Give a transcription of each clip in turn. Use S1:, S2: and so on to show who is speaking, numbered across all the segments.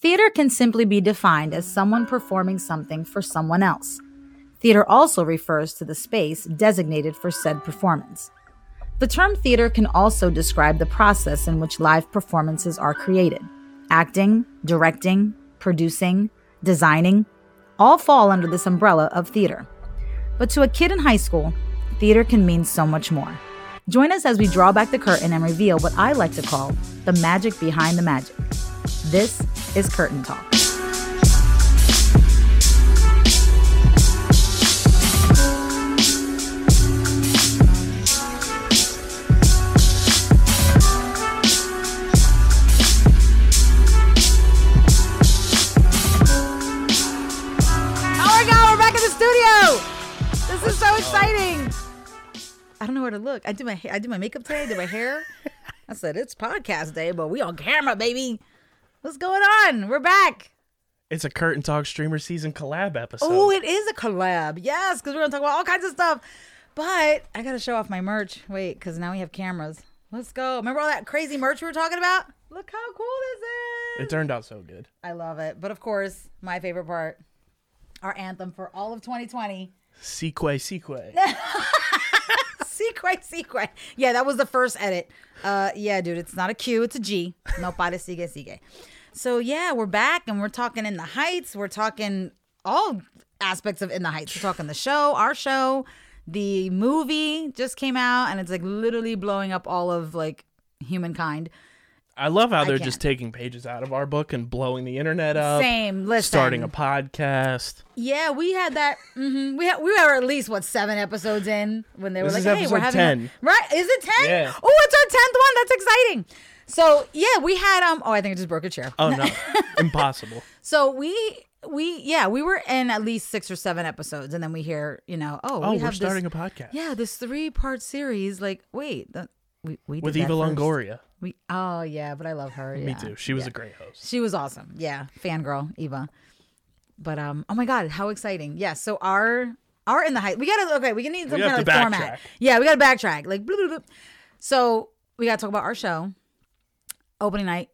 S1: Theater can simply be defined as someone performing something for someone else. Theater also refers to the space designated for said performance. The term theater can also describe the process in which live performances are created. Acting, directing, producing, designing all fall under this umbrella of theater. But to a kid in high school, theater can mean so much more. Join us as we draw back the curtain and reveal what I like to call the magic behind the magic. This is Curtain Talk. My God, we're back in the studio. This is so exciting. I don't know where to look. I do my. I do my makeup today. I did my hair. I said it's podcast day, but we on camera, baby. What's going on? We're back.
S2: It's a Curtain Talk streamer season collab episode.
S1: Oh, it is a collab. Yes, because we're gonna talk about all kinds of stuff. But I gotta show off my merch. Wait, because now we have cameras. Let's go. Remember all that crazy merch we were talking about? Look how cool this is.
S2: it turned out so good.
S1: I love it. But of course, my favorite part, our anthem for all of 2020.
S2: Seque, seque.
S1: Sequay, sequay. Yeah, that was the first edit. Uh, yeah, dude, it's not a Q, it's a G. No para sigue, sigue. So yeah, we're back and we're talking in the heights. We're talking all aspects of in the heights. We're talking the show, our show, the movie just came out, and it's like literally blowing up all of like humankind.
S2: I love how they're
S1: can't.
S2: just taking pages out of our book and blowing the internet up.
S1: Same. Listen,
S2: Starting a podcast.
S1: Yeah, we had that. hmm We had, we were at least what seven episodes in when they were
S2: This
S1: like, "Hey, we're having a-"
S2: 10.
S1: right? Is it ten?
S2: Yeah.
S1: Oh, it's our tenth one. That's exciting. So yeah, we had um. Oh, I think I just broke a chair.
S2: Oh no, impossible.
S1: So we we yeah we were in at least six or seven episodes, and then we hear you know oh,
S2: Oh,
S1: we
S2: are
S1: have
S2: starting
S1: this,
S2: a podcast
S1: yeah this three part series. Like wait, that, we we did
S2: with
S1: that
S2: Eva. Longoria.
S1: We oh yeah, but I love her.
S2: Me
S1: yeah.
S2: too. She was
S1: Yeah.
S2: a great host.
S1: She was awesome. Yeah, fangirl Eva. But um, oh my god, how exciting! Yeah, so our our in the height. We gotta okay. We need some
S2: We
S1: kind of like format. Yeah, we gotta backtrack. Like, so we gotta talk about our show, opening night,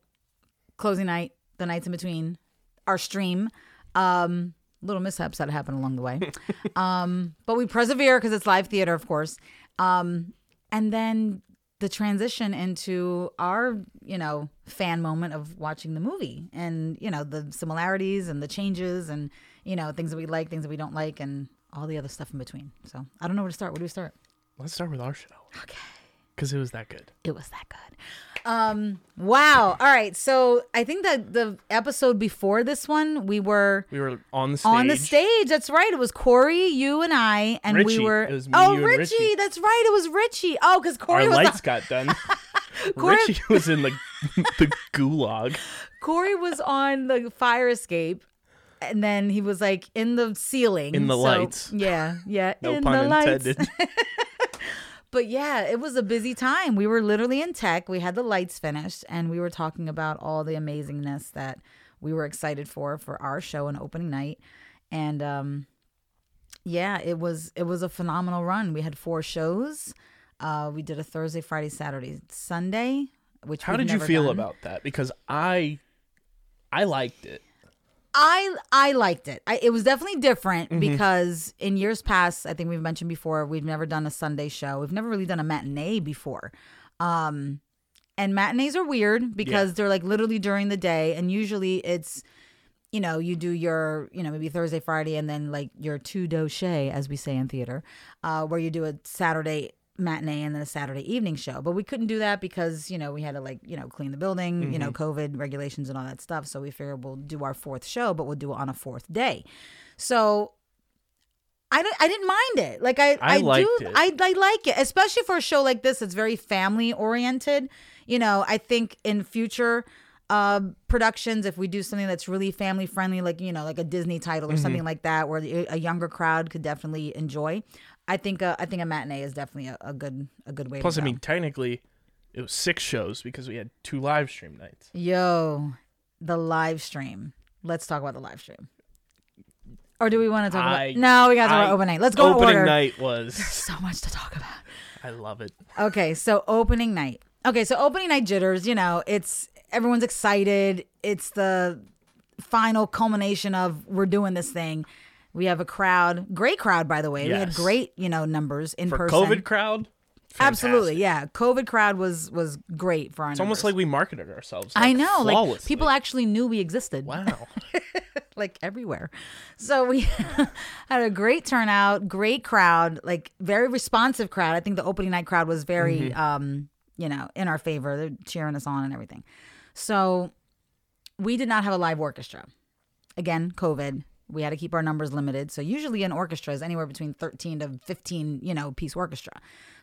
S1: closing night, the nights in between, our stream. Um, little mishaps that happened along the way. um, but we persevere because it's live theater, of course. Um, and then the transition into our, you know, fan moment of watching the movie and, you know, the similarities and the changes and, you know, things that we like, things that we don't like, and all the other stuff in between. So I don't know where to start. Where do we start?
S2: Let's start with our show
S1: Okay.
S2: because it was that good.
S1: It was that good. Um, wow. All right. So I think that the episode before this one, we were
S2: We were on the stage.
S1: on the stage. That's right. It was Corey, you, and I, and we were.
S2: Me,
S1: oh, Richie.
S2: Richie.
S1: That's right. It was Richie. Oh, because Corey
S2: Our
S1: was
S2: lights got done.
S1: Corey-
S2: Richie was in the the gulag.
S1: Corey was on the fire escape, and then he was like in the ceiling
S2: In the
S1: So-
S2: lights.
S1: Yeah, yeah.
S2: No
S1: in
S2: pun
S1: the lights.
S2: intended.
S1: But yeah, it was a busy time. We were literally in tech. We had the lights finished, and we were talking about all the amazingness that we were excited for for our show and opening night. And um, yeah, it was it was a phenomenal run. We had four shows. Uh, we did a Thursday, Friday, Saturday, Sunday. Which
S2: How did you feel
S1: done.
S2: about that? Because I, I liked it.
S1: I I liked it. I, it was definitely different because in years past, I think we've mentioned before, we've never done a Sunday show. We've never really done a matinee before. Um, and matinees are weird because
S2: Yeah.
S1: they're like literally during the day, and usually it's you know you do your you know maybe Thursday, Friday, and then like your two doche as we say in theater, uh, where you do a Saturday matinee and then a Saturday evening show. But we couldn't do that because you know we had to like you know clean the building, you know COVID regulations and all that stuff. So we figured we'll do our fourth show, but we'll do it on a fourth day. So. I, don't- I didn't mind it. Like I,
S2: I liked
S1: do,
S2: it.
S1: I, I like it, especially for a show like this. It's very family oriented. You know, I think in future uh, productions, if we do something that's really family friendly, like you know, like a Disney title or
S2: Mm-hmm.
S1: something like that, where a younger crowd could definitely enjoy, I think uh, I think a matinee is definitely a, a good a good way.
S2: Plus, I mean, technically, it was six shows because we had two live stream nights.
S1: yo, the live stream. Let's talk about the live stream. Or do we want to talk
S2: I-
S1: about? No, we got to talk
S2: I-
S1: about opening night. Let's go in
S2: Opening
S1: order.
S2: night was.
S1: So much to talk about.
S2: I love it.
S1: Okay, so opening night. Okay, so opening night jitters, you know, it's everyone's excited. It's the final culmination of we're doing this thing. We have a crowd, great crowd by the way. We had great, you know, numbers in
S2: For
S1: person.
S2: COVID crowd,
S1: Absolutely, yeah. COVID crowd was was great for our
S2: It's almost like we marketed ourselves.
S1: I
S2: like,
S1: know, like people actually knew we existed.
S2: Wow.
S1: like everywhere. So we had a great turnout, great crowd, like very responsive crowd. I think the opening night crowd was very
S2: Mm-hmm.
S1: um, you know, in our favor. They're cheering us on and everything. So we did not have a live orchestra. Again, COVID. We had to keep our numbers limited. So usually an orchestra is anywhere between 13 to 15, you know, piece orchestra.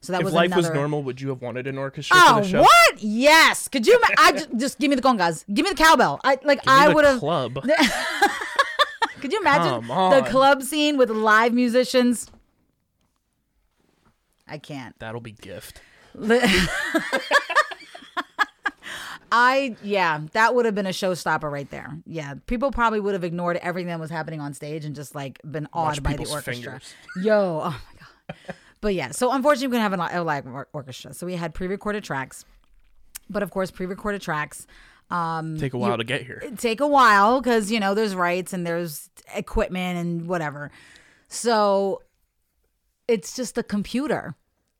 S1: So that was.
S2: if
S1: was
S2: life was normal, would you have wanted an orchestra for
S1: Oh,
S2: the show?
S1: what? Yes. Could you? I just, just give me the congas. Give me the cowbell. I like. I would have.
S2: club.
S1: Could you imagine the club scene with live musicians? I can't.
S2: That'll be gift.
S1: I yeah, that would have been a showstopper right there. Yeah, people probably would have ignored everything that was happening on stage and just like been awed
S2: Watch
S1: by the orchestra.
S2: fingers.
S1: Yo, oh my god. But yeah, so unfortunately, we couldn't have a live orchestra. So we had pre-recorded tracks, but of course, pre-recorded tracks um,
S2: Take a while to get here.
S1: take a while because you know there's rights and there's equipment and whatever so it's just a computer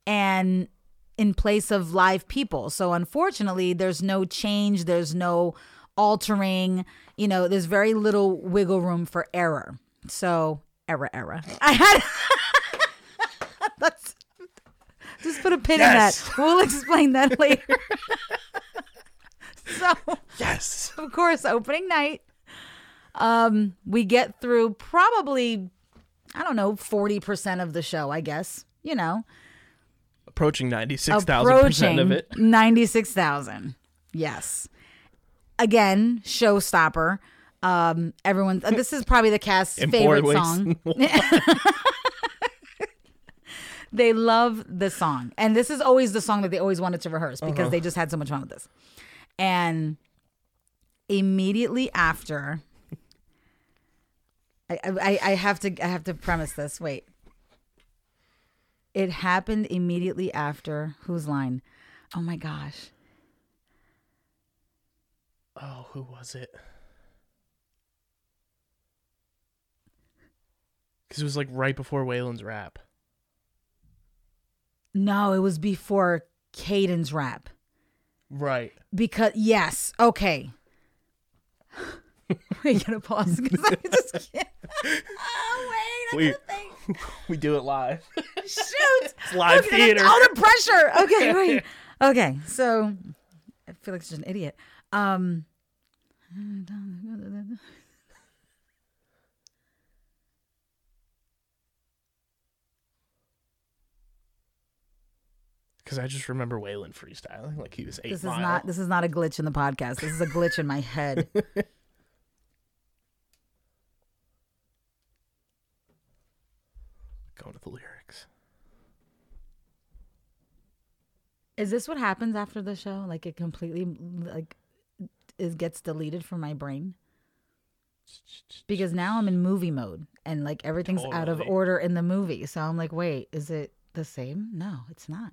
S1: and in place of live people so unfortunately there's no change there's no altering you know there's very little wiggle room for error so error error i had let's just put a pin
S2: Yes.
S1: in that we'll explain that later so
S2: Yes.
S1: of course, opening night. Um, we get through probably, I don't know, forty percent of the show. I guess you know,
S2: Approaching ninety six thousand percent of it.
S1: ninety-six thousand. Yes. Again, showstopper. Um, everyone. uh, This is probably the cast's favorite song. they love the song, and this is always the song that they always wanted to rehearse because
S2: Uh-huh.
S1: they just had so much fun with this. And immediately after, I, I I have to I have to premise this. Wait, it happened immediately after whose line? Oh my gosh.
S2: Oh, who was it? Because it was like right before Waylon's rap.
S1: No, it was before Caden's rap.
S2: Right.
S1: Because yes, okay. we gotta pause because I just can't. Oh wait, I
S2: We-
S1: gotta think.
S2: We do it live.
S1: Shoot,
S2: It's live
S1: Okay,
S2: theater.
S1: All the pressure. Okay, wait. Okay, so I feel like such an idiot. Um.
S2: Because I just remember Waylon freestyling like he was eight
S1: This is
S2: mile.
S1: not. This is not a glitch in the podcast. This is a glitch in my head.
S2: Going to the lyrics.
S1: Is this what happens after the show? Like it completely like is gets deleted from my brain? Because now I'm in movie mode and like everything's out of order in the movie. So I'm like, wait, is it the same? No, it's not.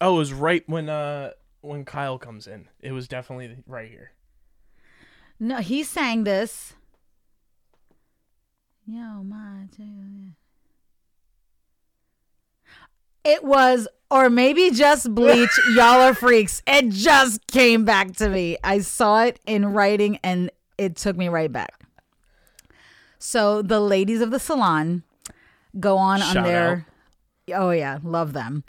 S2: Oh, it was right when uh when Kyle comes in. It was definitely right here.
S1: No, he sang this. Yo, my. It was, or maybe just Bleach. Y'all are freaks. It just came back to me. I saw it in writing and it took me right back. So the ladies of the salon go on on
S2: Shout
S1: their. Oh, yeah. Love them.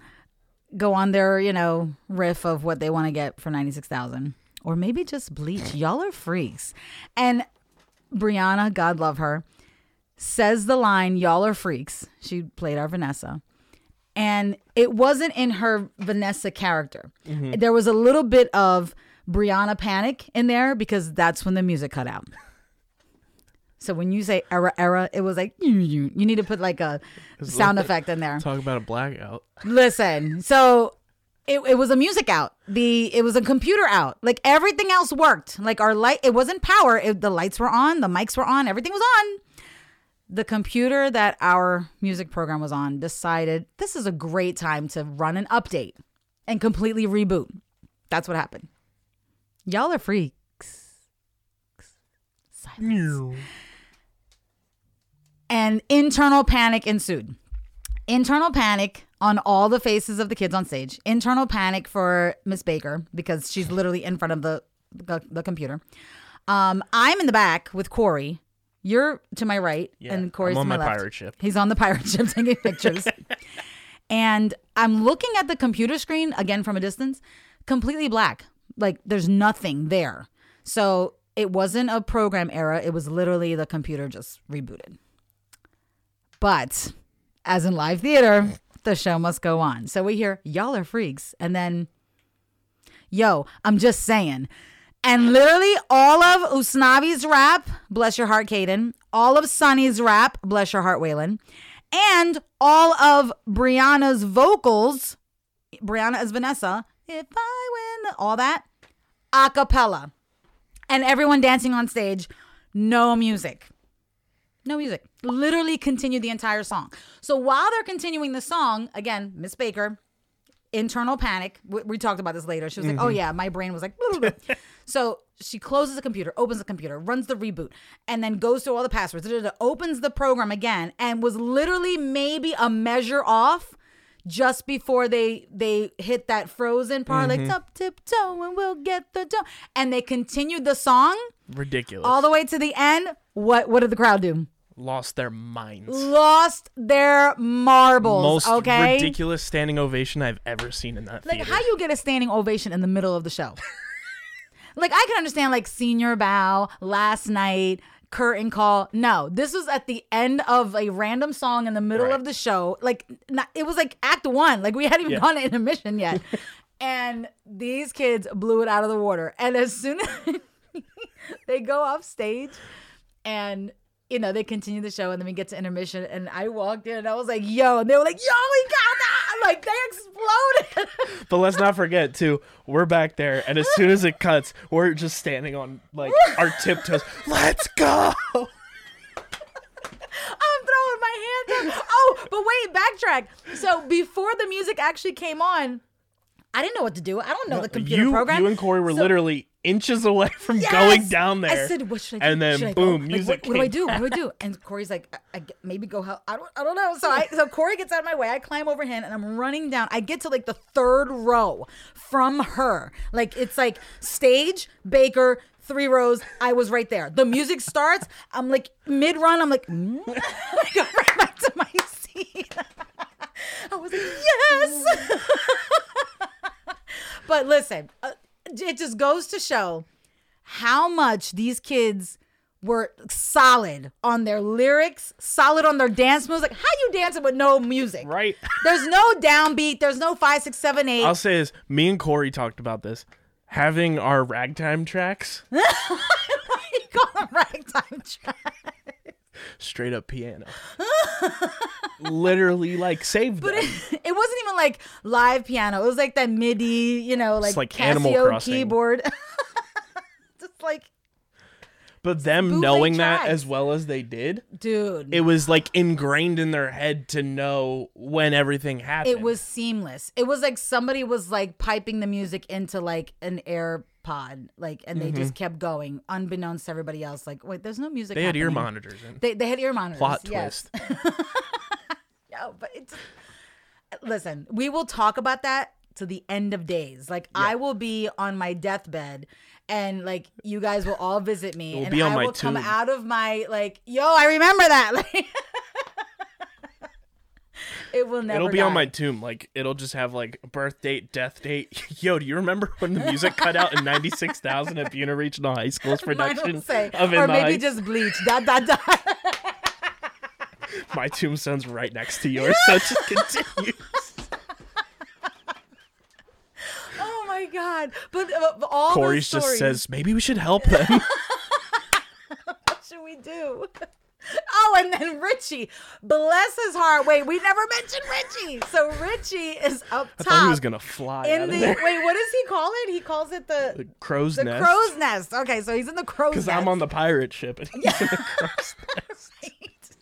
S1: Go on their, you know, riff of what they want to get for 96,000. Or maybe just Bleach. Y'all are freaks. And Brianna, God love her, says the line, Y'all are freaks. She played our Vanessa. And it wasn't in her Vanessa character. Mm-hmm. There was a little bit of Brianna panic in there because that's when the music cut out. So when you say era era, it was like you need to put like a sound effect in there.
S2: Talk about a blackout.
S1: Listen, so it, it was a music out. The it was a computer out. Like everything else worked. Like our light, it wasn't power. It, the lights were on, the mics were on, everything was on. The computer that our music program was on decided this is a great time to run an update. and completely reboot. That's what happened. Y'all are freaks. Silence. And internal panic ensued. Internal panic on all the faces of the kids on stage. Internal panic for Miss Baker because she's literally in front of the the, the computer. Um, I'm in the back with Corey. You're to my right,
S2: Yeah,
S1: and Corey's
S2: I'm on
S1: to my,
S2: my
S1: left.
S2: pirate ship.
S1: He's on the pirate ship taking pictures. and I'm looking at the computer screen again from a distance, completely black. Like there's nothing there. So it wasn't a program error. It was literally the computer just rebooted. But as in live theater, the show must go on. So we hear, y'all are freaks. And then, yo, I'm just saying. And literally all of Usnavi's rap, bless your heart, Caden, all of Sonny's rap, bless your heart, Waylon, and all of Brianna's vocals, Brianna as Vanessa, if I win, all that, a cappella. And everyone dancing on stage, no music. No music. Literally continued the entire song. So while they're continuing the song, again, Miss Baker, internal panic. We, we talked about this later. She was like, "Oh mm-hmm. yeah, my brain was like." so she closes the computer, opens the computer, runs the reboot, and then goes through all the passwords. da, Opens the program again, and was literally maybe a measure off just before they they hit that frozen part, like mm-hmm. top tiptoe and we'll get the dough. And they continued the song
S2: Ridiculous.
S1: all the way to the end. What what did the crowd do?
S2: Lost their minds.
S1: Lost their marbles.
S2: Most
S1: okay.
S2: ridiculous standing ovation I've ever seen in that
S1: Like
S2: theater.
S1: how you get a standing ovation in the middle of the show? like I can understand like senior bow, last night, curtain call. No, this was at the end of a random song in the middle
S2: Right.
S1: of the show. Like not, it was like act one. Like we hadn't even
S2: Yeah.
S1: gone to intermission yet. and these kids blew it out of the water. And as soon as they go off stage and you know, they continue the show and then we get to intermission and I walked in and I was like, yo, and they were like, yo, we got that. Like they exploded.
S2: But let's not forget too, we're back there, and as soon as it cuts, we're just standing on like our tiptoes. Let's go.
S1: I'm throwing my hands up. Oh, but wait, backtrack. So before the music actually came on, I didn't know what to do. I don't know the computer
S2: you,
S1: program.
S2: you and Corey were
S1: So-
S2: literally inches away from
S1: Yes!
S2: going down there.
S1: I said, "What should I do?"
S2: And then
S1: Should I go?
S2: boom,
S1: Like,
S2: music.
S1: what, what do I do? What do I do? And Corey's like, I, I maybe go help. I don't, I don't know. So I, so Corey gets out of my way. I climb over him and I'm running down. I get to like the third row from her. Like it's like stage, Baker, three rows. I was right there. The music starts. I'm like mid run. I'm like, mm. I go right back to my seat. I was like, yes. but listen, uh, it just goes to show how much these kids were solid on their lyrics, solid on their dance moves. Like, how you dancing with no music?
S2: Right.
S1: There's no downbeat. There's no five, six, seven, eight.
S2: I'll say is me and Corey talked about this. Having our ragtime tracks,
S1: you call them ragtime track.
S2: Straight up piano. Literally like saved
S1: But
S2: them.
S1: it, it wasn't even like live piano. It was like that MIDI, you know, like,
S2: like Animal
S1: Casio
S2: Crossing.
S1: keyboard. Just like,
S2: But them knowing that as well as they did,
S1: dude.
S2: it was like ingrained in their head to know when everything happened.
S1: It was seamless. It was like somebody was like piping the music into like an AirPod, like, and they just kept going, unbeknownst to everybody else. Like, wait, there's no music.
S2: Mm-hmm. They had ear monitors in.
S1: They, they had ear monitors.
S2: Plot
S1: yes.
S2: twist.
S1: Yeah, but it's listen. We will talk about that to the end of days. Like, I will be on my deathbed. And like you guys will all visit me, and
S2: be on
S1: I
S2: my
S1: will come out of my like, yo, I remember that. Like, it will never.
S2: It'll be on my tomb. Like it'll just have like birth date, death date. Yo, do you remember when the music cut out in '96,000 at Buena Regional High School's production
S1: say,
S2: of In
S1: or maybe just bleach. Dot dot dot.
S2: My tombstone's right next to yours, so it just continues.
S1: oh my god! But uh, all
S2: Corey's just
S1: stories,
S2: says maybe we should help them.
S1: "What should we do?" Oh, and then Richie, bless his heart. Wait, we never mentioned Richie. So Richie is up
S2: I
S1: top
S2: thought he was gonna fly
S1: in
S2: out
S1: the
S2: of there.
S1: wait. What does he call it? He calls it the
S2: The crow's
S1: the
S2: nest.
S1: crow's nest. Okay, so he's in the crow's nest.
S2: Because I'm on the pirate ship and he's in the crow's nest.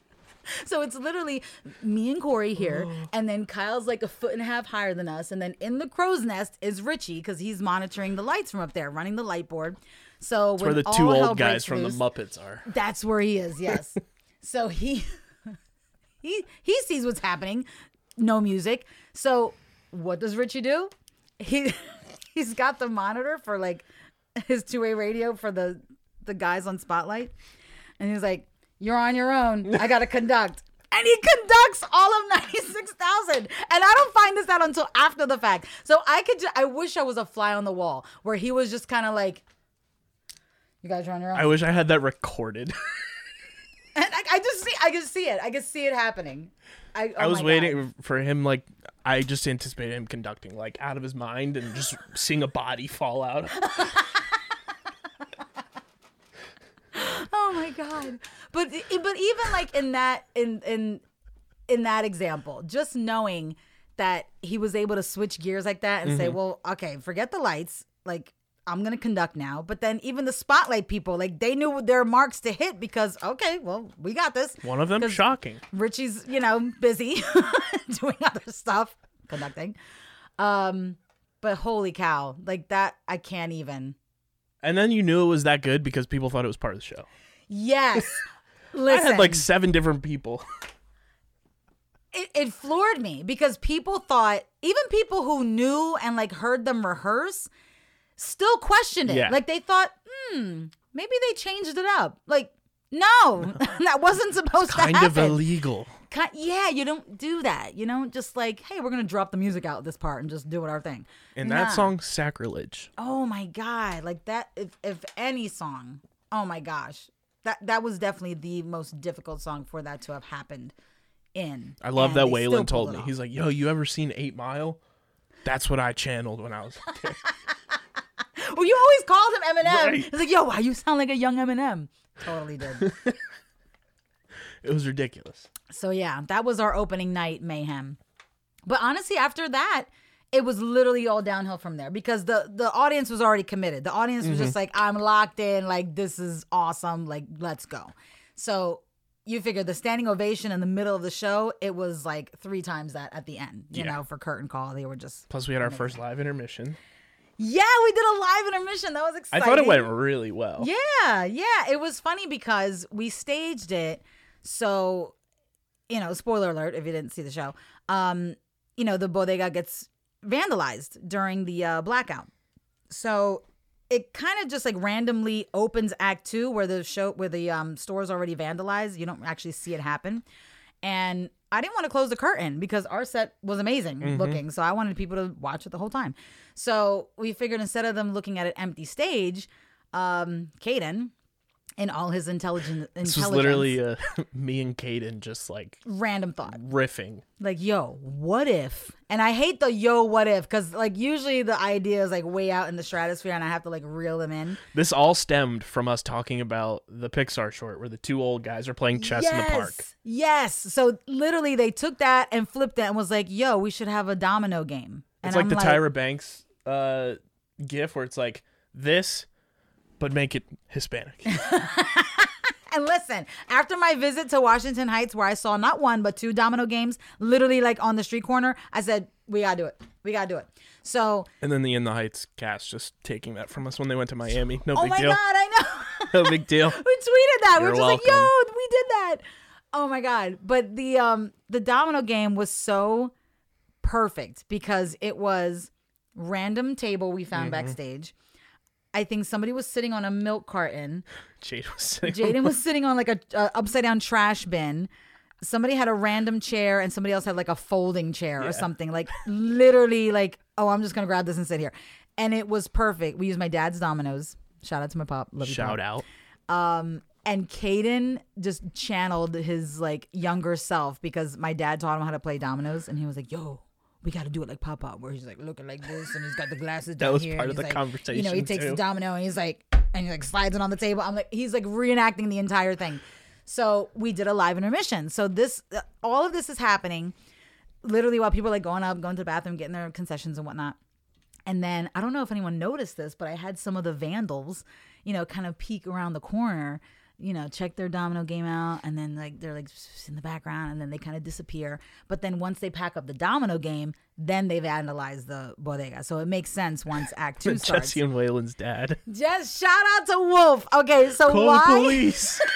S1: so it's literally me and Corey here, oh. and then Kyle's like a foot and a half higher than us, and then in the crow's nest is Richie because he's monitoring the lights from up there, running the light board. So
S2: Where the two old guys from the Muppets are.
S1: That's where he is. Yes. so he he he sees what's happening. No music. So what does Richie do? He he's got the monitor for like his two way radio for the the guys on Spotlight, and he's like, "You're on your own. I got to conduct." And he conducts all of 96,000. And I don't find this out until after the fact. So I could, ju- I wish I was a fly on the wall where he was just kind of like, you guys are on your own.
S2: I wish I had that recorded.
S1: And I, I just see, I can see it. I can see it happening. I, oh
S2: I was waiting
S1: God.
S2: for him, like, I just anticipated him conducting, like, out of his mind and just seeing a body fall out.
S1: Oh my god! But but even like in that in in in that example, just knowing that he was able to switch gears like that and
S2: Mm-hmm.
S1: say, "Well, okay, forget the lights. Like I'm gonna conduct now." But then even the spotlight people, like they knew their marks to hit because okay, well, we got this.
S2: One of them shocking.
S1: Richie's, you know, busy doing other stuff, conducting. Um, but holy cow, like that, I can't even.
S2: And then you knew it was that good because people thought it was part of the show.
S1: Yes.
S2: I had like seven different people.
S1: it, it floored me because people thought, even people who knew and like heard them rehearse, still questioned it.
S2: Yeah.
S1: Like they thought, hmm, maybe they changed it up. Like, no, that wasn't supposed
S2: kind
S1: to happen.
S2: Kind of illegal.
S1: Ki- yeah, you don't do that. You know, just like, hey, we're gonna drop the music out this part and just do it our thing.
S2: And
S1: Nah.
S2: that song, Sacrilege.
S1: Oh my god, like that. If if any song, oh my gosh, that that was definitely the most difficult song for that to have happened in.
S2: I love that Waylon told me. He's like, yo, you ever seen Eight Mile? That's what I channeled when I was a kid.
S1: Well, you always called him Eminem.
S2: Right.
S1: He's like, yo, why you sound like a young Eminem? Totally did.
S2: it was ridiculous.
S1: so yeah, that was our opening night mayhem. But honestly, after that, it was literally all downhill from there because the the audience was already committed. The audience was just mm-hmm. like, I'm locked in. Like this is awesome. Like let's go. So you figure the standing ovation in the middle of the show, it was like three times that at the end. You
S2: Yeah.
S1: know, for curtain call, they were just
S2: Plus, we had our first live intermission.
S1: Yeah. We did a live intermission. That was exciting.
S2: I thought it went really well.
S1: Yeah, yeah. It was funny because we staged it. So, you know, spoiler alert if you didn't see the show. Um, you know, the bodega gets vandalized during the uh, blackout. So it kind of just like randomly opens act two where the show where the um store's already vandalized. You don't actually see it happen. And I didn't want to close the curtain because our set was amazing looking. So I wanted people to watch it the whole time. So we figured instead of them looking at an empty stage, um, Caden, in all his intelligent
S2: This
S1: intelligence,
S2: was literally uh, me and Caden just like
S1: random thought.
S2: riffing.
S1: Like, yo, what if? And I hate the yo, what if? Because like usually the idea is like way out in the stratosphere, and I have to like reel them in.
S2: This all stemmed from us talking about the Pixar short where the two old guys are playing chess in the park.
S1: Yes. So literally, they took that and flipped it and was like, "Yo, we should have a domino game." And
S2: It's like
S1: I'm
S2: the Tyra Banks uh, gif where it's like this, but make it Hispanic.
S1: And listen, after my visit to Washington Heights, where I saw not one but two domino games, literally like on the street corner, I said, "We gotta do it. We gotta do it." So,
S2: and then the In the Heights cast just taking that from us when they went to Miami. No big deal.
S1: oh my god, I know.
S2: No big deal.
S1: we tweeted that. we
S2: You're
S1: were just like, "Yo, we did that." Oh my god! But the um the domino game was so perfect because it was random table we found
S2: Mm-hmm.
S1: backstage. I think somebody was sitting on a milk carton.
S2: Jade was sitting.
S1: Jaden was sitting on like a, a upside down trash bin. Somebody had a random chair and somebody else had like a folding chair
S2: Yeah.
S1: or something. Like literally like, oh, I'm just gonna grab this and sit here. And it was perfect. We used my dad's dominoes. Shout out to my pop. Love you,
S2: Shout
S1: Pop.
S2: out.
S1: Um, and Caden just channeled his like younger self because my dad taught him how to play dominoes, and he was like, "Yo, we got to do it like Papa," where he's like looking like this, and he's got the glasses down
S2: was
S1: here.
S2: part
S1: and
S2: of
S1: he's
S2: the
S1: like- You know, he
S2: conversation,
S1: takes the domino and he's like, and he like slides it on the table. I'm like, he's like reenacting the entire thing. So we did a live intermission. So this, uh, all of this is happening, literally while people are like going up, going to the bathroom, getting their concessions and whatnot. And then I don't know if anyone noticed this, but I had some of the vandals, you know, kind of peek around the corner you know, check their domino game out, and then like they're like in the background, and then they kind of disappear. But then once they pack up the domino game, then they've analyzed the bodega. So it makes sense once Act Two starts.
S2: Jesse and Waylon's dad.
S1: Just shout out to Wolf. Okay, so
S2: Call
S1: why?
S2: the police.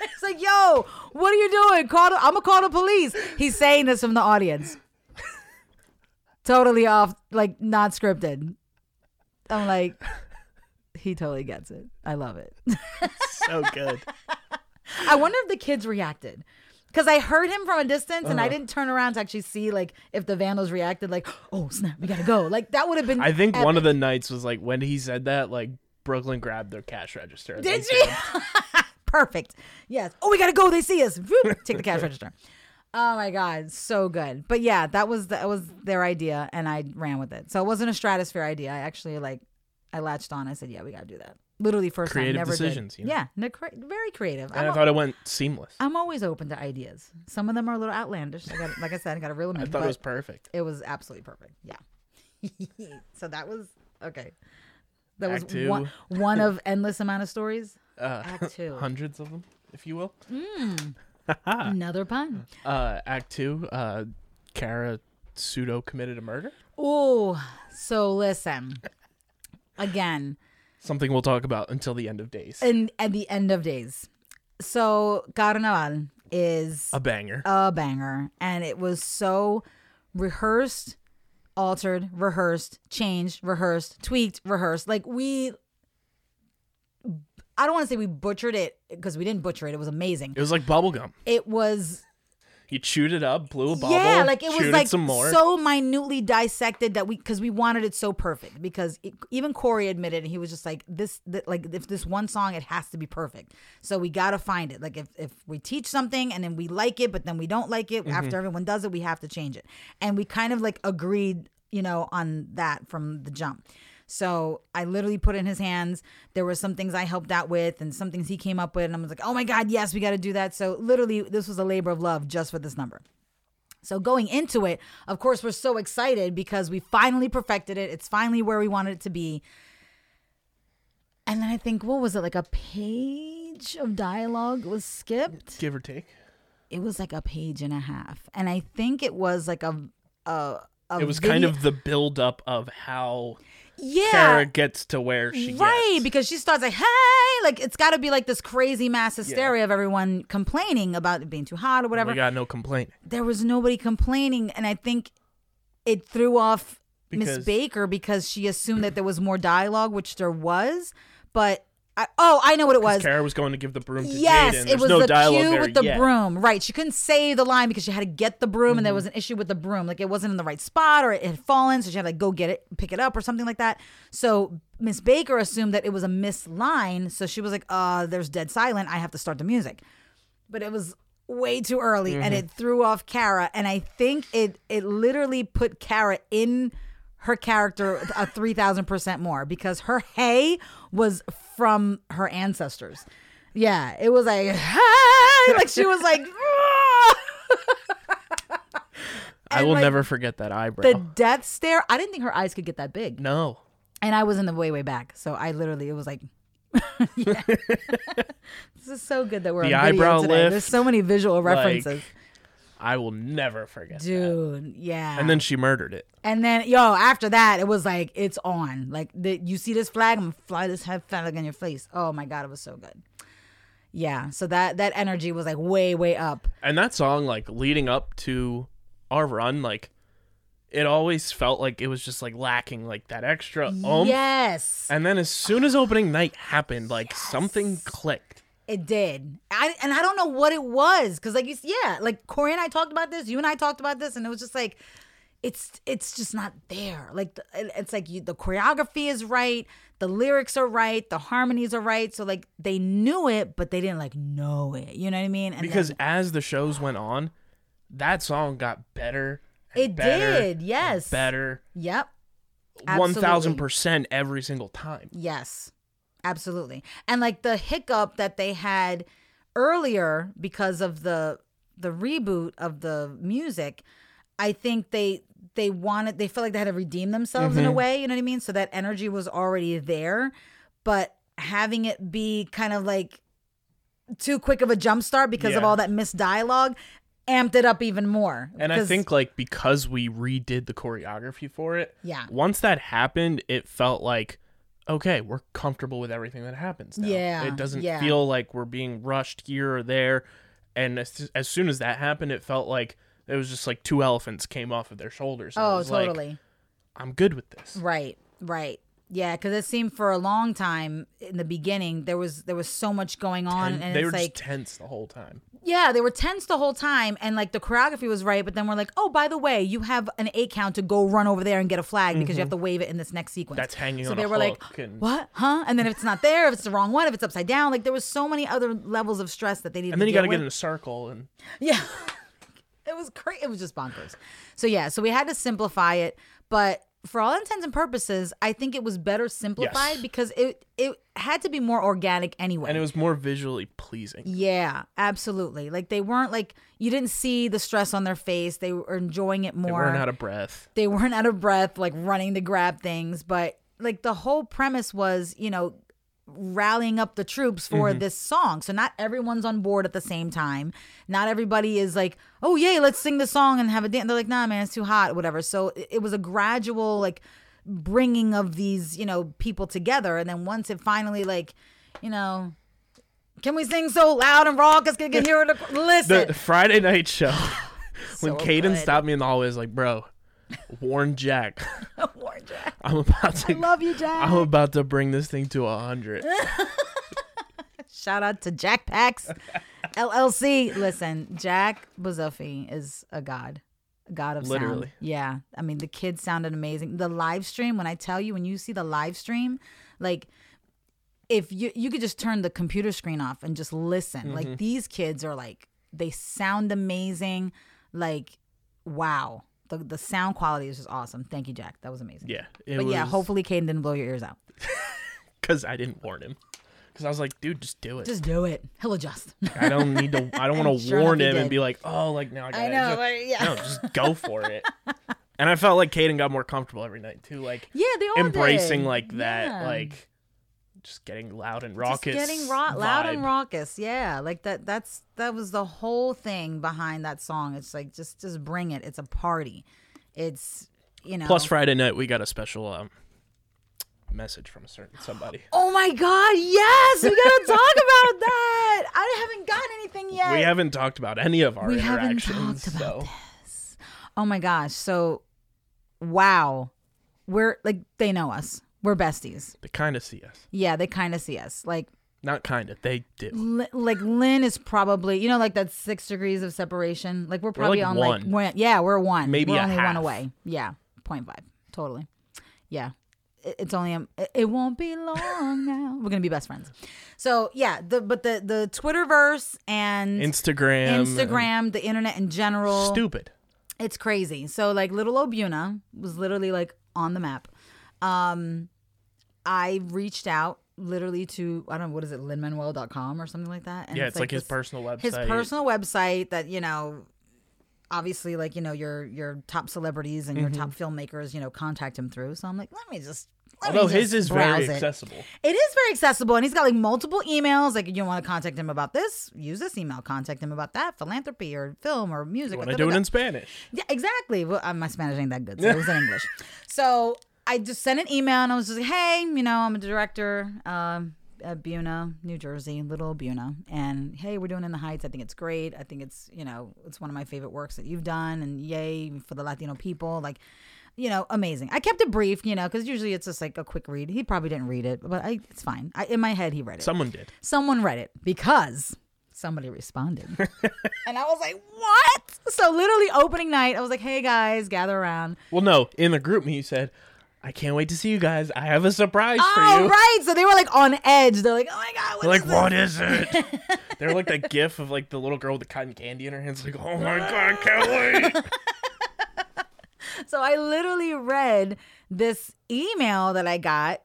S1: It's like, yo, what are you doing? Call. The, I'm gonna call the police. He's saying this from the audience. totally off, like not scripted. I'm like, he totally gets it. I love it.
S2: so good.
S1: I wonder if the kids reacted. Because I heard him from a distance and I
S2: Uh-huh.
S1: didn't turn around to actually see like if the vandals reacted like, oh snap, we gotta go. Like that would have been
S2: I think one of the nights was like when he said that, like Brooklyn grabbed their cash register.
S1: Did she? Perfect. Yes. Oh, we gotta go. They see us. Take the cash register. Oh my god, so good. But yeah, that was that was their idea, and I ran with it. So it wasn't a stratosphere idea. I actually like, I latched on. I said, yeah, we gotta do that. Literally first
S2: Creative
S1: time, never
S2: decisions,
S1: did.
S2: you know?
S1: Yeah, no, cre- very creative.
S2: And
S1: I'm,
S2: I
S1: al-
S2: thought it went seamless.
S1: I'm always open to ideas. Some of them are a little outlandish. I got, like I said, I got a real.
S2: I thought it was perfect.
S1: it was absolutely perfect. Yeah. so that was okay. That
S2: Act
S1: was
S2: two.
S1: one, one of endless amount of stories.
S2: Uh,
S1: Act two.
S2: hundreds of them, if you will.
S1: Another pun.
S2: Uh, act two, uh, Kara pseudo committed a murder.
S1: Oh, so listen. Again,
S2: Something we'll talk about until the end of days.
S1: and at the end of days. So Carnaval is
S2: a banger.
S1: a banger and it was so rehearsed, altered, rehearsed, changed, rehearsed, tweaked, rehearsed. Like we I don't want to say we butchered it because we didn't butcher it. It was amazing.
S2: it was like bubblegum.
S1: It was
S2: You chewed it up, blew a bubble.
S1: yeah, like it was like
S2: some more.
S1: so minutely dissected that we because we wanted it so perfect because it, even Corey admitted he was just like this th- like if this one song it has to be perfect so we got to find it like if if we teach something and then we like it but then we don't like it
S2: Mm-hmm.
S1: after everyone does it we have to change it and we kind of like agreed you know on that from the jump so I literally put it in his hands. There were some things I helped out with and some things he came up with. And I was like, oh my God, yes, we got to do that. So literally, this was a labor of love just for this number. So going into it, of course, we're so excited because we finally perfected it. It's finally where we wanted it to be. And then I think, what was it? Like a page of dialogue was skipped.
S2: Give or take.
S1: It was like a page and a half. And I think it was like a, a, a
S2: It was kind of the build up of how
S1: yeah.
S2: Kara gets to where she
S1: right
S2: gets.
S1: because she starts like hey like it's got to be like this crazy mass hysteria of everyone complaining about it being too hot or whatever
S2: We got no complaint.
S1: there was nobody complaining and i think it threw off miss baker because she assumed that there was more dialogue which there was but I, oh i know what it was
S2: Kara was going to give the broom to
S1: Yes, it was
S2: no
S1: the cue with the
S2: yet.
S1: broom. Right. She couldn't say the line because she had to get the broom and there
S2: Mm-hmm.
S1: was an issue with the broom. Like it wasn't in the right spot or it had fallen. So she had to go get it, pick it up or something like that. So Miss Baker assumed that it was a missed line. So she was like, uh, there's dead silent. I have to start the music. But it was way too early and
S2: Mm-hmm.
S1: it threw off Kara. And I think it it literally put Kara in her character a 3000% more because her hey was from her ancestors. Yeah, it was like hey, like she was like
S2: I will
S1: like,
S2: never forget that eyebrow.
S1: the death stare. I didn't think her eyes could get that big.
S2: no.
S1: And I was in the way way back. So I literally it was like this is so good that we're
S2: The
S1: on video
S2: eyebrow
S1: today.
S2: lift,
S1: There's so many visual references.
S2: I will never forget that.
S1: Dude, yeah.
S2: And then she murdered it.
S1: And then, yo, after that, it was like it's on. Like, the, you see this flag? I'm gonna fly this head flag in your face. Oh my god, it was so good. Yeah, so that that energy was like way way up.
S2: And that song, like leading up to our run, like it always felt like it was just like lacking like that extra oomph.
S1: yes,
S2: And then as soon as opening night happened, like something clicked.
S1: It did. I and I don't know what it was because, like you, yeah, like Corey and I talked about this. You and I talked about this, and it was just like. It's it's just not there. Like the, it's like you, the choreography is right, the lyrics are right, the harmonies are right. So like they knew it, but they didn't like know it. You know what I mean? And
S2: Because
S1: then-
S2: as the shows went on, that song got better. and
S1: It
S2: better
S1: did, yes.
S2: Better.
S1: Yep.
S2: One thousand percent every single time.
S1: Yes. Absolutely. And like the hiccup that they had earlier because of the the reboot of the music, I think they they wanted they felt like they had to redeem themselves in a mm-hmm. way, you know what I mean? So that energy was already there, but having it be kind of like too quick of a jump start because of all that missed dialogue amped it up even more.
S2: And I think like because we redid the choreography for it,
S1: Yeah.
S2: Once that happened, it felt like okay, we're comfortable with everything that happens now.
S1: Yeah,
S2: It doesn't
S1: yeah.
S2: feel like we're being rushed here or there. And as, as soon as that happened, it felt like it was just like two elephants came off of their shoulders.
S1: Oh,
S2: was like,
S1: totally.
S2: I'm good with this.
S1: Right, right. Yeah, because it seemed for a long time in the beginning there was there was so much going on,
S2: And
S1: and
S2: they
S1: it's
S2: were
S1: like
S2: just tense the whole time.
S1: yeah, they were tense the whole time, and like the choreography was right, but then we're like, oh, by the way, you have an eight count to go run over there and get a flag because you have to wave it in this next sequence.
S2: Mm-hmm. That's hanging
S1: so they were like,
S2: and-
S1: what, huh? And then if it's not there, if it's the wrong one, if it's upside down, like there was so many other levels of stress that they needed.
S2: And then you got to get in a circle and
S1: Yeah. it was crazy. It was just bonkers. So yeah, so we had to simplify it, but for all intents and purposes, I think it was better simplified
S2: Yes.
S1: because it it had to be more organic anyway.
S2: and it was more visually pleasing.
S1: yeah, absolutely. Like they weren't like you didn't see the stress on their face. They were enjoying it more.
S2: They weren't out of breath.
S1: they weren't out of breath, like running to grab things. But like the whole premise was, you know, rallying up the troops for
S2: Mm-hmm.
S1: this song. So not everyone's on board at the same time. Not everybody is like, oh yay, let's sing the song and have a dance. They're like, nah, man, it's too hot, whatever. So it, it was a gradual like bringing of these, you know, people together. And then once it finally like, you know. Can we sing so loud and raw? raucous? Can hear it? Listen,
S2: The Friday night show, when
S1: So
S2: Caden stopped me in the hallway, was like, bro, warn Jack.
S1: warn Jack.
S2: I'm about to
S1: I love you, Jack.
S2: I'm about to bring this thing to a hundred.
S1: Shout out to Jack Pax LLC. Listen, Jack Bozuffi is a god, a god of sound. Yeah, I mean the kids sounded amazing. The live stream, when I tell you, when you see the live stream, like if you you could just turn the computer screen off and just listen.
S2: Mm-hmm.
S1: Like these kids are like they sound amazing. Like wow, the the sound quality is just awesome. Thank you, Jack. That was amazing.
S2: Yeah,
S1: But yeah, hopefully Caden didn't blow your ears out.
S2: because I didn't warn him. Because I was like, dude, just do it.
S1: Just do it. He'll adjust.
S2: I don't need to. I don't want to
S1: Sure
S2: warn him and be like, oh, like now I got
S1: I know, like, yeah.
S2: No, just go for it. and I felt like Caden got more comfortable every night too, like
S1: Yeah, they all
S2: embracing
S1: did.
S2: like that,
S1: Yeah.
S2: like just getting loud and raucous.
S1: Just
S2: raucous.
S1: getting ro- loud and raucous. Yeah, like that. That's that was the whole thing behind that song. It's like just just bring it. It's a party. It's you know.
S2: Plus Friday night we got a special um, message from a certain somebody.
S1: Oh my God! Yes, we gotta talk about that. I haven't gotten anything yet.
S2: We haven't talked about any of our
S1: We haven't
S2: interactions.
S1: talked about
S2: so
S1: Oh my gosh! So, wow, we're like they know us. We're besties.
S2: they kind of see us.
S1: Yeah, they kind of see us. Like
S2: Not kind of. They do.
S1: Li- like Lin is probably you know like that six degrees of separation. Like we're probably
S2: like
S1: on
S2: one.
S1: like one, yeah we're one
S2: Maybe
S1: we're only one away. Yeah, 0.5. totally. Yeah, it, it's only a, it, it won't be long now. We're gonna be best friends. So yeah, the but the the Twitterverse and
S2: Instagram.
S1: Instagram, the internet in general,
S2: Stupid.
S1: it's crazy. So like little Obuna was literally like on the map. Um I reached out literally to I don't know what is it, linmanuel.com or something like that. And
S2: Yeah, it's like his
S1: this-
S2: personal website.
S1: His personal website that, you know, obviously like, you know, your your top celebrities and your top filmmakers, you know, contact him through. So I'm like, let me just let me
S2: Although
S1: just
S2: his is very
S1: it.
S2: accessible.
S1: It is very accessible, and he's got like multiple emails. Like, you want to contact him about this? Use this email. Contact him about that, philanthropy or film or music.
S2: Want
S1: or
S2: to do it in Spanish?
S1: Yeah, exactly. Well, uh, my Spanish ain't that good, so it was in English. So I just sent an email and I was just like, hey, you know, I'm a director um, at Buena, New Jersey, little Buena. And hey, we're doing In the Heights. I think it's great. I think it's, you know, it's one of my favorite works that you've done. And yay for the Latino people. Like, you know, amazing. I kept it brief, you know, because usually it's just like a quick read. He probably didn't read it, but I, it's fine. I, in my head, he read it
S2: Someone did.
S1: someone read it because somebody responded. and I was like, what? So literally opening night, I was like, hey guys, gather around.
S2: Well, no. In the group, you said, "I can't wait to see you guys. I have a surprise for you.
S1: Oh,
S2: you."
S1: right. So they were like on edge. They're like, oh my God, what
S2: They're like,
S1: is
S2: what is it? They're like that gif of like the little girl with the cotton candy in her hands, like, oh my god, I can't wait.
S1: So I literally read this email that I got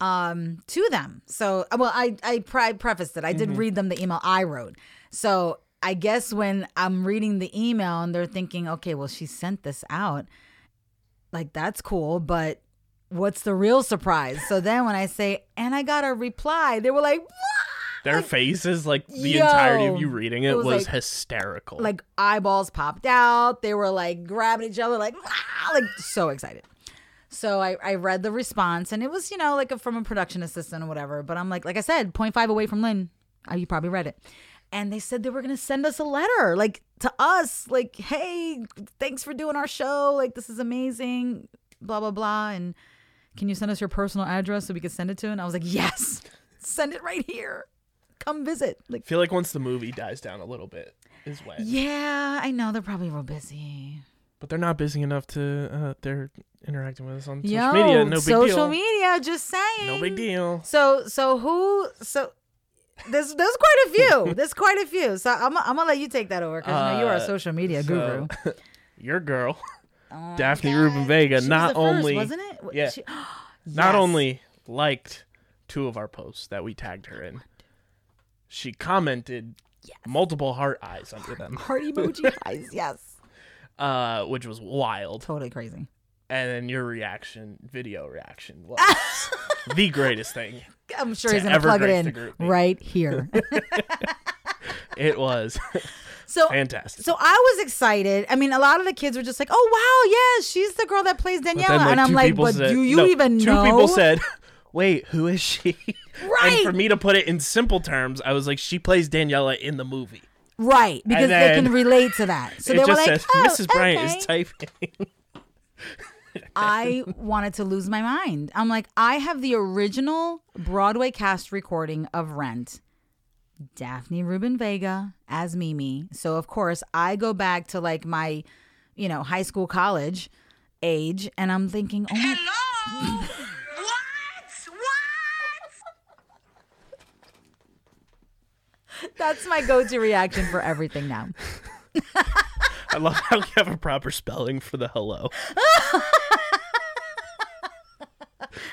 S1: um to them. So well I I, pre- prefaced it. I did read them the email I wrote. So I guess when I'm reading the email and they're thinking, okay, well she sent this out. Like that's cool, but what's the real surprise? So then when I say, and I got a reply, they were like, what?
S2: Their faces, like the entirety of you reading it,
S1: it
S2: was,
S1: was like-
S2: hysterical.
S1: like eyeballs popped out. They were like grabbing each other, like like so excited. So I, I read the response, and it was you know like a, from a production assistant or whatever. But I'm like like I said, 0.5 away from Lin. Uh, You probably read it. And they said they were gonna send us a letter, like to us, like, hey, thanks for doing our show. Like this is amazing, blah blah blah. And can you send us your personal address so we could send it to? And I was like, yes, send it right here. Come visit. Like
S2: I feel like once the movie dies down a little bit is when.
S1: Yeah, I know they're probably real busy.
S2: But they're not busy enough to. Uh, they're interacting with us on
S1: Yo,
S2: social media. No big
S1: social
S2: deal.
S1: media, just saying.
S2: No big deal.
S1: So, so who? So there's there's quite a few. There's quite a few. So I'm I'm gonna let you take that over because you know you are a
S2: Uh,
S1: social media guru.
S2: Your girl,
S1: Oh,
S2: Daphne. Rubin Vega,
S1: She was
S2: not
S1: first,
S2: only
S1: wasn't it?
S2: Yeah.
S1: she-
S2: not only liked two of our posts that we tagged her in, she commented multiple heart eyes under them,
S1: heart emoji eyes. Yes,
S2: uh, which was wild.
S1: totally crazy.
S2: And then your reaction, video reaction, was the greatest thing.
S1: I'm sure he's gonna plug it in right here.
S2: It was
S1: so
S2: fantastic.
S1: So I was excited. I mean, a lot of the kids were just like, "Oh wow, yes, she's the girl that plays Daniela,"
S2: then, like,
S1: and I'm like, "But
S2: said-
S1: do you
S2: no,
S1: even
S2: two
S1: know?"
S2: people said, "Wait, who is she?"
S1: Right.
S2: And for me to put it in simple terms, I was like, "She plays Daniela in the movie."
S1: Right, because they can relate to that. So they were like,
S2: says
S1: oh,
S2: Mrs. Bryant
S1: okay."
S2: is typing.
S1: I wanted to lose my mind. I'm like, I have the original Broadway cast recording of Rent. Daphne Rubin Vega as Mimi. So of course I go back to like my, you know, high school college age and I'm thinking, oh my
S3: Hello? what? What?
S1: that's my go-to reaction for everything now.
S2: I love how you have a proper spelling for the hello.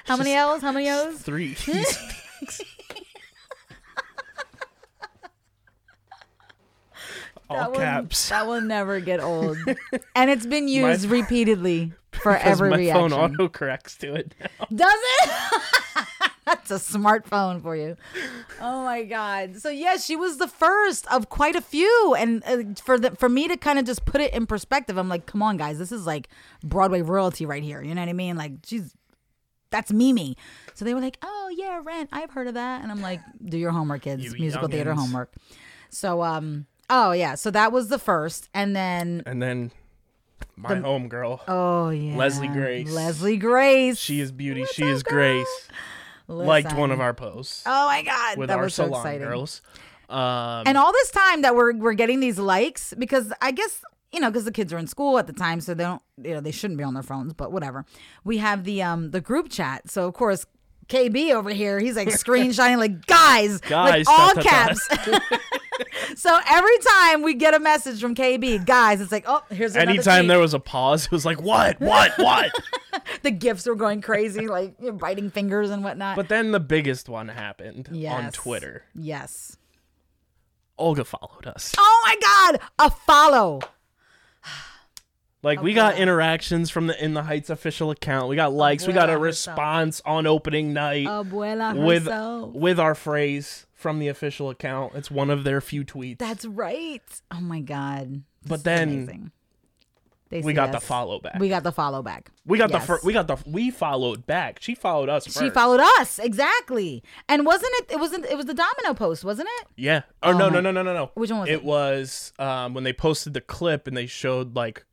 S1: How many L's? How many O's?
S2: Three. All
S1: That
S2: caps.
S1: that will never get old. and it's been used repeatedly for every
S2: my
S1: reaction.
S2: phone auto corrects to it now.
S1: Does it? That's a smartphone for you. Oh my god. So yes, she was the first of quite a few, and uh, for the for me to kind of just put it in perspective, I'm like, come on, guys, this is like Broadway royalty right here. You know what I mean? Like, she's that's Mimi. So they were like, oh yeah, Rent, I've heard of that, and I'm like, do your homework, kids,
S2: You
S1: musical theater homework. So um, oh yeah, so that was the first, and then
S2: And then my home girl.
S1: oh yeah,
S2: Leslie Grace.
S1: Leslie Grace.
S2: She is beauty.
S1: What's
S2: She is
S1: girl?
S2: Grace. Liked one of our posts
S1: Oh my god,
S2: with
S1: that
S2: our
S1: was so
S2: salon
S1: exciting.
S2: girls. Um,
S1: And all this time that we're we're getting these likes because I guess you know because the kids are in school at the time, so they don't you know they shouldn't be on their phones, but whatever. We have the um the group chat, so of course. KB over here, he's like screen screenshotting like guys,
S2: Guys,
S1: like all caps. so every time we get a message from KB, guys, it's like, oh, here's another
S2: anytime
S1: tweet.
S2: there was a pause, it was like, what, what, what?
S1: the gifts were going crazy, like you know, biting fingers and whatnot.
S2: but then the biggest one happened on Twitter.
S1: yes.
S2: Olga followed us.
S1: Oh my God, a follow.
S2: Like we got interactions from the In the Heights official account. We got likes. we got a
S1: Abuela herself.
S2: response on opening night
S1: Abuela
S2: with
S1: herself.
S2: with our phrase from the official account. It's one of their few tweets.
S1: That's right. Oh my god.
S2: But then
S1: amazing. They
S2: we
S1: see
S2: the follow back.
S1: We got the follow back.
S2: We got
S1: Yes.
S2: the fir- we got the we followed back. She followed us first.
S1: She followed us exactly. And wasn't it? It wasn't. It was the domino post, wasn't it?
S2: Yeah. Oh,
S1: Oh
S2: no, no, no, no, no, no.
S1: Which one was
S2: it?
S1: it?
S2: was um, when they posted the clip and they showed like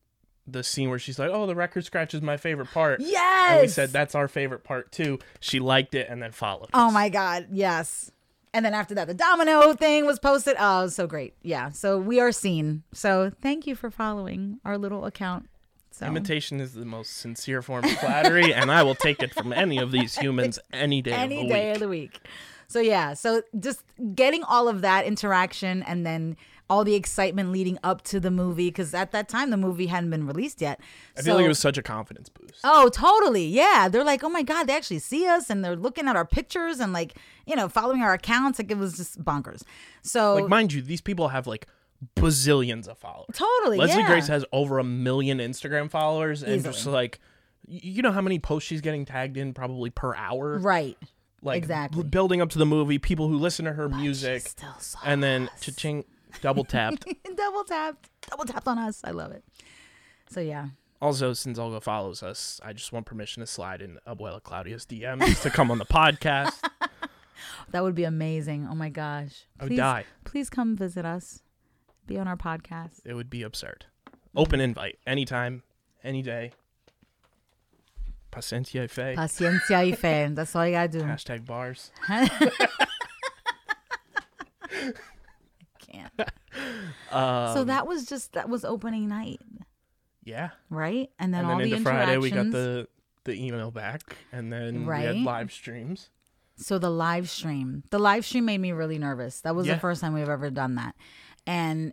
S2: the scene where she's like, "Oh, the record scratch is my favorite part."
S1: Yes.
S2: And we said that's our favorite part too. She liked it and then followed.
S1: Oh
S2: us.
S1: my god. Yes. And then after that, the domino thing was posted. Oh, was so great. Yeah. So we are seen. So thank you for following our little account. So
S2: Imitation is the most sincere form of flattery, and I will take it from any of these humans any day
S1: any
S2: of the
S1: day
S2: week.
S1: of the week. So yeah, so just getting all of that interaction and then all the excitement leading up to the movie because at that time the movie hadn't been released yet.
S2: I feel like it was such a confidence boost.
S1: Oh, totally. Yeah. They're like, oh my God, they actually see us and they're looking at our pictures and like, you know, following our accounts. Like it was just bonkers. So
S2: Like, mind you, these people have like bazillions of followers.
S1: totally.
S2: Leslie
S1: yeah.
S2: Grace has over a million Instagram followers, and
S1: Easily.
S2: just like, you know how many posts she's getting tagged in probably per hour.
S1: Right.
S2: like
S1: Exactly.
S2: building up to the movie, people who listen to her music,
S1: Still saw
S2: and then cha-ching, double tapped.
S1: double tapped, double tapped on us. I love it. So yeah,
S2: also, since Olga follows us, I just want permission to slide in Abuela Claudia's DMs to come on the podcast.
S1: that would be amazing. Oh my gosh,
S2: I would
S1: please,
S2: die.
S1: please come visit us, be on our podcast.
S2: It would be absurd. Open invite, anytime, any day. Paciencia y fe.
S1: Paciencia y fe. That's all you gotta do.
S2: Hashtag bars. Um,
S1: so that was just that was opening night,
S2: yeah.
S1: right? And then
S2: and
S1: all
S2: then
S1: the
S2: into Friday we got the the email back, and then
S1: right?
S2: we had live streams.
S1: So the live stream, the live stream made me really nervous. That was
S2: Yeah.
S1: the first time we've ever done that, and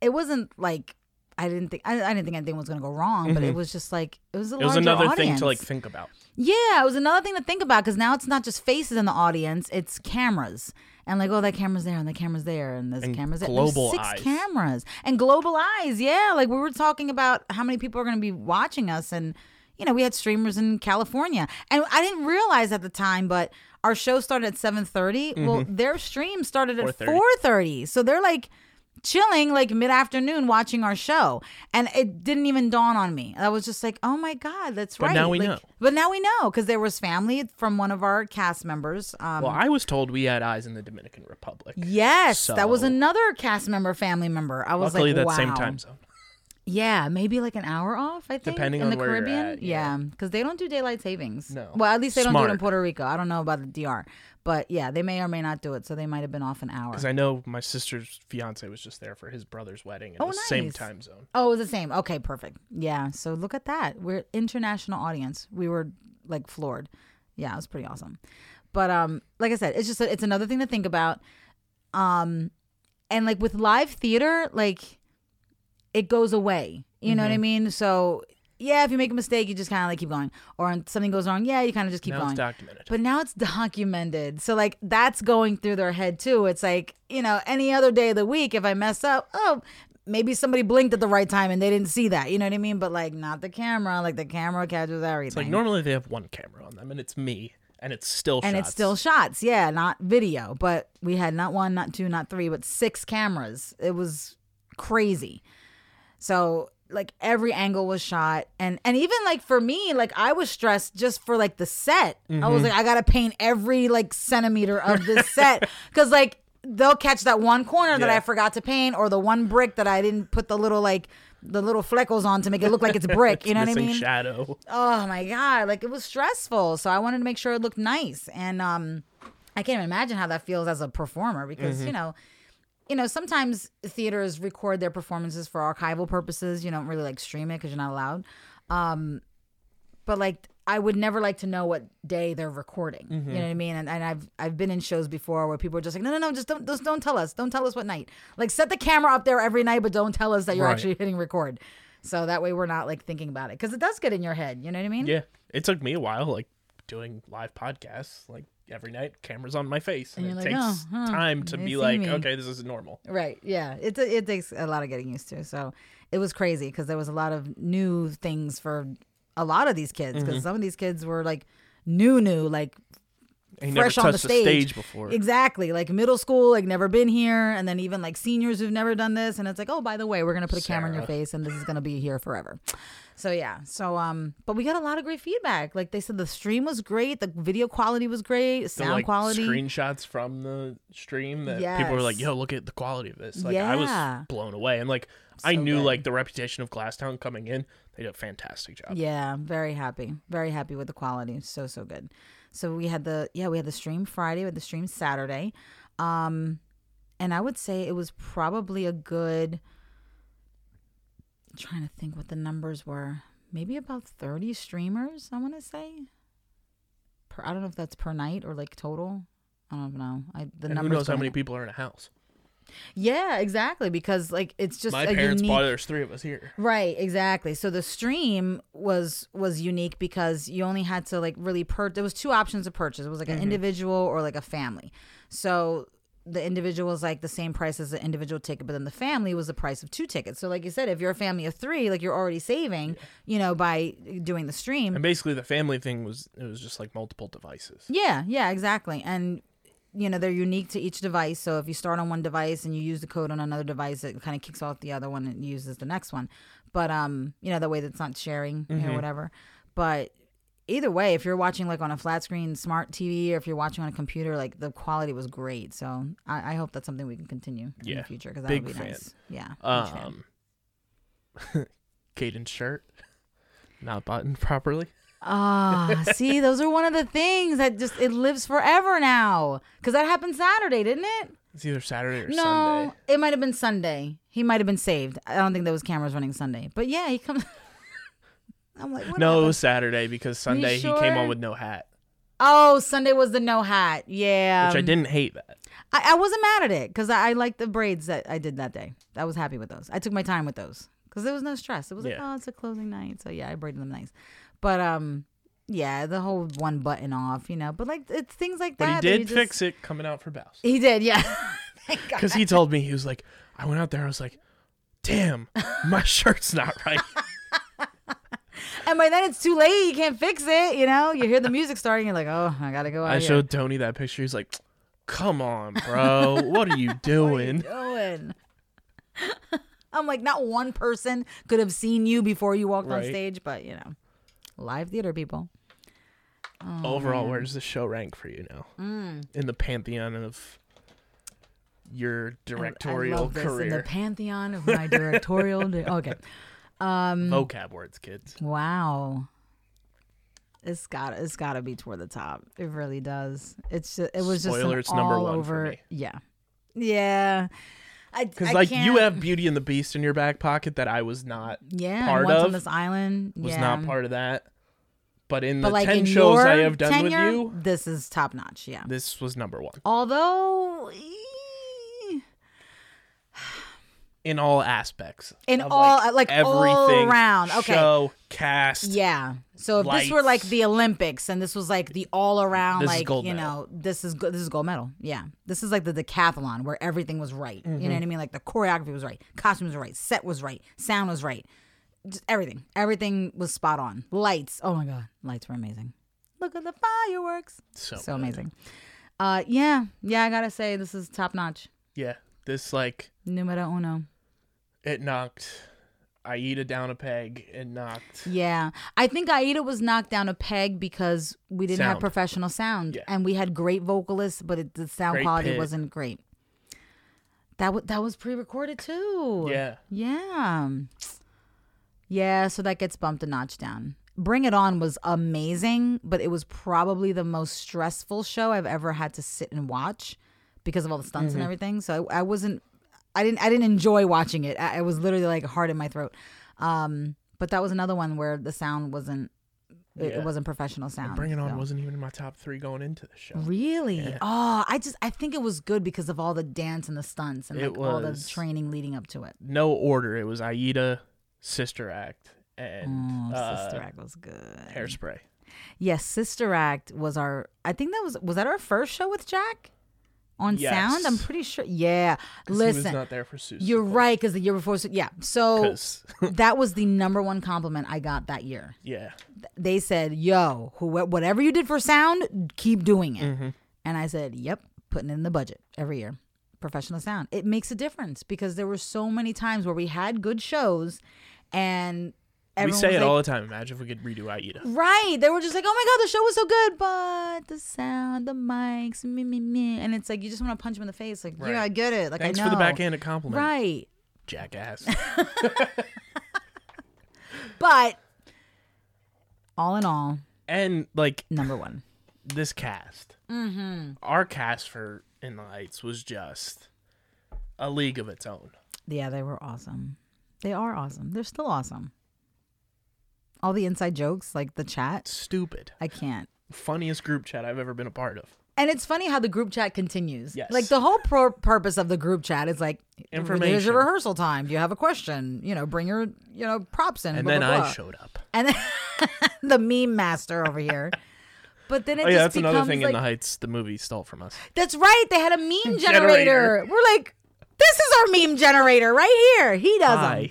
S1: it wasn't like I didn't think I, I didn't think anything was gonna go wrong, but it was just like it was a
S2: Mm-hmm. It was another thing to like think about.
S1: Yeah, it was another thing to think about because now it's not just faces in the audience; it's cameras. And like, oh, that camera's there, and the camera's there, and this
S2: And
S1: cameras there.
S2: global
S1: there's six
S2: eyes.
S1: cameras and global eyes. Yeah, like we were talking about how many people are going to be watching us, and you know, we had streamers in California, and I didn't realize at the time, but our show started at seven Well, mm-hmm. their stream started at
S2: 4:30.
S1: four thirty, so they're like chilling like mid afternoon watching our show, and it didn't even dawn on me. I was just like, oh my god, that's
S2: But
S1: right.
S2: now we
S1: Like,
S2: know.
S1: But now we know because there was family from one of our cast members. Um,
S2: Well, I was told we had eyes in the Dominican Republic.
S1: yes, that was another cast member, family member. I was
S2: Luckily,
S1: like,
S2: that
S1: wow.
S2: same time zone.
S1: Yeah, maybe like an hour off. I think
S2: Depending
S1: in
S2: on
S1: the
S2: where you're
S1: Caribbean.
S2: at,
S1: yeah,
S2: yeah.
S1: because they don't do daylight savings.
S2: No.
S1: Well, at least they don't do it in Puerto Rico. I don't know about the DR, but yeah, they may or may not do it. So they might have been off an hour.
S2: Because I know my sister's fiance was just there for his brother's wedding in
S1: Oh,
S2: the same time zone.
S1: Oh, it was the same. Okay, perfect. Yeah. So look at that. We're international audience. We were like floored. Yeah, it was pretty awesome. But um, like I said, it's just it's another thing to think about. Um, and like with live theater, like it goes away. You know what I
S2: Mm-hmm.
S1: mean? So yeah, if you make a mistake, you just kind of like keep going, or when something goes wrong, yeah, you kind of just keep
S2: now
S1: going.
S2: it's documented.
S1: But now it's documented. So like that's going through their head too. It's like, you know, any other day of the week if I mess up, oh, maybe somebody blinked at the right time and they didn't see that. You know what I mean? But like not the camera. Like the camera catches everything.
S2: it's like normally they have one camera on them, and it's me, and it's still
S1: and
S2: shots.
S1: it's still shots. Yeah, not video. But we had not one, not two, not three, but six cameras. It was crazy. So like every angle was shot. And and even like for me like i was stressed just for like the set. I
S2: Mm-hmm.
S1: was like i gotta paint every like centimeter of this set. Because like they'll catch that one corner that i forgot to paint or the one brick that i didn't put the little like the little fleckles on to make it look like it's brick. You know what i mean?
S2: shadow.
S1: oh my god. Like it was stressful. So i wanted to make sure it looked nice. And um i can't even imagine how that feels as a performer because
S2: Mm-hmm.
S1: you know you know sometimes theaters record their performances for archival purposes you don't really like stream it because you're not allowed um but like I would never like to know what day they're recording.
S2: Mm-hmm.
S1: You know what I mean? And, and I've I've been in shows before where people are just like, no, no, no, just don't just don't tell us. Don't tell us what night. Like set the camera up there every night, but don't tell us that you're
S2: Right.
S1: actually hitting record. So that way we're not like thinking about it because it does get in your head. You know what I mean?
S2: Yeah, it took me a while, like doing live podcasts, like every night, cameras on my face, and,
S1: And
S2: it
S1: like,
S2: takes
S1: "Oh, huh,
S2: time to be like,
S1: me."
S2: okay, this is normal.
S1: Right. Yeah. It it takes a lot of getting used to. So it was crazy because there was a lot of new things for a lot of these kids because mm-hmm. some of these kids were like new, new, like
S2: he
S1: fresh on the stage.
S2: stage before.
S1: Exactly. Like middle school, like never been here, and then even like seniors who've never done this, and it's like, oh, by the way, we're gonna put a camera in your face, and this is gonna be here forever. So yeah. So um, but we got a lot of great feedback. Like they said, the stream was great, the video quality was great,
S2: The,
S1: sound
S2: like,
S1: quality.
S2: screenshots from the stream that people were like, "Yo, look at the quality of this!" Like I was blown away, and like I knew
S1: good.
S2: like the reputation of Glasstown coming in, they did a fantastic job.
S1: Yeah, very happy. Very happy with the quality. So so good. So we had the yeah, we had the stream Friday, with the stream Saturday. Um and I would say it was probably a good I'm trying to think what the numbers were. Maybe about 30 streamers, I want to say. Per, I don't know if that's per night or like total. I don't know. I the
S2: And who knows how many
S1: up.
S2: people are in a house?
S1: Yeah, exactly because like it's just
S2: My parents
S1: unique
S2: bought it. There's three of us here.
S1: Right, exactly. So the stream was was unique because you only had to like really purchase. There was two options to purchase. It was like an mm-hmm. individual or like a family. So the individual was like the same price as the individual ticket, but then the family was the price of two tickets. So, like you said, if you're a family of three, like you're already saving, you know, by doing the stream.
S2: And basically, the family thing was it was just like multiple devices.
S1: Yeah, yeah, exactly. And you know, they're unique to each device. So if you start on one device and you use the code on another device, it kind of kicks off the other one and uses the next one. But um, you know, that way that's not sharing or whatever. But either way, if you're watching like on a flat screen smart TV or if you're watching on a computer, like the quality was great. So I, I hope that's something we can continue in the future because that
S2: big
S1: would be
S2: fan.
S1: nice. Yeah.
S2: Um, Caden's shirt not buttoned properly.
S1: Ah, see, those are one of the things that just it lives forever now. Because that happened Saturday, didn't it?
S2: It's either Saturday or
S1: No,
S2: Sunday.
S1: it might have been Sunday. He might have been saved. I don't think there was cameras running Sunday. But yeah, he comes. I'm like,
S2: No, it
S1: happened?
S2: was Saturday because Sunday he came on with no hat,
S1: Oh, Sunday was the no hat. Yeah,
S2: which I didn't hate that.
S1: I, I wasn't mad at it because I, I liked the braids that I did that day. I was happy with those. I took my time with those because there was no stress. It was like, oh, it's a closing night, so yeah, I braided them nice. But um, yeah, the whole one button off, you know. But like it's things like that.
S2: But
S1: he
S2: did
S1: you just-
S2: fix it coming out for Bouse.
S1: He did, yeah.
S2: Because he told me, he was like, I went out there, I was like, damn, my shirt's not right.
S1: And by then it's too late. You can't fix it. You know, you hear the music starting. You're like, oh, I gotta go out
S2: I
S1: here.
S2: showed Tony that picture. He's like, come on, bro. What are you
S1: What are you
S2: doing?
S1: doing? I'm like, not one person could have seen you before you walked on stage, but you know, live theater people. Oh,
S2: Overall, where does the show rank for you now?
S1: Mm.
S2: In the pantheon of your directorial
S1: I love this. In the pantheon of my directorial. di- okay. Um,
S2: Vocab words, kids.
S1: Wow. It's got it's got to be toward the top. It really does. It's just, it was just
S2: Spoiler,
S1: an
S2: it's number
S1: all
S2: one for
S1: over.
S2: me.
S1: Yeah, yeah. I
S2: Because like you
S1: can't-
S2: have Beauty and the Beast in your back pocket that I was not
S1: yeah
S2: part of,
S1: on this island
S2: was
S1: yeah.
S2: not part of that. But in
S1: But
S2: the
S1: like
S2: ten
S1: in
S2: shows I have done
S1: tenure,
S2: with you,
S1: this is top notch. Yeah.
S2: this was number one
S1: Although
S2: in all aspects.
S1: In all- like, all
S2: everything,
S1: around, okay.
S2: Show, cast,
S1: Yeah. So if this were like the Olympics and this was like the all around, like you
S2: medal.
S1: know, this is this is gold medal. Yeah, this is like the decathlon where everything was right. You
S2: Mm-hmm.
S1: know what I mean? Like the choreography was right, costumes were right, set was right, sound was right, just everything. Everything was spot on. Lights. Oh my god, lights were amazing. Look at the fireworks.
S2: so,
S1: So amazing. Uh, yeah, yeah. I gotta say this is top notch.
S2: Yeah, this like
S1: Numero uno.
S2: It knocked Aida down a peg. It knocked.
S1: Yeah. I think Aida was knocked down a peg because we didn't have professional sound
S2: Yeah.
S1: and we had great vocalists, but it, the sound
S2: Great
S1: quality
S2: pit.
S1: wasn't great. That w- that was pre-recorded too.
S2: Yeah,
S1: Yeah. Yeah, so that gets bumped a notch down. Bring It On was amazing, but it was probably the most stressful show I've ever had to sit and watch because of all the stunts
S2: Mm-hmm.
S1: and everything. So I, I wasn't I didn't I didn't enjoy watching it. I, it was literally like hard in my throat. Um, but that was another one where the sound wasn't it,
S2: Yeah.
S1: it wasn't professional sound.
S2: Bring It On
S1: so.
S2: wasn't even in my top three going into the show.
S1: Really?
S2: Yeah.
S1: Oh, I just I think it was good because of all the dance and the stunts and like all the training leading up to it.
S2: No order. It was Aida, Sister Act, and
S1: Oh,
S2: uh,
S1: Sister Act was good.
S2: Hairspray.
S1: Yes, Sister Act was our. I think that was was that our first show with Jack on sound. I'm pretty sure. Yeah,
S2: 'Cause He was
S1: listen,
S2: not there for
S1: you're right because the year before. Yeah, So that was the number one compliment I got that year.
S2: yeah,
S1: They said, "Yo, who, whatever you did for sound, keep doing it."
S2: Mm-hmm.
S1: And I said, "Yep, putting it in the budget every year." Professional sound. It makes a difference because there were so many times where we had good shows, and
S2: we say it
S1: like,
S2: all the time. Imagine if we could redo Aida.
S1: Right. They were just like, oh my God, the show was so good, but the sound, the mics, me, me, me. And it's like, you just want to punch them in the face. Like, yeah, I get it. Like,
S2: Thanks
S1: I know.
S2: for the backhanded compliment,
S1: Right.
S2: jackass.
S1: But all in all,
S2: and like
S1: number one.
S2: this cast,
S1: Mm-hmm.
S2: our cast for In the Heights was just a league of its own.
S1: Yeah, they were awesome. They are awesome. They're still awesome. All the inside jokes, like the chat,
S2: Stupid,
S1: I can't.
S2: funniest group chat I've ever been a part of.
S1: And it's funny how the group chat continues.
S2: Yes.
S1: Like the whole pro- purpose of the group chat is like, Here's
S2: Information.
S1: your rehearsal time. Do you have a question? You know, bring your you know props in.
S2: And
S1: blah,
S2: then
S1: blah,
S2: I showed up.
S1: and then the meme master over here. But then it
S2: Oh yeah,
S1: just
S2: that's another thing
S1: like,
S2: in the Heights. The movie stole from us.
S1: That's right. They had a meme generator.
S2: Generator.
S1: We're like, this is our meme generator right here. He does
S2: Hi.
S1: them.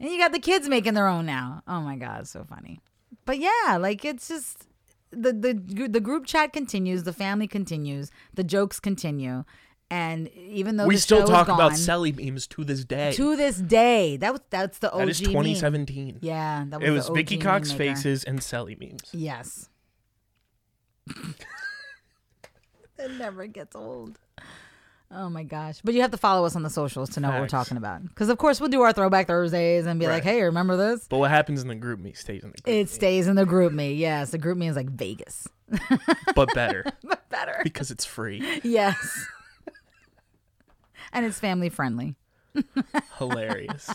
S1: And you got the kids making their own now. Oh my god, so funny. But yeah, like it's just the the the group chat continues, the family continues, the jokes continue, and even though
S2: we still talk about Sally memes to this day.
S1: to this day. That was that's the OG.
S2: that is
S1: meme.
S2: 2017.
S1: Yeah, that was
S2: It was Vicky Cox faces and Sally memes.
S1: Yes. it never gets old. Oh my gosh. But you have to follow us on the socials to know what we're
S2: Facts.
S1: talking about. Because, of course, we'll do our throwback Thursdays and be like,
S2: Right.
S1: hey, remember this?
S2: But what happens in the GroupMe stays in the group.
S1: It stays in the GroupMe. Yes. The GroupMe is like Vegas.
S2: but better
S1: But better.
S2: because it's free.
S1: Yes. and it's family friendly.
S2: Hilarious.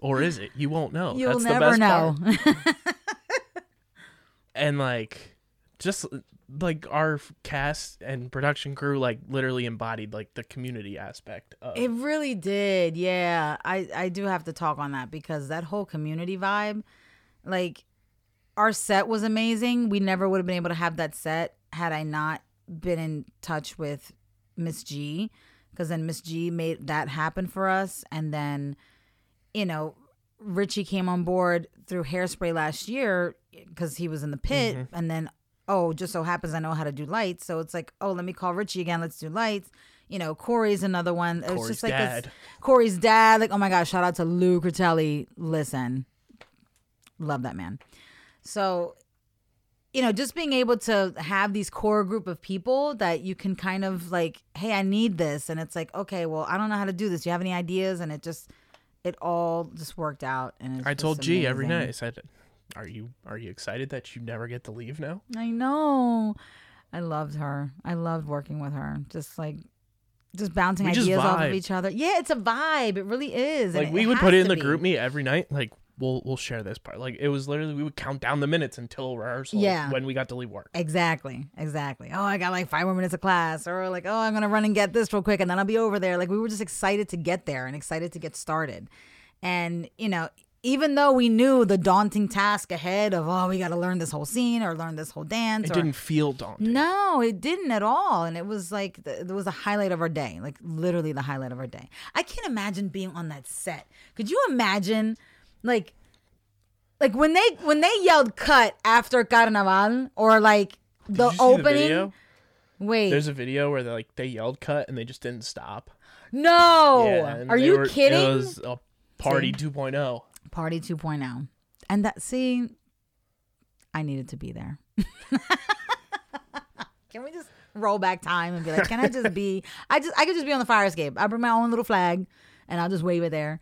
S2: or is it? You won't know.
S1: You'll
S2: That's
S1: never
S2: the best
S1: know.
S2: Part. And like, just uh, like our cast and production crew, like literally embodied like the community aspect of.
S1: It really did. Yeah. I, I do have to talk on that because that whole community vibe, like our set was amazing. We never would have been able to have that set had I not been in touch with Miss G because then Miss G made that happen for us. And then, you know, Richie came on board through Hairspray last year because he was in the pit. Mm-hmm. And then, oh, just so happens I know how to do lights. So it's like, oh, let me call Richie again. Let's do lights. You know, Corey's another one. It was
S2: Corey's
S1: just like this-
S2: dad.
S1: Corey's dad. Like, oh my gosh, shout out to Lou Critelli. Listen, love that man. So, you know, just being able to have these core group of people that you can kind of like, hey, I need this. And it's like, okay, well, I don't know how to do this. Do you have any ideas? And it just, it all just worked out. And it's
S2: I told G every night. I said, "Are you are you excited that you never get to leave now?"
S1: I know. I loved her. I loved working with her. Just like, just bouncing
S2: We just
S1: ideas off of each other. Yeah, it's a vibe. It really is.
S2: Like
S1: it-
S2: we would put it in the
S1: be.
S2: group me every night. Like we'll we'll share this part. Like it was literally we would count down the minutes until rehearsal.
S1: Yeah.
S2: When we got to leave work.
S1: Exactly, exactly. Oh, I got like five more minutes of class, or like, oh, I'm gonna run and get this real quick, and then I'll be over there. Like we were just excited to get there and excited to get started, and you know, even though we knew the daunting task ahead of, oh, we got to learn this whole scene or learn this whole dance,
S2: It
S1: or,
S2: didn't feel daunting.
S1: no, it didn't at all. And it was like, the, it was the highlight of our day, like literally the highlight of our day. I can't imagine being on that set. Could you imagine, like, like when they when they yelled cut after Carnaval or like the
S2: Did you see
S1: opening?
S2: the?
S1: Wait,
S2: There's a video where they like they yelled cut and they just didn't stop.
S1: no,
S2: Yeah,
S1: are you
S2: were-
S1: kidding?
S2: It was a party
S1: See?
S2: 2.0.
S1: Party 2.0. And that, see, I needed to be there. can we just roll back time and be like, can I just be, I just, I could just be on the fire escape. I bring my own little flag and I'll just wave it there.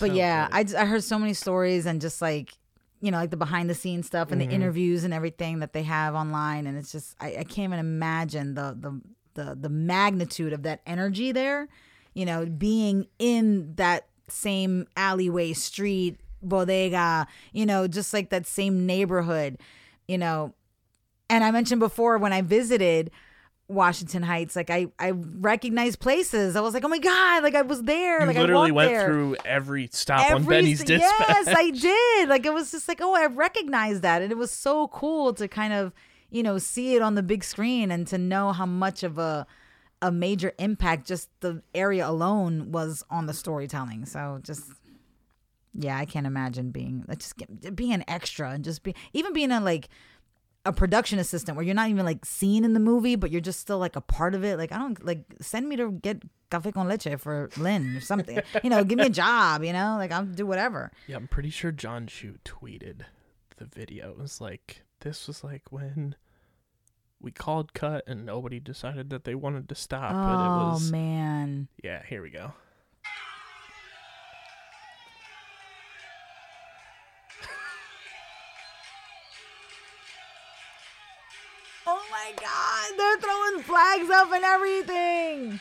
S1: But yeah,
S2: good.
S1: I, just, I heard so many stories and just like, you know, like the behind the scenes stuff and the mm-hmm. interviews and everything that they have online. And it's just, I, I can't even imagine the, the, the, the magnitude of that energy there, you know, being in that same alleyway, street, bodega, you know, just like that same neighborhood, you know. And I mentioned before when I visited Washington Heights, like I, I recognized places. I was like, oh my God, like I was there.
S2: you
S1: like
S2: literally
S1: I
S2: went
S1: there.
S2: through every stop on Benny's dispatch.
S1: Yes, I did. Like it was just like, oh, I recognized that, and it was so cool to kind of, you know, see it on the big screen and to know how much of a a major impact just the area alone was on the storytelling. So just yeah, I can't imagine being like just get, being an extra and just be even being a like a production assistant where you're not even like seen in the movie, but you're just still like a part of it. Like I don't like send me to get cafe con leche for Lin or something. you know, give me a job. You know, like I'll do whatever.
S2: Yeah, I'm pretty sure Jon Chu tweeted the video. It was like this was like when we called cut and nobody decided that they wanted to stop. but it
S1: oh
S2: was
S1: man,
S2: yeah. Here we go.
S1: oh my God, they're throwing flags up and everything.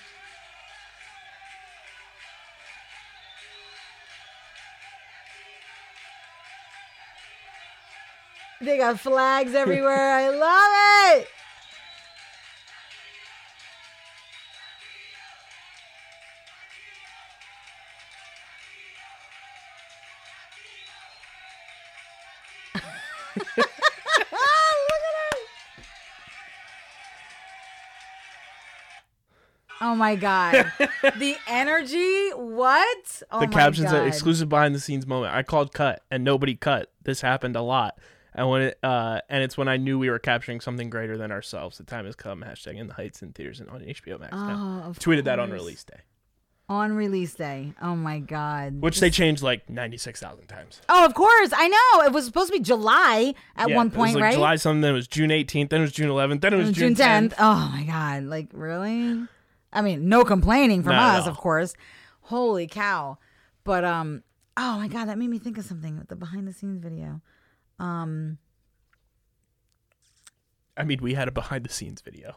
S1: They got flags everywhere. I love it. Look at her. Oh my god. the energy? What? Oh
S2: the
S1: my captions
S2: are exclusive behind the scenes moment. I called cut and nobody cut. This happened a lot. And when it uh and it's when I knew we were capturing something greater than ourselves. The time has come. Hashtag in the heights in theaters and on HBO Max
S1: oh, now.
S2: Tweeted course. that on release day.
S1: On release day. Oh my god.
S2: which they changed like ninety six thousand times.
S1: Oh, of course. I know. It was supposed to be July at
S2: Yeah,
S1: one
S2: it was
S1: point,
S2: like
S1: right?
S2: July something. Then it was June eighteenth. Then it was June eleventh. Then it was
S1: June
S2: June
S1: 10th.
S2: tenth.
S1: Oh my god. Like really? I mean, no complaining from
S2: Not
S1: us, of course. Holy cow. But um oh my god, that made me think of something with the behind the scenes video. Um
S2: I mean, we had a behind the scenes video.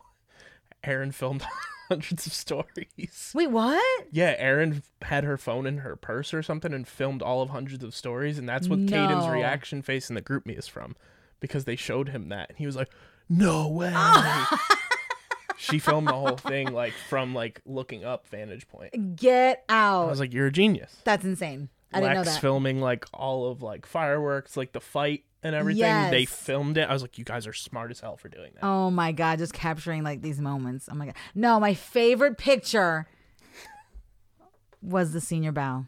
S2: Erin filmed hundreds of stories.
S1: Wait, what?
S2: Yeah, Erin had her phone in her purse or something and filmed all of hundreds of stories, and that's what Caden's
S1: No.
S2: reaction face in the GroupMe is from, because they showed him that, and he was like, "No way." she filmed the whole thing like from like looking up vantage point.
S1: Get out!
S2: I was like, "You're a genius."
S1: That's insane. I didn't know that.
S2: filming like all of like fireworks, like the fight and everything. They filmed it. I was like, "You guys are smart as hell for doing that."
S1: Oh my god, just capturing like these moments. Oh my god. No, my favorite picture was the senior bow.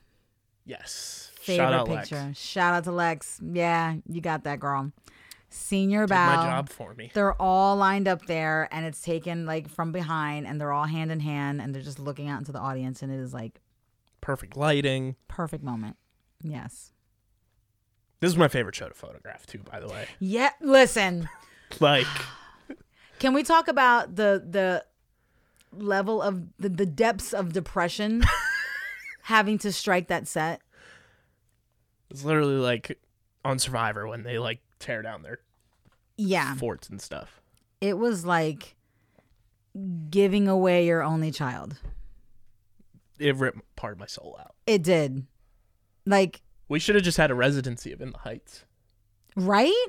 S2: yes.
S1: Favorite
S2: Shout out
S1: picture.
S2: Lex.
S1: Shout out to Lex. Yeah, you got that girl. Senior
S2: Did
S1: bow.
S2: my job for me.
S1: They're all lined up there and it's taken like from behind and they're all hand in hand and they're just looking out into the audience and it is like
S2: Perfect lighting.
S1: perfect moment. Yes.
S2: This is my favorite show to photograph too, by the way.
S1: Yeah, listen.
S2: Like
S1: Can we talk about the the level of the, the depths of depression having to strike that set?
S2: It's literally like on Survivor when they like tear down their
S1: Yeah.
S2: forts and stuff.
S1: It was like giving away your only child.
S2: It ripped part of my soul out.
S1: It did. Like,
S2: We should have just had a residency of In the Heights.
S1: right?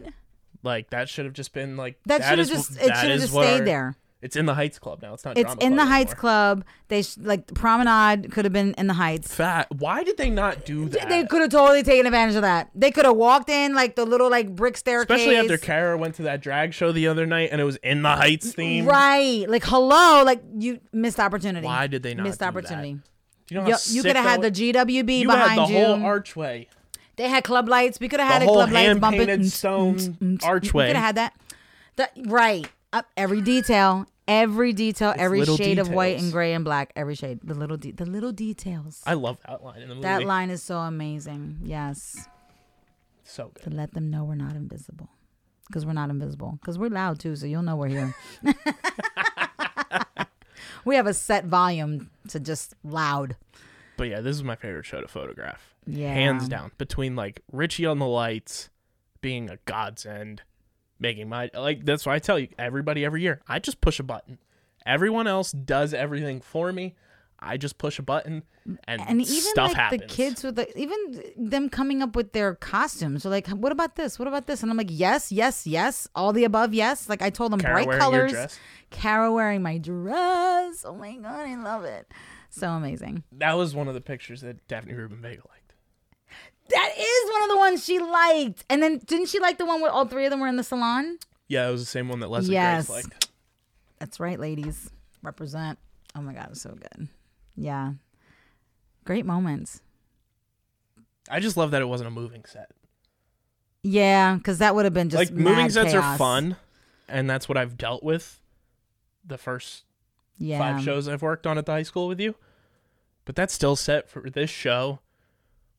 S2: Like that should have just been like
S1: That should have just it should have just stayed there.
S2: It's in the Heights Club now. It's not.
S1: It's in the Heights
S2: anymore.
S1: Club. They sh- like the promenade could have been in the Heights.
S2: Fat. Why did they not do that?
S1: They could have totally taken advantage of that. They could have walked in like the little like brick staircase.
S2: Especially after Kara went to that drag show the other night and it was in the Heights theme.
S1: Right. Like hello, like you missed opportunity.
S2: Why did they not
S1: missed
S2: do that? You know
S1: You, could have had the? GWB
S2: You
S1: behind
S2: had the
S1: you.
S2: whole archway.
S1: they had club lights. We could have had
S2: The
S1: a
S2: whole
S1: club lights bumping.
S2: hand-painted stone archway.
S1: We could have had that. The, right. Up every detail, every detail, every
S2: little
S1: shade of white
S2: details.
S1: and gray and black. Every shade. The little de- the little details.
S2: I love that line in the movie.
S1: that line is so amazing. Yes.
S2: so
S1: To
S2: good.
S1: let them know we're not invisible. Because we're not invisible. Because we're loud too, so you'll know we're here. we have a set volume to just loud.
S2: But yeah, this is my favorite show to photograph.
S1: Yeah.
S2: Hands down. Between like Richie on the lights being a godsend, making my like that's why I tell you everybody every year. I just push a button. Everyone else does everything for me. I just push a button and,
S1: and even
S2: stuff
S1: like
S2: happens.
S1: the kids with the even them coming up with their costumes. They're like, what about this? What about this? And I'm like, yes, yes, yes, all the above, yes. Like I told them,
S2: Kara
S1: bright colors. Kara wearing my dress. Oh my god, I love it. So amazing.
S2: That was one of the pictures that Daphne Rubin Vega liked.
S1: That is one of the ones she liked. And then didn't she like the one where all three of them were in the salon?
S2: Yeah, it was the same one that Leslie
S1: Yes.
S2: Grace liked.
S1: That's right, ladies. Represent. Oh my god, it's so good. Yeah. Great moments.
S2: I just love that it wasn't a moving set.
S1: Yeah, because that would have been just
S2: like moving sets are fun, and that's what I've dealt with the first
S1: Yeah.
S2: five shows I've worked on at the high school with you. But that still set for this show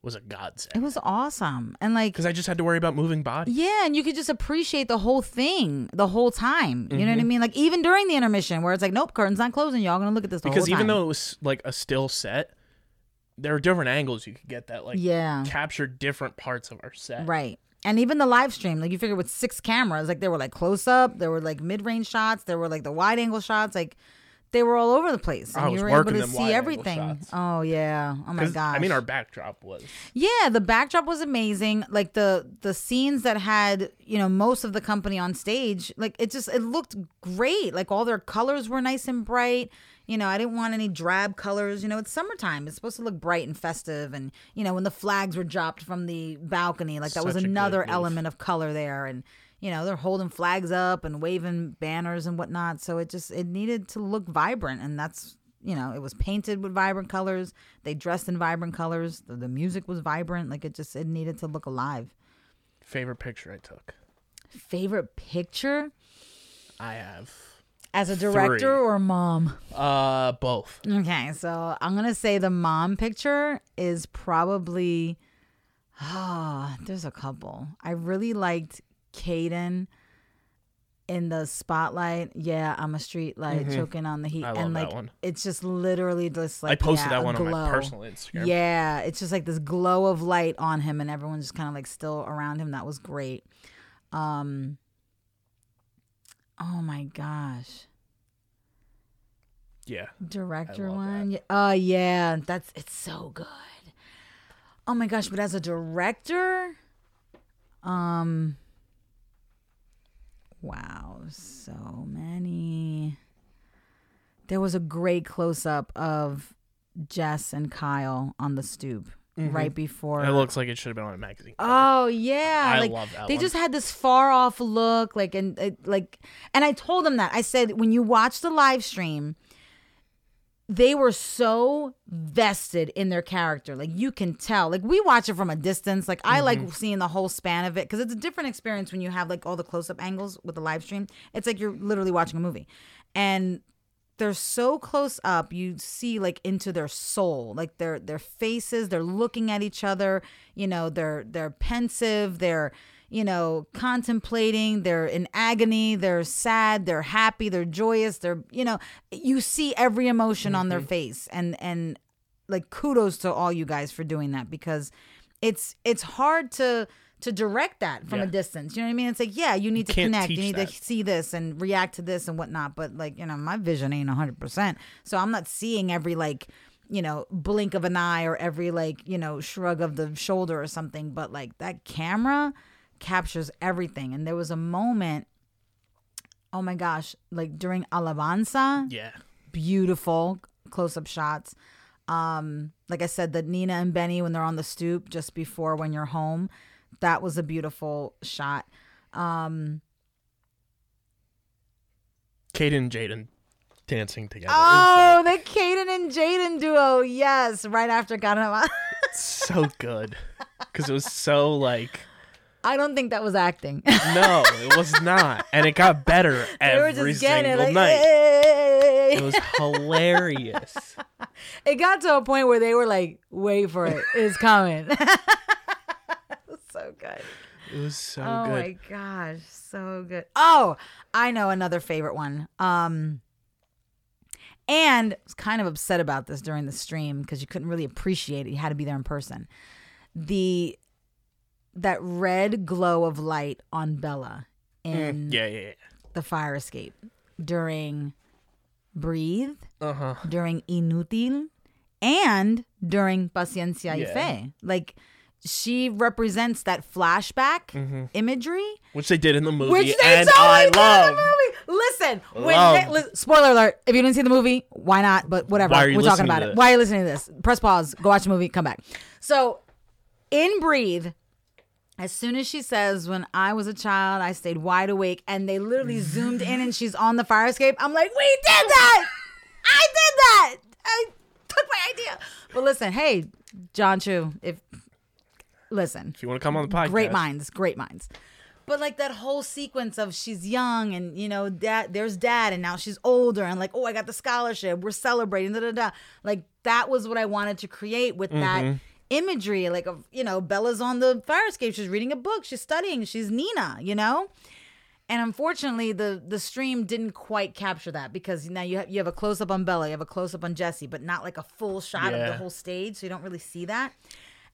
S2: was a godsend.
S1: It was awesome. And like
S2: because I just had to worry about moving bodies.
S1: Yeah, and you could just appreciate the whole thing the whole time. You know
S2: Mm-hmm.
S1: what I mean? Like even during the intermission, where it's like, nope, curtain's not closing. Y'all gonna look at this
S2: Because even though it was like a still set, there are different angles you could get that like
S1: yeah,
S2: captured different parts of our set.
S1: right. And even the live stream, like you figure with six cameras, like there were like close up, there were like mid range shots, there were like the wide angle shots, like they were all over the place. And
S2: I
S1: you
S2: was
S1: were able to
S2: them
S1: see everything. Oh yeah. Oh my gosh.
S2: I mean, our backdrop was
S1: Yeah, the backdrop was amazing. Like the the scenes that had, you know, most of the company on stage, like it just it looked great. Like all their colors were nice and bright. You know, I didn't want any drab colors. You know, it's summertime. It's supposed to look bright and festive and, you know, when the flags were dropped from the balcony, like that was
S2: Such good
S1: another element of color there and you know, they're holding flags up and waving banners and whatnot. So it just it needed to look vibrant and that's you know, it was painted with vibrant colors. They dressed in vibrant colors. The, the music was vibrant. Like it just it needed to look alive.
S2: Favorite picture I took.
S1: Favorite picture
S2: I have
S1: as a director
S2: Three.
S1: or mom?
S2: uh both.
S1: Okay, so I'm gonna say the mom picture is probably. Ah, there's a couple. I really liked Caden in the spotlight. Yeah, I'm a street light choking on the heat,
S2: Mm-hmm. I love
S1: and
S2: that
S1: like
S2: one.
S1: it's just literally just like
S2: I posted
S1: yeah,
S2: that one on my
S1: glow.
S2: personal Instagram.
S1: Yeah, it's just like this glow of light on him, and everyone's just kind of like still around him. That was great. Um. Oh my gosh.
S2: Yeah.
S1: director one. Oh yeah, that's it's so good. Oh my gosh, but as a director, um wow, so many. There was a great close up of Jess and Kyle on the stoop right before
S2: It looks like it should have been on a magazine.
S1: Oh yeah,
S2: I
S1: like,
S2: love that
S1: They
S2: one.
S1: just had this far off look, like and uh, like, and I told them that I said when you watch the live stream, they were so vested in their character. Like you can tell. Like we watch it from a distance. Like I
S2: Mm-hmm.
S1: like seeing the whole span of it because it's a different experience when you have like all the close up angles with the live stream. It's like you're literally watching a movie, and they're so close up you see like into their soul like their their faces they're looking at each other you know they're they're pensive they're you know contemplating they're in agony they're sad they're happy they're joyous they're you know you see every emotion on their face. And and like kudos to all you guys for doing that because it's it's hard to to direct that from a distance. You know what i mean? It's like yeah you need to connect you need
S2: that.
S1: to see this and react to this and whatnot. But like you know my vision ain't 100% so i'm not seeing every like you know blink of an eye or every like you know shrug of the shoulder or something. But like that camera captures everything and there was a moment oh my gosh like during alabanza
S2: Yeah.
S1: beautiful close-up shots um like i said the nina and benny when they're on the stoop just before when you're home that was a beautiful shot um
S2: Kaden and Jaden dancing together.
S1: oh the Kaden and Jaden duo yes right after Ganama
S2: so good. Because it was so like,
S1: I don't think that was acting
S2: no, it was not. And it got better every
S1: just getting it
S2: single
S1: like
S2: night.
S1: "Hey."
S2: It was hilarious.
S1: it got to a point where they were like wait for it it's coming it was so good
S2: It was so
S1: oh
S2: good.
S1: Oh my gosh, so good. Oh, I know another favorite one. Um and I was kind of upset about this during the stream because you couldn't really appreciate it. You had to be there in person. The that red glow of light on Bella in
S2: Yeah, yeah, yeah.
S1: the fire escape during Breathe,
S2: Uh huh.
S1: during Inútil, and during Paciencia y Fe. Like she represents that flashback
S2: Mm-hmm.
S1: imagery
S2: Which they did in the movie,
S1: which they
S2: and
S1: totally
S2: I
S1: did in
S2: love.
S1: the movie. Listen,
S2: Love.
S1: they, li- spoiler alert: if you didn't see the movie, why not? But whatever,
S2: Why are you
S1: we're talking about it. Why are you listening to this? Press pause, go watch the movie, come back. So, in Breathe, as soon as she says, "When I was a child, I stayed wide awake," and they literally zoomed in and she's on the fire escape, I'm like, "We did that! I did that! I took my idea." But listen, hey, Jon Chu, if listen,
S2: If you want to come on the podcast,
S1: great minds, great minds. But like that whole sequence of she's young and you know dad, there's dad, and now she's older and like oh I got the scholarship, we're celebrating da da da. Like that was what I wanted to create with that mm-hmm. Imagery, like of you know Bella's on the fire escape, she's reading a book, she's studying, she's Nina, you know. And unfortunately, the the stream didn't quite capture that because now you have you have a close up on Bella, you have a close up on Jesse, but not like a full shot of the whole stage, so you don't really see that.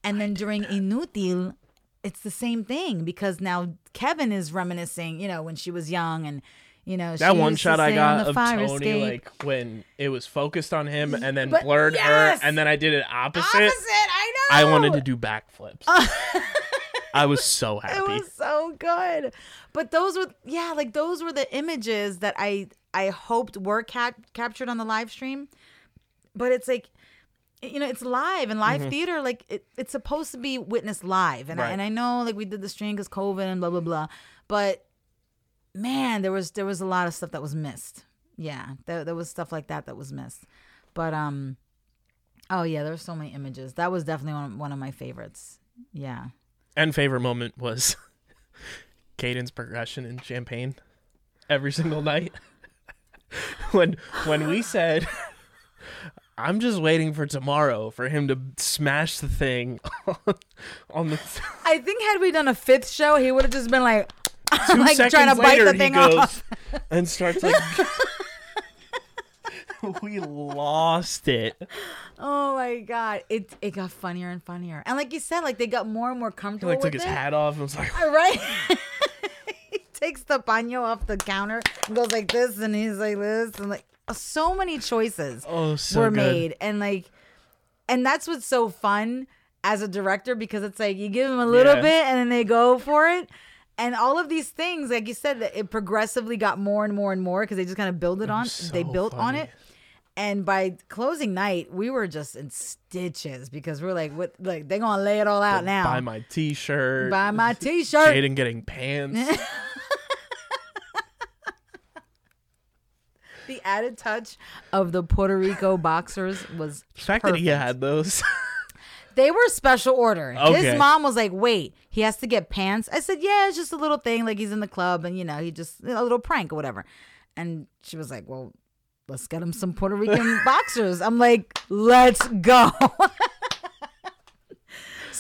S1: And then during Inutil, it's the same thing because now Kevin is reminiscing, you know, when she was young and you know
S2: that one shot I got of Tony,
S1: escape.
S2: like when it was focused on him and then
S1: But
S2: blurred
S1: yes!
S2: her, and then I did it opposite.
S1: opposite. I know.
S2: I wanted to do backflips. I was so happy.
S1: It was so good. But those were yeah, like those were the images that I I hoped were cap- captured on the live stream. But it's like you know, it's live and live mm-hmm. theater like it, it's supposed to be witnessed live. And I, and I know like we did the stream cuz COVID and blah blah blah. But man, there was there was a lot of stuff that was missed. Yeah, there there was stuff like that that was missed. But um, oh yeah, there were so many images. That was definitely one one of my favorites. Yeah.
S2: And favorite moment was Caden's progression in champagne every single night. when when we said I'm just waiting for tomorrow for him to smash the thing on, on the
S1: I think had we done a fifth show, he would have just been like,
S2: two
S1: like
S2: seconds
S1: trying to bite
S2: later
S1: the
S2: he
S1: thing
S2: goes
S1: off.
S2: and starts like we lost it.
S1: Oh my god, it it got funnier and funnier, and like you said, like they got more and more
S2: He
S1: comfortable
S2: like
S1: with
S2: took his
S1: it.
S2: hat off and was like
S1: Right? he takes the paño off the counter and goes like this, and he's like this, and like so many choices
S2: Oh, so
S1: were
S2: good.
S1: made, and like, and that's what's so fun as a director because it's like you give them a little
S2: Yeah.
S1: bit and then they go for it. And all of these things, like you said, that it progressively got more and more and more because they just kind of build it on. they
S2: so
S1: built on it, and by closing night, we were just in stitches because we're like, what? Like they're gonna lay it all out now.
S2: Buy my t-shirt.
S1: Buy my T-shirt.
S2: Jaden getting pants.
S1: the added touch of the Puerto Rico boxers was
S2: the fact that he had those.
S1: They were special order.
S2: Okay.
S1: His mom was like, "Wait, he has to get pants." I said, "Yeah, it's just a little thing. Like he's in the club, and you know, he just a little prank or whatever." And she was like, "Well, let's get him some Puerto Rican boxers." I'm like, "Let's go."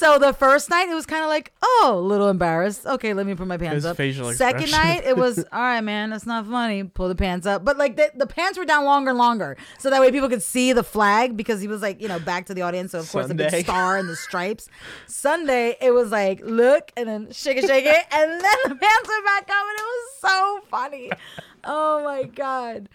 S1: so the first night, it was kind of like, "Oh, a little embarrassed. Okay, let me put my pants
S2: His
S1: up."
S2: facial
S1: Second night, it was, "All right, man, that's not funny. Pull the pants up." But like the, the pants were down longer and longer, so that way people could see the flag because he was like, you know, back to the audience. So of course, the big star and the stripes. Sunday, it was like, look, and then shake it, shake it, and then the pants went back up, and it was so funny. Oh my god,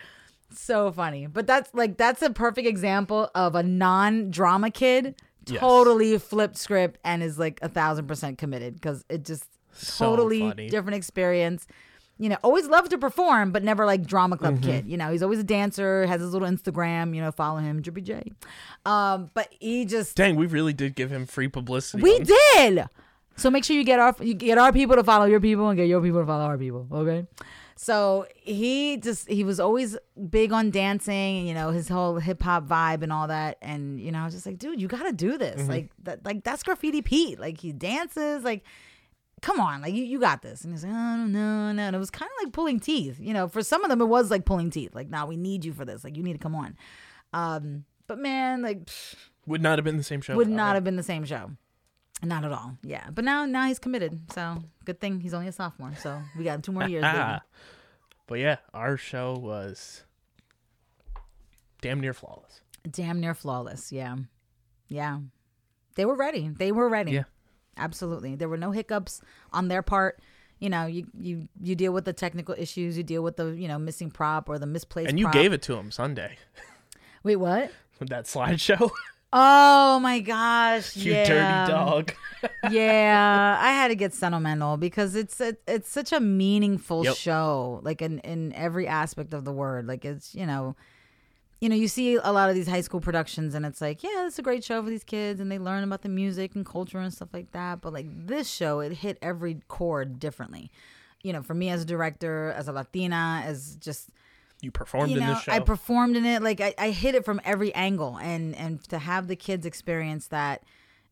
S1: so funny. But that's like that's a perfect example of a non-drama kid
S2: Yes.
S1: totally flipped script and is like a thousand percent committed because it just
S2: So
S1: totally
S2: funny.
S1: different experience. You know, always loved to perform, but never like drama club
S2: Mm-hmm.
S1: kid. You know, he's always a dancer, has his little Instagram. You know, follow him, Drippy J. Um, but he just
S2: Dang, we really did give him free publicity.
S1: we did. So make sure you get our you get our people to follow your people and get your people to follow our people. Okay. So he just he was always big on dancing you know his whole hip hop vibe and all that. And you know I was just like dude you got to do this.
S2: Mm-hmm.
S1: like that like that's graffiti Pete. Like he dances like come on like you, you got this. And he's like oh no no and it was kind of like pulling teeth you know for some of them it was like pulling teeth like nah we need you for this. Like you need to come on. Um but man like pfft,
S2: Would not have been the same show.
S1: would not have been the same show. Not at all. Yeah. But now now he's committed. So good thing he's only a sophomore. So we got two more years.
S2: But yeah, our show was damn near flawless.
S1: Damn near flawless. Yeah. Yeah. They were ready. They were ready.
S2: Yeah.
S1: Absolutely. There were no hiccups on their part. You know, you you you deal with the technical issues, you deal with the, you know, missing prop or the misplaced
S2: And you
S1: prop.
S2: gave it to him Sunday
S1: Wait, what?
S2: that slideshow.
S1: Oh my gosh.
S2: you
S1: yeah.
S2: dirty dog.
S1: yeah, I had to get sentimental because it's it, it's such a meaningful
S2: Yep.
S1: show, like in in every aspect of the word. Like it's you know, you know, you see a lot of these high school productions, and it's like, yeah, it's a great show for these kids, and they learn about the music and culture and stuff like that. But like this show, it hit every chord differently. You know, for me as a director, as a Latina, as just
S2: You performed
S1: you
S2: in
S1: know,
S2: this show.
S1: I performed in it. Like I, I hit it from every angle, and and to have the kids experience that,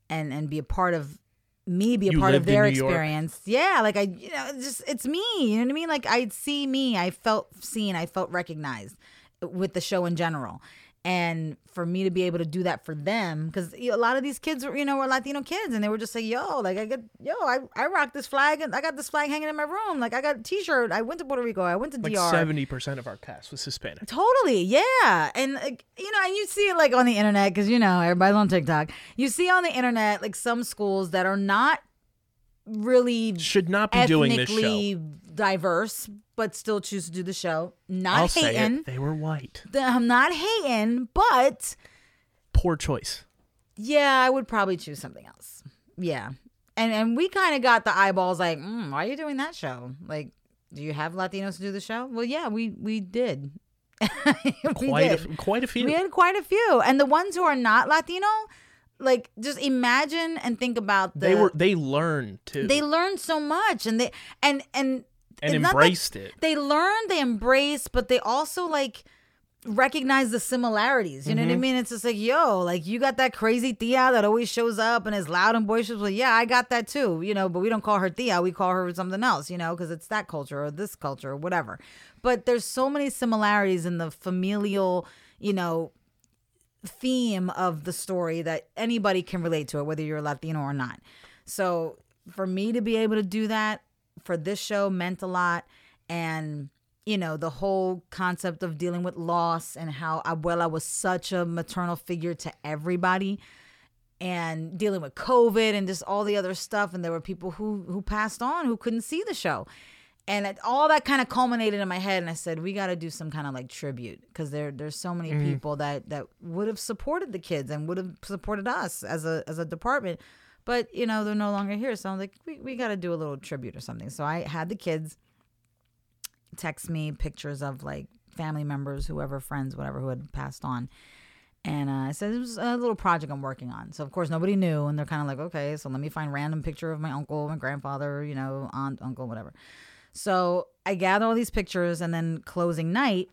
S1: and and be a part of me, be a
S2: You
S1: part of their experience. Yeah, like I, you know, just it's me. You know what I mean? Like I'd see me. I felt seen. I felt recognized with the show in general. And for me to be able to do that for them, because a lot of these kids were, you know, were Latino kids, and they were just like, "Yo, like I get, yo, I, I rock this flag, and I got this flag hanging in my room. Like I got a T-shirt. I went to Puerto Rico. I went to
S2: like
S1: DR.
S2: seventy percent of our cast was Hispanic.
S1: Totally, yeah, and like, you know, and you see it like on the internet because you know everybody's on TikTok. You see on the internet like some schools that are not really
S2: Should not be doing this show.
S1: diverse, but still choose to do the show. Not
S2: I'll say
S1: hating.
S2: They were white.
S1: I'm not hating, but
S2: Poor choice.
S1: yeah, I would probably choose something else. Yeah, and and we kind of got the eyeballs like, mm, why are you doing that show? Like, do you have Latinos to do the show? Well, yeah, we we did. We
S2: Quite
S1: did.
S2: a, quite a few.
S1: We had quite a few, and the ones who are not Latino, like just imagine and think about the.
S2: they were they learned too.
S1: They learned so much, and they and and
S2: and
S1: it's not that-
S2: embraced it.
S1: They learned, they embraced, but they also like recognize the similarities. You know what I mm-hmm. mean? It's just like, yo, like you got that crazy Tia that always shows up and is loud and boisterous. Well, yeah, I got that too, you know, but we don't call her Tia. We call her something else, you know, because it's that culture or this culture or whatever. But there's so many similarities in the familial, you know, theme of the story that anybody can relate to it, whether you're Latino or not. So for me to be able to do that for this show meant a lot. And, you know, the whole concept of dealing with loss and how Abuela was such a maternal figure to everybody and dealing with COVID and just all the other stuff. And there were people who who passed on who couldn't see the show. And it, all that kind of culminated in my head, and I said, "We got to do some kind of like tribute because there there's so many people that that would have supported the kids and would have supported us as a as a department, but you know they're no longer here. So I'm like, we we got to do a little tribute or something. So I had the kids text me pictures of like family members, whoever, friends, whatever, who had passed on. And uh, I said it was a little project I'm working on. So of course nobody knew, and they're kind of like, okay, so let me find random picture of my uncle, my grandfather, you know, aunt, uncle, whatever. So I gather all these pictures, and then closing night,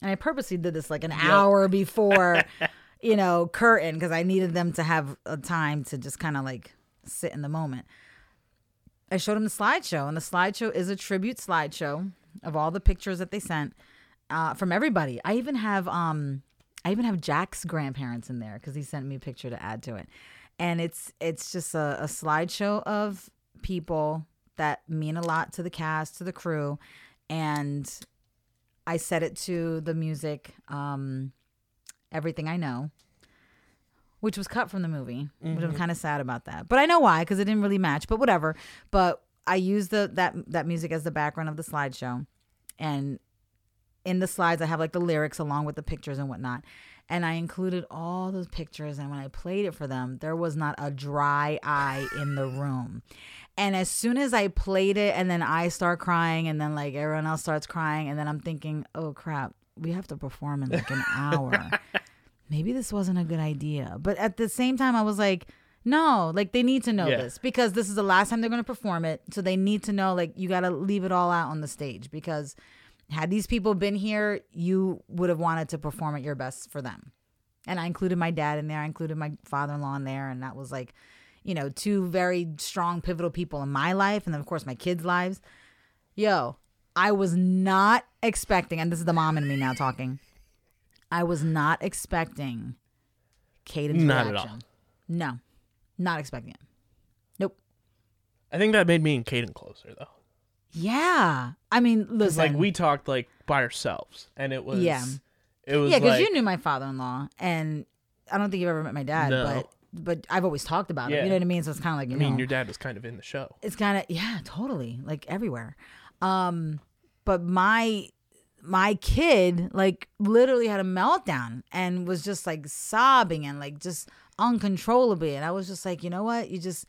S1: and I purposely did this like an hour before, you know, curtain because I needed them to have a time to just kind of like sit in the moment. I showed them the slideshow, and the slideshow is a tribute slideshow of all the pictures that they sent uh, from everybody. I even have um, I even have Jack's grandparents in there because he sent me a picture to add to it, and it's it's just a, a slideshow of people that mean a lot to the cast, to the crew, and I set it to the music, um, everything I know, which was cut from the movie. Which I'm kind of sad about that, but I know why because it didn't really match. But whatever. But I used the that that music as the background of the slideshow, and in the slides I have like the lyrics along with the pictures and whatnot. And I included all those pictures, and when I played it for them, there was not a dry eye in the room. And as soon as I played it, and then I start crying, and then like everyone else starts crying, and then I'm thinking, oh crap, we have to perform in like an hour. Maybe this wasn't a good idea. But at the same time, I was like, no, like they need to know
S2: Yeah.
S1: this because this is the last time they're going to perform it. So they need to know, like, you got to leave it all out on the stage because had these people been here, you would have wanted to perform at your best for them. And I included my dad in there. I included my father in law in there. And that was like, you know, two very strong, pivotal people in my life. And then, of course, my kids' lives. Yo, I was not expecting, and this is the mom in me now talking. I was not expecting Caden's
S2: Not at
S1: reaction.
S2: all.
S1: No, not expecting it. Nope.
S2: I think that made me and Caden closer though.
S1: Yeah. I mean, listen.
S2: like we talked like by ourselves, and it was
S1: Yeah.
S2: it was
S1: yeah, because
S2: like,
S1: you knew my father-in-law, and I don't think you've ever met my dad,
S2: No.
S1: but but I've always talked about.
S2: Yeah.
S1: You know what I mean? So it's kind of like you
S2: I mean,
S1: know,
S2: your dad was kind of in the show.
S1: it's kind of yeah, totally like everywhere. Um, but my my kid like literally had a meltdown and was just like sobbing and like just uncontrollably, and I was just like, you know what, you just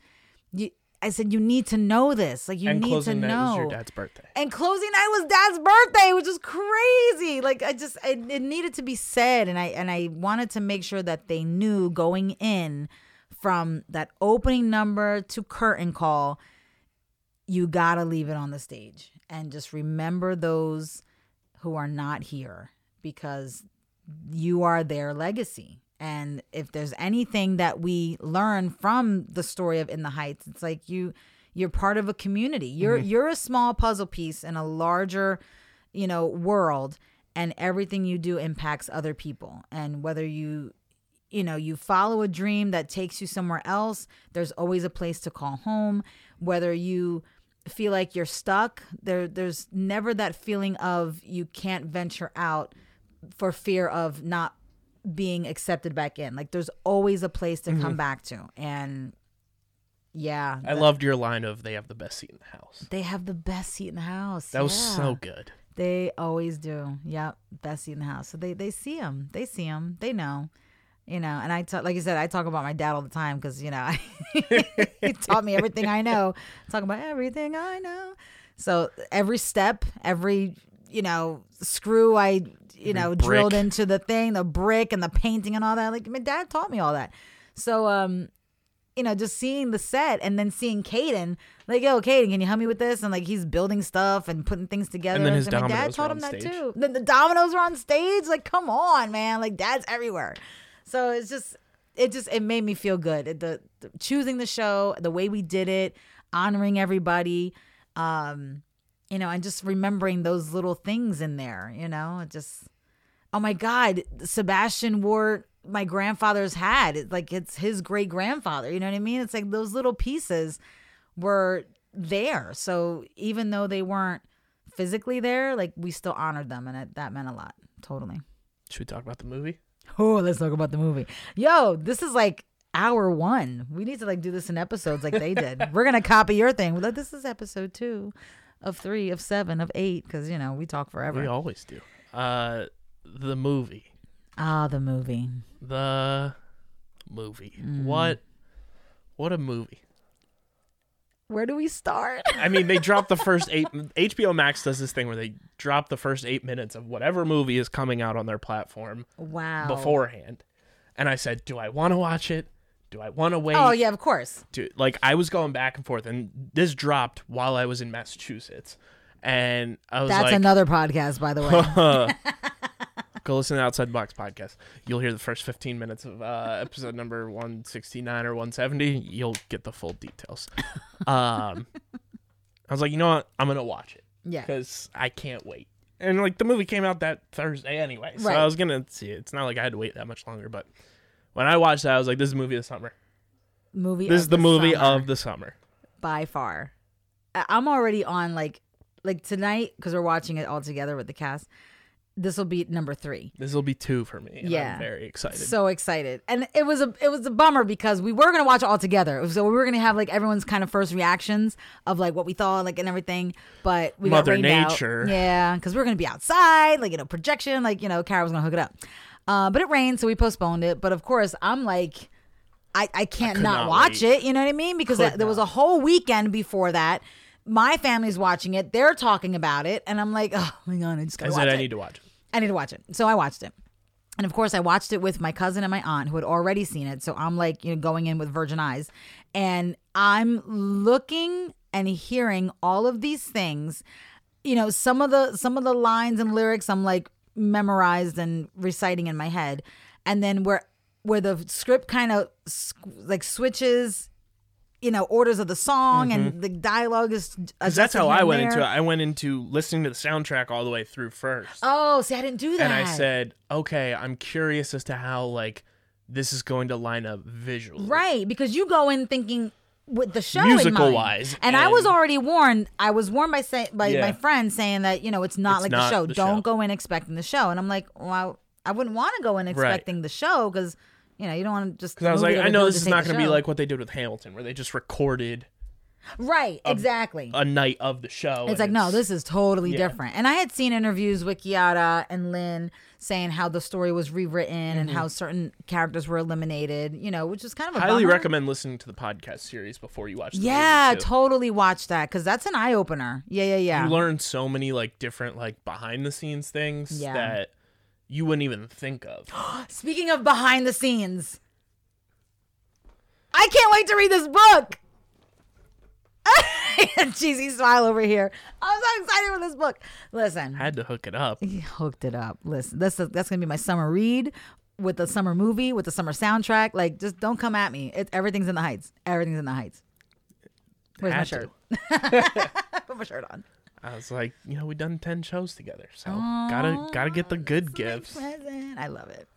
S1: you. I said, you need to know this. Like, you
S2: and
S1: need to
S2: closing night
S1: know.
S2: was your dad's birthday.
S1: And closing night was dad's birthday, which is crazy. Like I just it, it needed to be said and I and I wanted to make sure that they knew going in from that opening number to curtain call, you got to leave it on the stage and just remember those who are not here because you are their legacy. And if there's anything that we learn from the story of In the Heights, it's like you you're part of a community. You're mm-hmm. you're a small puzzle piece in a larger, you know, world and everything you do impacts other people. And whether you you know, you follow a dream that takes you somewhere else, there's always a place to call home. Whether you feel like you're stuck, there there's never that feeling of you can't venture out for fear of not being accepted back in. Like there's always a place to come mm-hmm. back to. And yeah,
S2: I loved your line of "They have the best seat in the house."
S1: they have the best seat in the house.
S2: That was so good.
S1: They always do. Yep, best seat in the house. So they they see him. They see him. They know. You know, and I talk like you said, I talk about my dad all the time because you know he taught me everything I know. Talking about everything I know. So every step, every you know screw I you know drilled into the thing, the brick and the painting and all that. Like my dad taught me all that. So um, you know, just seeing the set and then seeing Caden, like, yo, Caden, can you help me with this? And like he's building stuff and putting things together.
S2: And then his
S1: my dad taught him that
S2: stage.
S1: too. Then the dominoes were on stage. Like, come on, man. Like dad's everywhere. So it's just it just it made me feel good. The, the choosing the show, the way we did it, honoring everybody, um, you know, and just remembering those little things in there, you know, just oh my god sebastian wore my grandfather's hat. It's like it's his great grandfather you know what i mean? It's like those little pieces were there. So even though they weren't physically there like we still honored them and it, that meant a lot totally.
S2: Should we talk about the movie?
S1: oh let's talk about the movie. Yo this is like hour one. We need to like do this in episodes like they did. We're gonna copy your thing. We're like, this is episode two of three of seven of eight because you know we talk forever
S2: We always do. Uh, the movie.
S1: ah the movie
S2: The movie.
S1: Mm.
S2: What? What a movie.
S1: where do we start
S2: I mean, they dropped the first eight. HBO Max does this thing where they drop the first eight minutes of whatever movie is coming out on their platform
S1: Wow.
S2: beforehand. And I said, do I want to watch it? Do I want to wait?
S1: Oh yeah, of course.
S2: Do, like I was going back and forth, and this dropped while I was in Massachusetts, and I was
S1: That's
S2: like,
S1: another podcast, by the way.
S2: go listen to Outside the Box podcast. You'll hear the first 15 minutes of uh, episode number 169 or 170. You'll get the full details. Um, I was like, you know what? I'm gonna watch it
S1: yeah.
S2: because I can't wait. And like the movie came out that Thursday anyway, so
S1: Right.
S2: I was gonna see it. It's not like I had to wait that much longer. But when I watched that, I was like, this is the movie of the summer.
S1: Movie.
S2: This is the, movie
S1: summer,
S2: of the summer.
S1: by far. I- I'm already on like like tonight because we're watching it all together with the cast. This will be number three.
S2: This will be two for me. and
S1: Yeah.
S2: I'm very excited.
S1: So excited, and it was a it was a bummer because we were gonna watch it all together. So we were gonna have like everyone's kind of first reactions of like what we thought, like and everything. But we
S2: Mother
S1: got rained out.
S2: Nature.
S1: yeah, because we were gonna be outside, like you know projection, like you know Kara was gonna hook it up. Uh, but it rained, so we postponed it. But of course, I'm like, I I can't
S2: could
S1: not,
S2: not
S1: watch
S2: wait.
S1: it. You know what I mean? Because there was a whole weekend before that. My family's watching it. They're talking about it, and I'm like, oh my god, I just
S2: I
S1: gotta
S2: said
S1: watch
S2: I need to watch it.
S1: I need to watch it. So I watched it. And of course, I watched it with my cousin and my aunt who had already seen it. So I'm like, you know, going in with virgin eyes. And I'm looking and hearing all of these things. You know, some of the some of the lines and lyrics I'm like memorized and reciting in my head. And then where where the script kind of like switches, you know, orders of the song and mm-hmm. the dialogue is
S2: Because that's how I went into it. I went into listening to the soundtrack all the way through first.
S1: Oh, see, I didn't do that.
S2: and I said, okay, I'm curious as to how like this is going to line up visually.
S1: Right, because you go in thinking with the show in
S2: Musical
S1: mind.
S2: wise,
S1: and, I was already warned. I was warned by say by
S2: Yeah.
S1: my friend saying that you know it's not
S2: It's
S1: like
S2: not
S1: the show.
S2: the
S1: Don't
S2: show.
S1: go in expecting the show. And I'm like, well, I, I wouldn't want to go in expecting the show because you know you don't want to just.
S2: Because I was like, I know this is not going to be like what they did with Hamilton, where they just recorded
S1: right. exactly.
S2: a night of the show.
S1: it's
S2: and
S1: like no, this is totally
S2: Yeah.
S1: different. And I had seen interviews with Quiara and Lin saying how the story was rewritten and
S2: Mm-hmm.
S1: how certain characters were eliminated. You know, which is kind of a
S2: highly
S1: bummer.
S2: recommend listening to the podcast series before you watch. The
S1: Yeah, totally watch that because that's an eye opener. Yeah, yeah, yeah.
S2: You learn so many like different like behind the scenes things
S1: Yeah.
S2: that you wouldn't even think of.
S1: Speaking of behind the scenes, I can't wait to read this book. Cheesy smile over here. I'm so excited for this book. Listen, I
S2: Had to hook it up.
S1: he hooked it up. Listen, this is, that's gonna be my summer read with the summer movie with the summer soundtrack. Like, just don't come at me. It, everything's in the heights. Everything's in the heights. Where's my shirt? Put my shirt on.
S2: I was like, you know, we done ten shows together, so gotta gotta get the good gifts.
S1: present. I love it.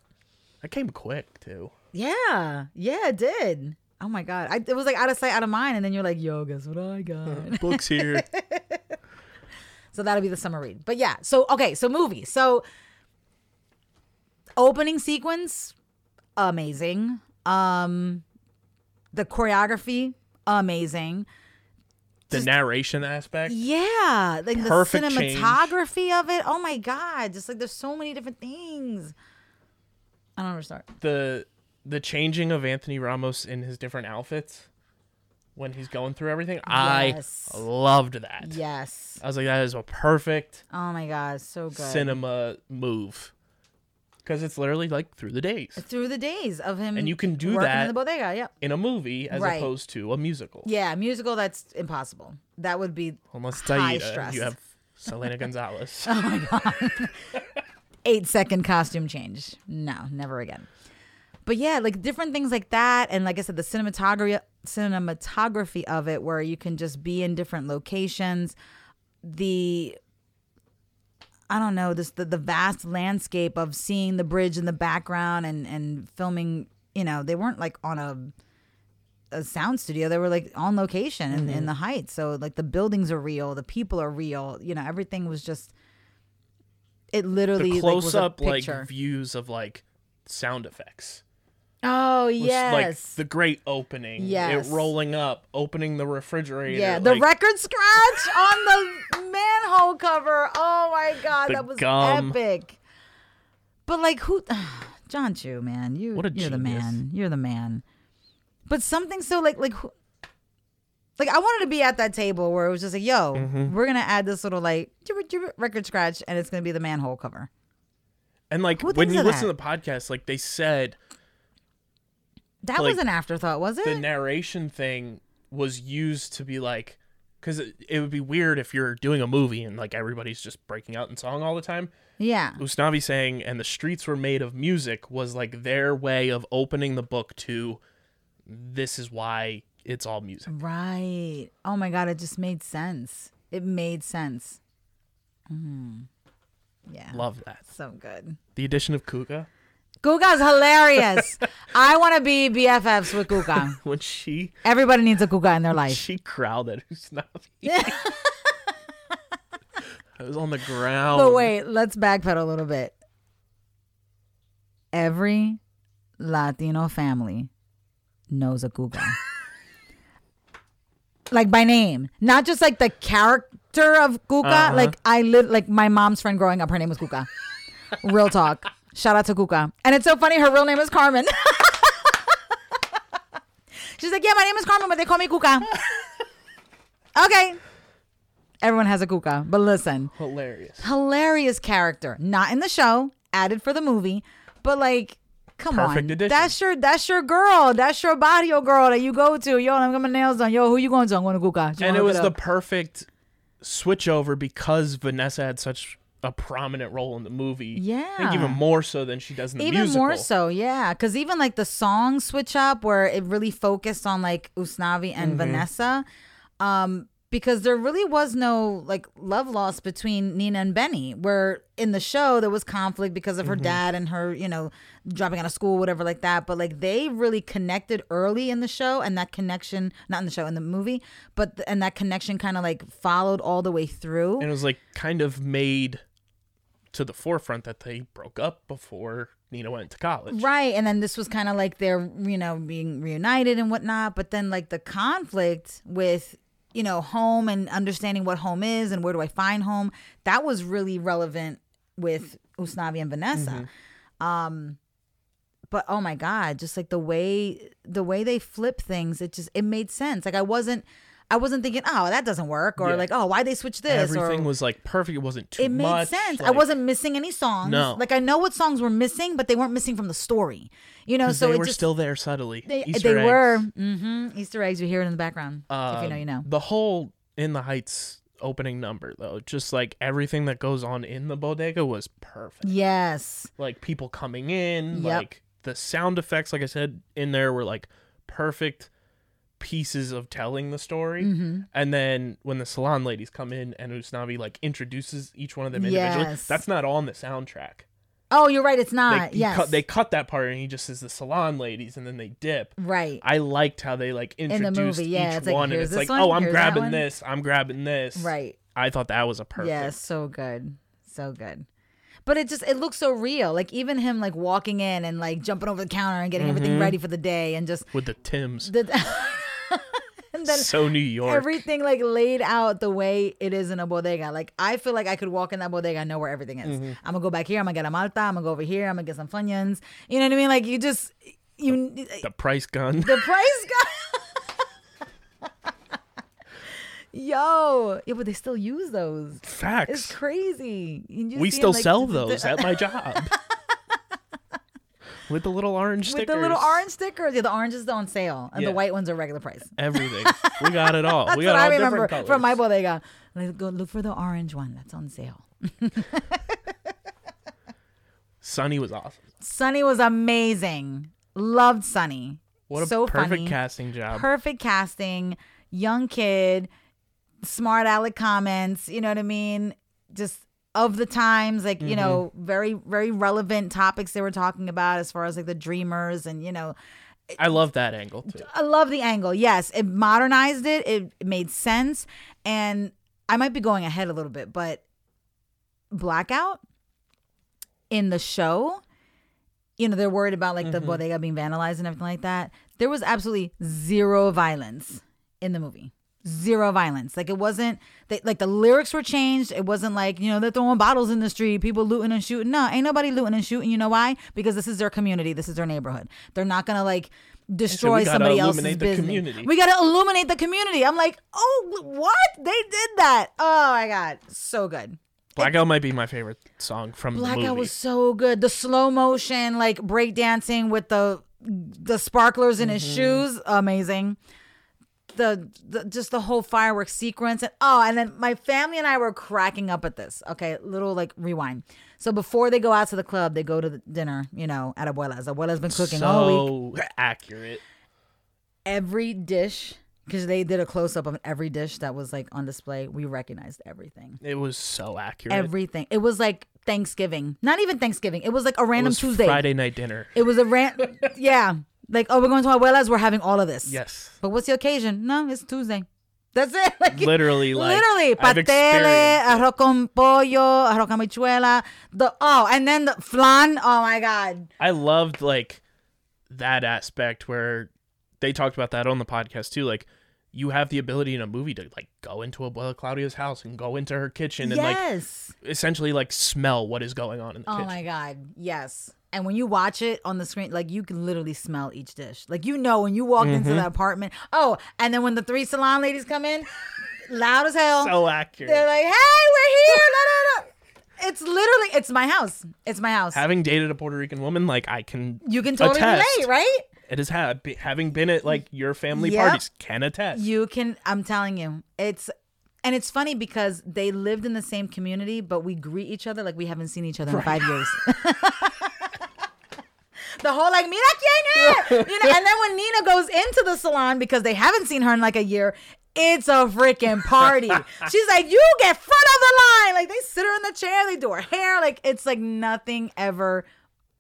S2: I came quick too.
S1: Yeah, yeah, it did. Oh my god, I, it was like out of sight, out of mind, and then you're like, "Yo, guess what I got?"
S2: Books here.
S1: so that'll be the summer read. But yeah, so okay, so movie. So opening sequence, amazing. Um, the choreography, amazing.
S2: the narration aspect.
S1: Yeah, like
S2: Perfect
S1: the
S2: change.
S1: cinematography of it. Oh my god, just like there's so many different things. I don't know where to start.
S2: the the changing of Anthony Ramos in his different outfits when he's going through everything.
S1: Yes.
S2: I loved that.
S1: Yes.
S2: I was like, that is a perfect
S1: Oh my god, so good.
S2: cinema move. because it's literally like through the days
S1: through the days of him.
S2: And you can do that-
S1: in the bodega. Yep.
S2: in a movie as
S1: Right.
S2: opposed to a musical.
S1: Yeah, musical. That's impossible. That would be
S2: Unless it's
S1: high stress.
S2: you have Selena Gonzalez.
S1: oh my god, eight second costume change. No, never again. But yeah, like different things like that, and like I said, the cinematography cinematography of it, where you can just be in different locations. The I don't know this the, the vast landscape of seeing the bridge in the background and and filming. You know, they weren't like on a a sound studio. They were like on location in, in mm-hmm. the heights. So like the buildings are real, the people are real. You know, everything was just. It literally
S2: the
S1: like,
S2: close
S1: a
S2: up like views of like sound effects.
S1: Oh yes.
S2: Like the great opening.
S1: Yes.
S2: It rolling up, opening the refrigerator.
S1: yeah, the
S2: like,
S1: record scratch on the manhole cover. Oh my god,
S2: The
S1: that was
S2: gum.
S1: epic. But like who Jon Chu, man. You
S2: What a
S1: you're the man. You're the man. But something so like like who like I wanted to be at that table where it was just like, yo,
S2: Mm-hmm.
S1: we're gonna add this little like record scratch and it's gonna be the manhole cover.
S2: And like
S1: Who
S2: when you listen
S1: that?
S2: to the podcast, like they said
S1: That
S2: Like,
S1: was an afterthought, was it?
S2: the narration thing was used to be like because it, it would be weird if you're doing a movie and like everybody's just breaking out in song all the time.
S1: yeah.
S2: Usnavi saying, and the streets were made of music was like their way of opening the book to this is why it's all music.
S1: Right. Oh my god, it just made sense. It made sense. Mm. Yeah.
S2: Love that.
S1: So good.
S2: The addition of Kuga
S1: Guga's hilarious. I want to be BFFs with Guga.
S2: when she
S1: Everybody needs a Guga in their life.
S2: she growled at Usnavi. I was on the ground.
S1: But wait, let's backpedal a little bit. Every Latino family knows a Guga. like by name, not just like the character of Guga.
S2: Uh-huh.
S1: Like I lit like my mom's friend growing up. Her name was Guga. Real talk. Shout out to Kuka. And it's so funny. Her real name is Carmen. She's like, yeah, my name is Carmen, but they call me Kuka. okay. Everyone has a Kuka, but listen
S2: Hilarious.
S1: hilarious character. Not in the show, added for the movie, but like, come
S2: Perfect
S1: on,
S2: addition.
S1: that's your that's your girl, that's your body, barrio girl that you go to. Yo, I'm got my nails done. Yo, who you going to? I'm going to. You
S2: And it was the perfect switch over because Vanessa had such a prominent role in the movie. I think
S1: Yeah.
S2: even more so than she does in the
S1: even
S2: musical.
S1: more so, yeah. Because even like the song switch up where it really focused on like Usnavi and
S2: Mm-hmm.
S1: Vanessa, um, because there really was no like love loss between Nina and Benny. Where in the show there was conflict because of her
S2: Mm-hmm.
S1: dad and her, you know, dropping out of school, whatever like that. But like they really connected early in the show, and that connection, not in the show, in the movie, but and that connection kind of like followed all the way through.
S2: And it was like kind of made to the forefront that they broke up before Nina went to college.
S1: Right. And then this was kind of like they're, you know, being reunited and whatnot. But then, like, the conflict with, you know, home and understanding what home is and where do I find home, that was really relevant with Usnavi and Vanessa. Um, but oh my God, just like the way the way they flip things, it just it made sense. Like I wasn't I wasn't thinking, oh, that doesn't work, or
S2: Yeah.
S1: like, oh, why they switch this?
S2: Everything
S1: or,
S2: was like perfect. It wasn't too much.
S1: it made
S2: much.
S1: sense. I wasn't missing any songs.
S2: No.
S1: Like I know what songs were missing, but they weren't missing from the story. You know, so
S2: they were
S1: just
S2: still there subtly.
S1: they,
S2: Easter
S1: they
S2: eggs.
S1: were hmm Easter eggs. You hear it in the background. if you know,
S2: Um,
S1: you know.
S2: The whole In the Heights opening number, though, just like everything that goes on in the bodega was perfect.
S1: Yes.
S2: Like people coming in,
S1: Yep.
S2: like the sound effects, like I said, in there were like perfect pieces of telling the story.
S1: Mm-hmm.
S2: And then when the salon ladies come in and Usnavi like introduces each one of them individually,
S1: Yes.
S2: that's not on the soundtrack.
S1: Oh, you're right. It's not.
S2: he
S1: yes.
S2: cut, they cut that part and he just says the salon ladies and then they dip.
S1: right.
S2: I liked how they like introduced
S1: the
S2: introduced
S1: movie, yeah,
S2: each
S1: it's like,
S2: one, and it's like,
S1: one,
S2: oh, I'm grabbing this, I'm grabbing this.
S1: Right.
S2: I thought that was a perfect.
S1: Yeah. So good. So good. But it just it looks so real. Like even him like walking in and like jumping over the counter and getting
S2: Mm-hmm.
S1: everything ready for the day and just
S2: with the Tims.
S1: the and then
S2: so New York.
S1: everything like laid out the way it is in a bodega. Like I feel like I could walk in that bodega and know where everything is.
S2: Mm-hmm.
S1: I'm gonna go back here. I'm gonna get a malta. I'm gonna go over here. I'm gonna get some funyuns. You know what I mean? Like you just you
S2: the price gun.
S1: the price gun. Yo, yeah, but they still use those.
S2: Facts.
S1: It's crazy.
S2: We still
S1: like,
S2: sell
S1: th- th-
S2: those at my job. With the little orange stickers.
S1: with the little orange stickers. Yeah, the orange is on sale, and
S2: Yeah.
S1: the white ones are regular price.
S2: Everything. We got it all.
S1: That's
S2: we
S1: what
S2: got all
S1: I remember
S2: colors.
S1: from my bodega. Like, go look for the orange one. That's on sale.
S2: Sonny was awesome.
S1: Sonny was amazing. Loved Sonny.
S2: What a
S1: so
S2: perfect
S1: funny.
S2: casting job.
S1: Perfect casting. Young kid. Smart aleck comments. You know what I mean? Just of the times, like you know,
S2: Mm-hmm.
S1: very very relevant topics they were talking about as far as like the dreamers and you know
S2: I love that angle too.
S1: I love the angle. Yes, it modernized it. It, it made sense. And I might be going ahead a little bit, but Blackout in the show, you know, they're worried about like the bodega being vandalized and everything like that. There was absolutely zero violence in the movie. Zero violence. Like it wasn't they, like the lyrics were changed. It wasn't like, you know, they're throwing bottles in the street, people looting and shooting. No, ain't nobody looting and shooting. You know why? Because this is their community. This is their neighborhood. They're not gonna like destroy
S2: gotta
S1: somebody else's
S2: the
S1: business.
S2: community.
S1: We gotta illuminate the community. I'm like, oh, what? They did that. Oh my god, so good.
S2: Blackout might be my favorite song from the
S1: Blackout
S2: movie.
S1: was so good. The slow motion, like breakdancing with the the sparklers in his
S2: Mm-hmm.
S1: shoes, amazing. The, the just the whole fireworks sequence and oh, and then my family and I were cracking up at this. Okay, little like rewind. So before they go out to the club, they go to the dinner, you know, at Abuela's. Abuela's been cooking all week.
S2: so accurate.
S1: Every dish, because they did a close up of every dish that was like on display. We recognized everything.
S2: It was so accurate.
S1: Everything. It was like Thanksgiving. Not even Thanksgiving. It was like a
S2: it
S1: random
S2: was
S1: Tuesday.
S2: Friday night dinner.
S1: It was a rant. yeah. Like, oh, we're going to Abuela's. We're having all of this.
S2: Yes.
S1: But what's the occasion? No, it's Tuesday. That's it. Like,
S2: Literally, like
S1: literally, patele, arroz con pollo, arroz con. The oh, and then the flan. Oh my god.
S2: I loved like that aspect where they talked about that on the podcast too. Like you have the ability in a movie to like go into Abuela Claudia's house and go into her kitchen and like essentially like smell what is going on in the
S1: oh
S2: kitchen.
S1: my god. Yes. And when you watch it on the screen, like you can literally smell each dish. Like you know when you walk into
S2: Mm-hmm.
S1: the apartment. Oh, and then when the three salon ladies come in, loud as hell.
S2: So accurate.
S1: They're like, "Hey, we're here!" No, no, no. It's literally, it's my house. It's my house.
S2: Having dated a Puerto Rican woman, like I can
S1: you can totally
S2: attest.
S1: relate, right?
S2: It has had having been at like your family
S1: Yep.
S2: parties can attest.
S1: You can. I'm telling you, it's and it's funny because they lived in the same community, but we greet each other like we haven't seen each other in five years. the whole like mira quien es, you know. And then when Nina goes into the salon because they haven't seen her in like a year. It's a freaking party. She's like, you get front of the line. Like they sit her in the chair, they do her hair. Like it's like nothing ever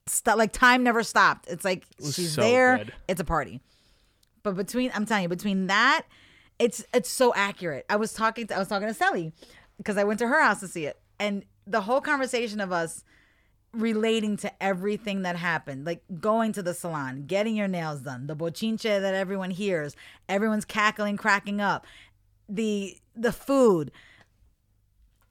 S1: stopped. Like time never stopped. It's like
S2: was
S1: she's
S2: so
S1: there.
S2: good.
S1: It's a party. But between I'm telling you, between that, it's it's so accurate. I was talking to I was talking to Sally because I went to her house to see it. And the whole conversation of us relating to everything that happened, like going to the salon, getting your nails done, the bochinche that everyone hears, everyone's cackling, cracking up, the the food.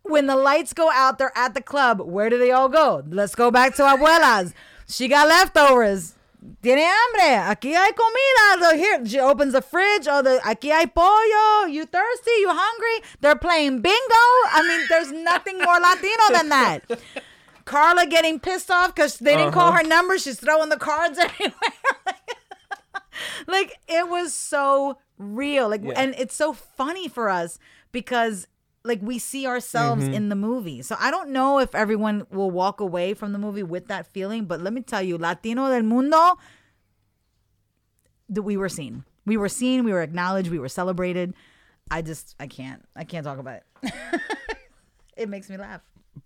S1: When the lights go out, they're at the club. Where do they all go? Let's go back to abuelas. She got leftovers. Tiene hambre. Aquí hay comida. So here, she opens the fridge. Oh, the aquí hay pollo. You thirsty? You hungry? They're playing bingo. I mean, there's nothing more Latino than that. Carla getting pissed off because they didn't call
S2: Uh-huh.
S1: her number. She's throwing the cards everywhere. like it was so real. Like, and it's so funny for us because like we see ourselves
S2: Mm-hmm.
S1: in the movie. So I don't know if everyone will walk away from the movie with that feeling, but let me tell you, Latino del mundo, that we were seen. We were seen. We were acknowledged. We were celebrated. I just, I can't, I can't talk about it. it makes me laugh.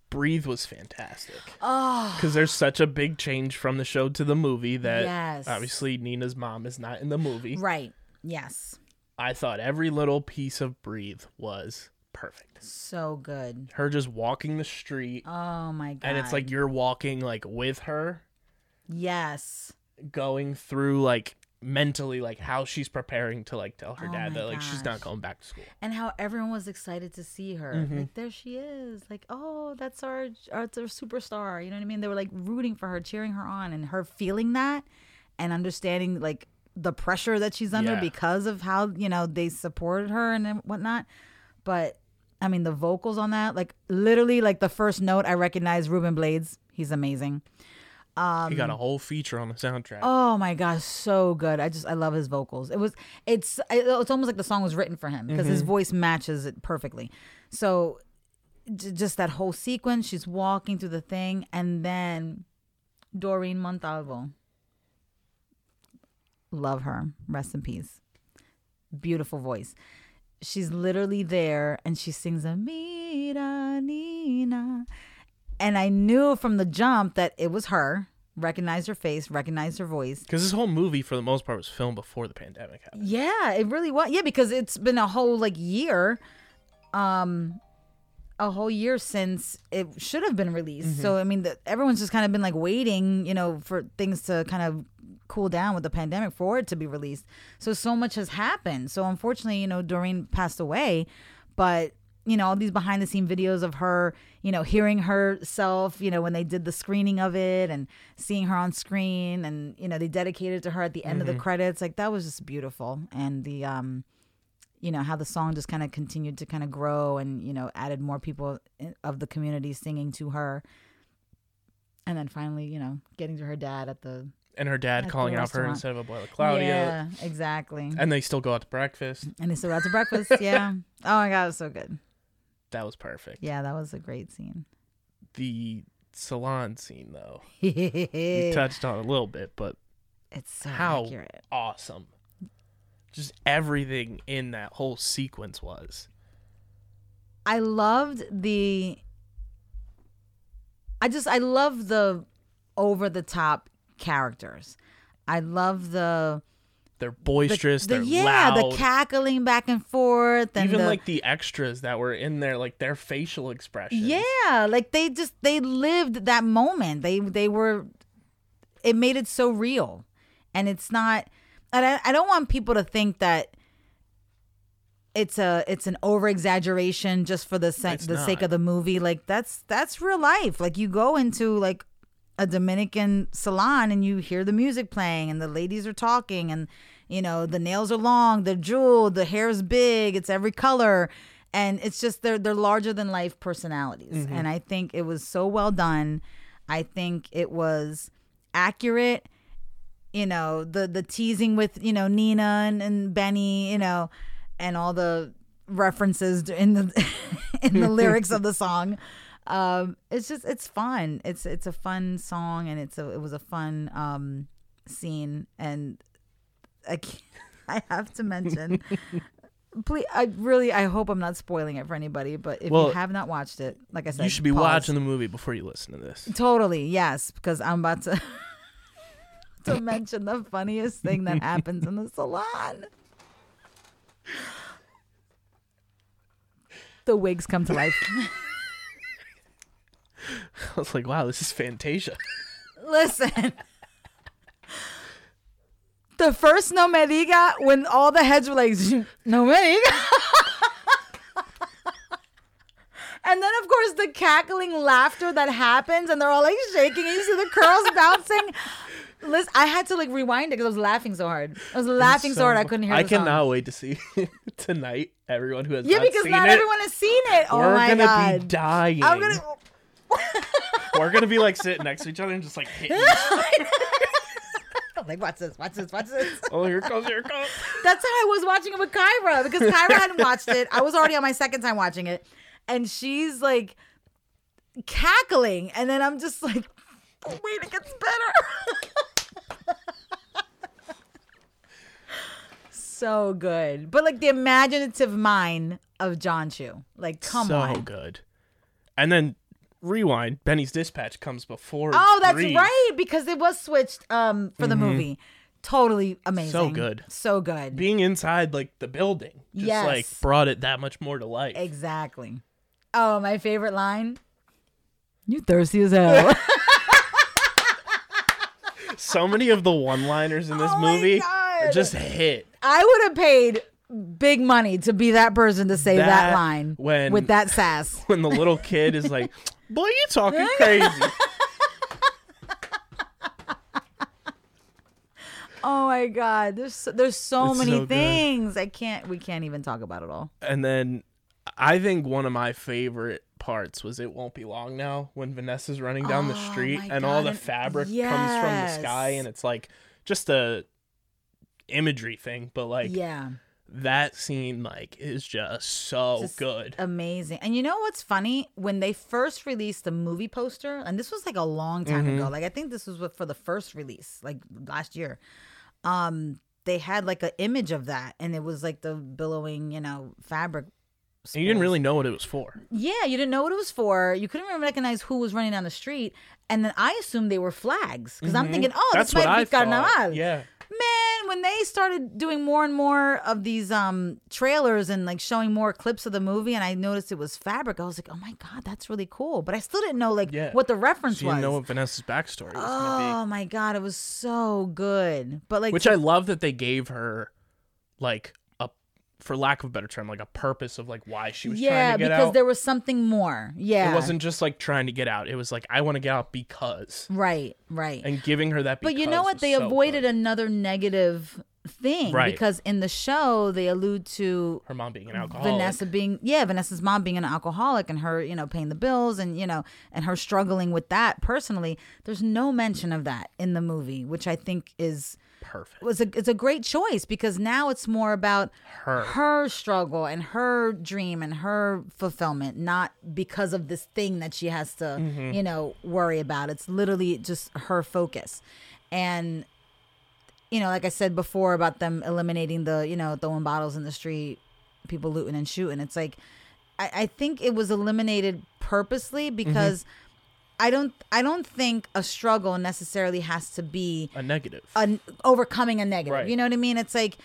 S2: Breathe was fantastic. Ah. Oh, because there's such a big change from the show to the movie that
S1: Yes.
S2: obviously Nina's mom is not in the movie.
S1: Right. Yes.
S2: I thought every little piece of Breathe was perfect.
S1: So good.
S2: Her just walking the street,
S1: Oh my god.
S2: and it's like you're walking like with her,
S1: yes.
S2: going through like mentally like how she's preparing to like tell her
S1: Oh
S2: dad that like she's not going back to school.
S1: and how everyone was excited to see her.
S2: Mm-hmm.
S1: Like there she is. Like oh, that's our our, our superstar. You know what I mean? They were like rooting for her, cheering her on, and her feeling that and understanding like the pressure that she's under
S2: Yeah.
S1: because of how you know they supported her and whatnot. But I mean, the vocals on that, like literally, like the first note, I recognize Ruben Blades. He's amazing.
S2: He got a um, whole feature on the soundtrack.
S1: Oh my gosh, so good. I just I love his vocals. It was it's it's almost like the song was written for him because his mm-hmm. voice matches it perfectly. So just that whole sequence, she's walking through the thing and then Doreen Montalvo. Love her. Rest in peace. Beautiful voice. She's literally there and she sings a Mira Nina. And I knew from the jump that it was her. Recognized her face, recognized her voice.
S2: Because this whole movie, for the most part, was filmed before the pandemic happened.
S1: Yeah, it really was. Yeah, because it's been a whole like year, um, a whole year since it should have been released. So I mean, the, everyone's just kind of been like waiting, you know, for things to kind of cool down with the pandemic for it to be released. So so much has happened. So unfortunately, you know, Doreen passed away, but you know all these behind the scene videos of her you know hearing herself you know when they did the screening of it and seeing her on screen and you know they dedicated to her at the end of the credits. Like that was just beautiful. And the um you know how the song just kind of continued to kind of grow and you know added more people in- of the community singing to her. And then finally you know getting to her dad at the
S2: And her dad
S1: At
S2: calling out for her instead of a boy like Claudia.
S1: yeah exactly.
S2: And they still go out to breakfast.
S1: and they still go out to breakfast. Yeah. Oh my god it's so good
S2: That was perfect.
S1: yeah that was a great scene
S2: The salon scene, though, we touched on a little bit, but it's
S1: so
S2: how
S1: accurate
S2: awesome. Just everything in that whole sequence was.
S1: I loved the I just I love the over the top characters. I love the
S2: They're boisterous.
S1: the-
S2: they're
S1: yeah,
S2: loud.
S1: the cackling back and forth and
S2: Even
S1: the,
S2: like the extras that were in there, like their facial expressions.
S1: Yeah, like they just they lived that moment. They they were it made it so real. And it's not and I, I don't want people to think that it's a it's an over exaggeration just for the sake the sake of the movie. Like that's that's real life. Like you go into like a Dominican salon and you hear the music playing and the ladies are talking and you know the nails are long, they're jeweled, the is big, it's every color and it's just they're they're larger than life personalities. Mm-hmm. And I think it was so well done. I think it was accurate. You know, the the teasing with, you know, Nina and, and Benny, you know, and all the references in the in the lyrics of the song um it's just it's fun it's it's a fun song and it's a it was a fun um scene and i can't, i have to mention please i really i hope i'm not spoiling it for anybody but if
S2: Well,
S1: you have not watched it like i said
S2: You should be
S1: pause.
S2: watching the movie before you listen to this.
S1: Totally, yes, because I'm about to to mention the funniest thing that happens in the salon. The wigs come to life.
S2: I was like, wow, this is Fantasia.
S1: Listen. The first No Me Diga, when all the heads were like, No Me Diga. and then, of course, the cackling laughter that happens, and they're all like shaking, and you see the curls bouncing. Listen, I had to like rewind it because I was laughing so hard. I was laughing so, hard I couldn't hear
S2: I
S1: the song.
S2: cannot wait to see tonight. Everyone who has
S1: Yeah,
S2: not
S1: because
S2: seen
S1: not
S2: it,
S1: everyone has seen it. Oh
S2: we're
S1: my
S2: gonna
S1: god.
S2: be dying.
S1: I'm gonna.
S2: We're gonna be like sitting next to each other and just like hitting.
S1: I'm like, watch this, watch this, watch this.
S2: oh, here it comes, here it comes.
S1: That's how I was watching it with Kyra because Kyra hadn't watched it. I was already on my second time watching it, and she's like cackling, and then I'm just like, wait, it gets better. so good, but like the imaginative mind of Jon Chu, like come
S2: so
S1: on.
S2: So good. And then rewind. Benny's dispatch comes before.
S1: Oh, that's right because it was switched um for the movie. Totally amazing.
S2: So good.
S1: So good.
S2: Being inside like the building, just
S1: Yes.
S2: like brought it that much more to life.
S1: Exactly. Oh, my favorite line. You thirsty as hell.
S2: so many of the one-liners in this
S1: Oh
S2: movie just hit.
S1: I would have paid big money to be that person to say that,
S2: That
S1: line
S2: when-
S1: with that sass.
S2: When the little kid is like, "Boy, you talking crazy."
S1: Oh my god, there's so, there's so
S2: It's
S1: many
S2: so
S1: things. I can't we can't even talk about it all.
S2: and then I think one of my favorite parts was "It Won't Be Long Now" when Vanessa's running down the
S1: Oh
S2: street
S1: my
S2: and all the fabric comes from the sky, and it's like just a imagery thing, but like
S1: yeah.
S2: That scene like is just so
S1: Just
S2: good.
S1: Amazing. And you know what's funny? When they first released the movie poster, and this was like a long time
S2: Mm-hmm.
S1: ago. Like I think this was for the first release, like last year. Um, they had like an image of that, and it was like the billowing, you know, fabric.
S2: You didn't really know what it was for.
S1: Yeah, you didn't know what it was for. You couldn't even recognize who was running down the street, and then I assumed they were flags because I'm thinking, oh,
S2: Mm-hmm. That's
S1: this might
S2: I
S1: be Carnaval.
S2: thought. Yeah.
S1: Man, when they started doing more and more of these um trailers and like showing more clips of the movie, and I noticed it was fabric, I was like, oh my god, that's really cool. But I still didn't know like
S2: Yeah.
S1: what the reference
S2: So you
S1: was.
S2: didn't know what Vanessa's backstory was gonna
S1: oh my god, it was so good. But like.
S2: Which I love that they gave her like for lack of a better term, like a purpose of like why she was
S1: yeah,
S2: trying to get
S1: because there was something more. Yeah,
S2: It wasn't just like trying to get out. It was like I want to get out because
S1: right, right.
S2: and giving her that.
S1: But you know what? They
S2: so
S1: avoided
S2: good.
S1: another negative thing
S2: Right.
S1: because in the show they allude to
S2: her mom being an alcoholic.
S1: Vanessa being yeah, Vanessa's mom being an alcoholic and her, you know, paying the bills and you know, and her struggling with that personally. There's no mention of that in the movie, which I think is
S2: perfect.
S1: was a it's a great choice because now it's more about
S2: Her.
S1: her struggle and her dream and her fulfillment, not because of this thing that she has to,
S2: Mm-hmm.
S1: you know, worry about. It's literally just her focus. And you know, like I said before about them eliminating the, you know, throwing bottles in the street, people looting and shooting. It's like I, I think it was eliminated purposely because I don't I don't think a struggle necessarily has to be
S2: a negative.
S1: a, overcoming a negative.
S2: Right.
S1: You know what I mean? It's like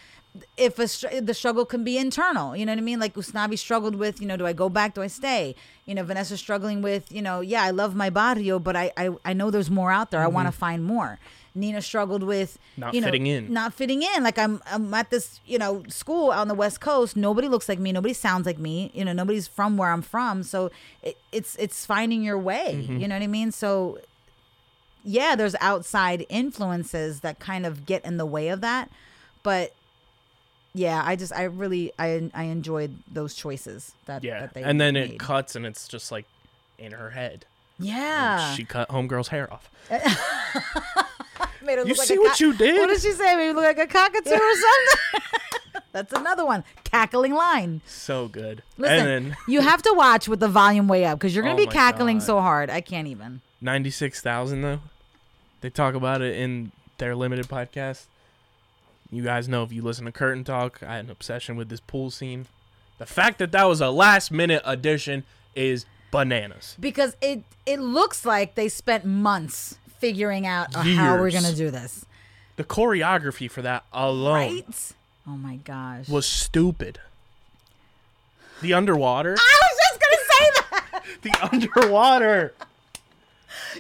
S1: if a the struggle can be internal. You know what I mean? Like Usnavi struggled with, you know, do I go back? Do I stay? You know, Vanessa struggling with, you know, yeah, I love my barrio, but I I, I know there's more out there. I want to mm-hmm. find more. Nina struggled with.
S2: Not
S1: you know,
S2: fitting in.
S1: not fitting in. Like I'm I'm at this you know school on the West Coast. Nobody looks like me. Nobody sounds like me. You know, nobody's from where I'm from. So it, it's it's finding your way.
S2: Mm-hmm.
S1: You know what I mean? So yeah, there's outside influences that kind of get in the way of that. But yeah, I just I really I I enjoyed those choices that
S2: yeah,
S1: that they
S2: and then
S1: made.
S2: it cuts and it's just like in her head.
S1: yeah
S2: She cut homegirl's hair off.
S1: made her
S2: You
S1: like
S2: see what
S1: co-
S2: you did?
S1: What did she say? Made me look like a cockatoo or something. That's another one cackling line.
S2: So good.
S1: Listen,
S2: and then
S1: you have to watch with the volume way up because you're gonna
S2: Oh
S1: be cackling
S2: God.
S1: so hard. I can't even.
S2: ninety six thousand though. They talk about it in their limited podcast. You guys know if you listen to Curtain Talk, I had an obsession with this pool scene. The fact that that was a last minute addition is bananas.
S1: because it it looks like they spent months figuring out how we're gonna do this.
S2: The choreography for that alone
S1: Right? Oh my gosh.
S2: was stupid. The underwater,
S1: I was just gonna say that.
S2: the underwater.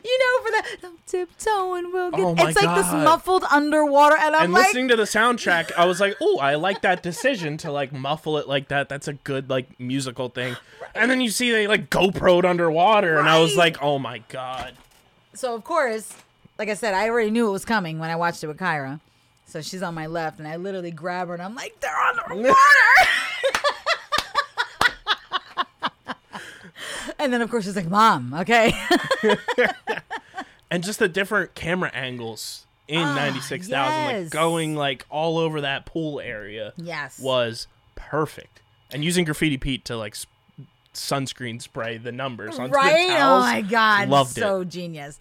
S1: You know, for that I'm tiptoeing, we'll get.
S2: Oh my
S1: it's like this muffled underwater, and I'm
S2: and
S1: like,
S2: listening to the soundtrack, I was like, "Oh, I like that decision to like muffle it like that. That's a good like musical thing." And then you see they like GoPro'd underwater, and I was like, "Oh my god!"
S1: So of course, like I said, I already knew it was coming when I watched it with Kyra. So she's on my left, and I literally grab her, and I'm like, they're on the underwater. and then of course she's like, "Mom, okay."
S2: And just the different camera angles in ninety six thousand,
S1: Ah, yes.
S2: like going like all over that pool area,
S1: yes.
S2: was perfect. And using Graffiti Pete to like s- sunscreen spray the numbers on
S1: right? Oh my god,
S2: loved
S1: so
S2: it.
S1: genius.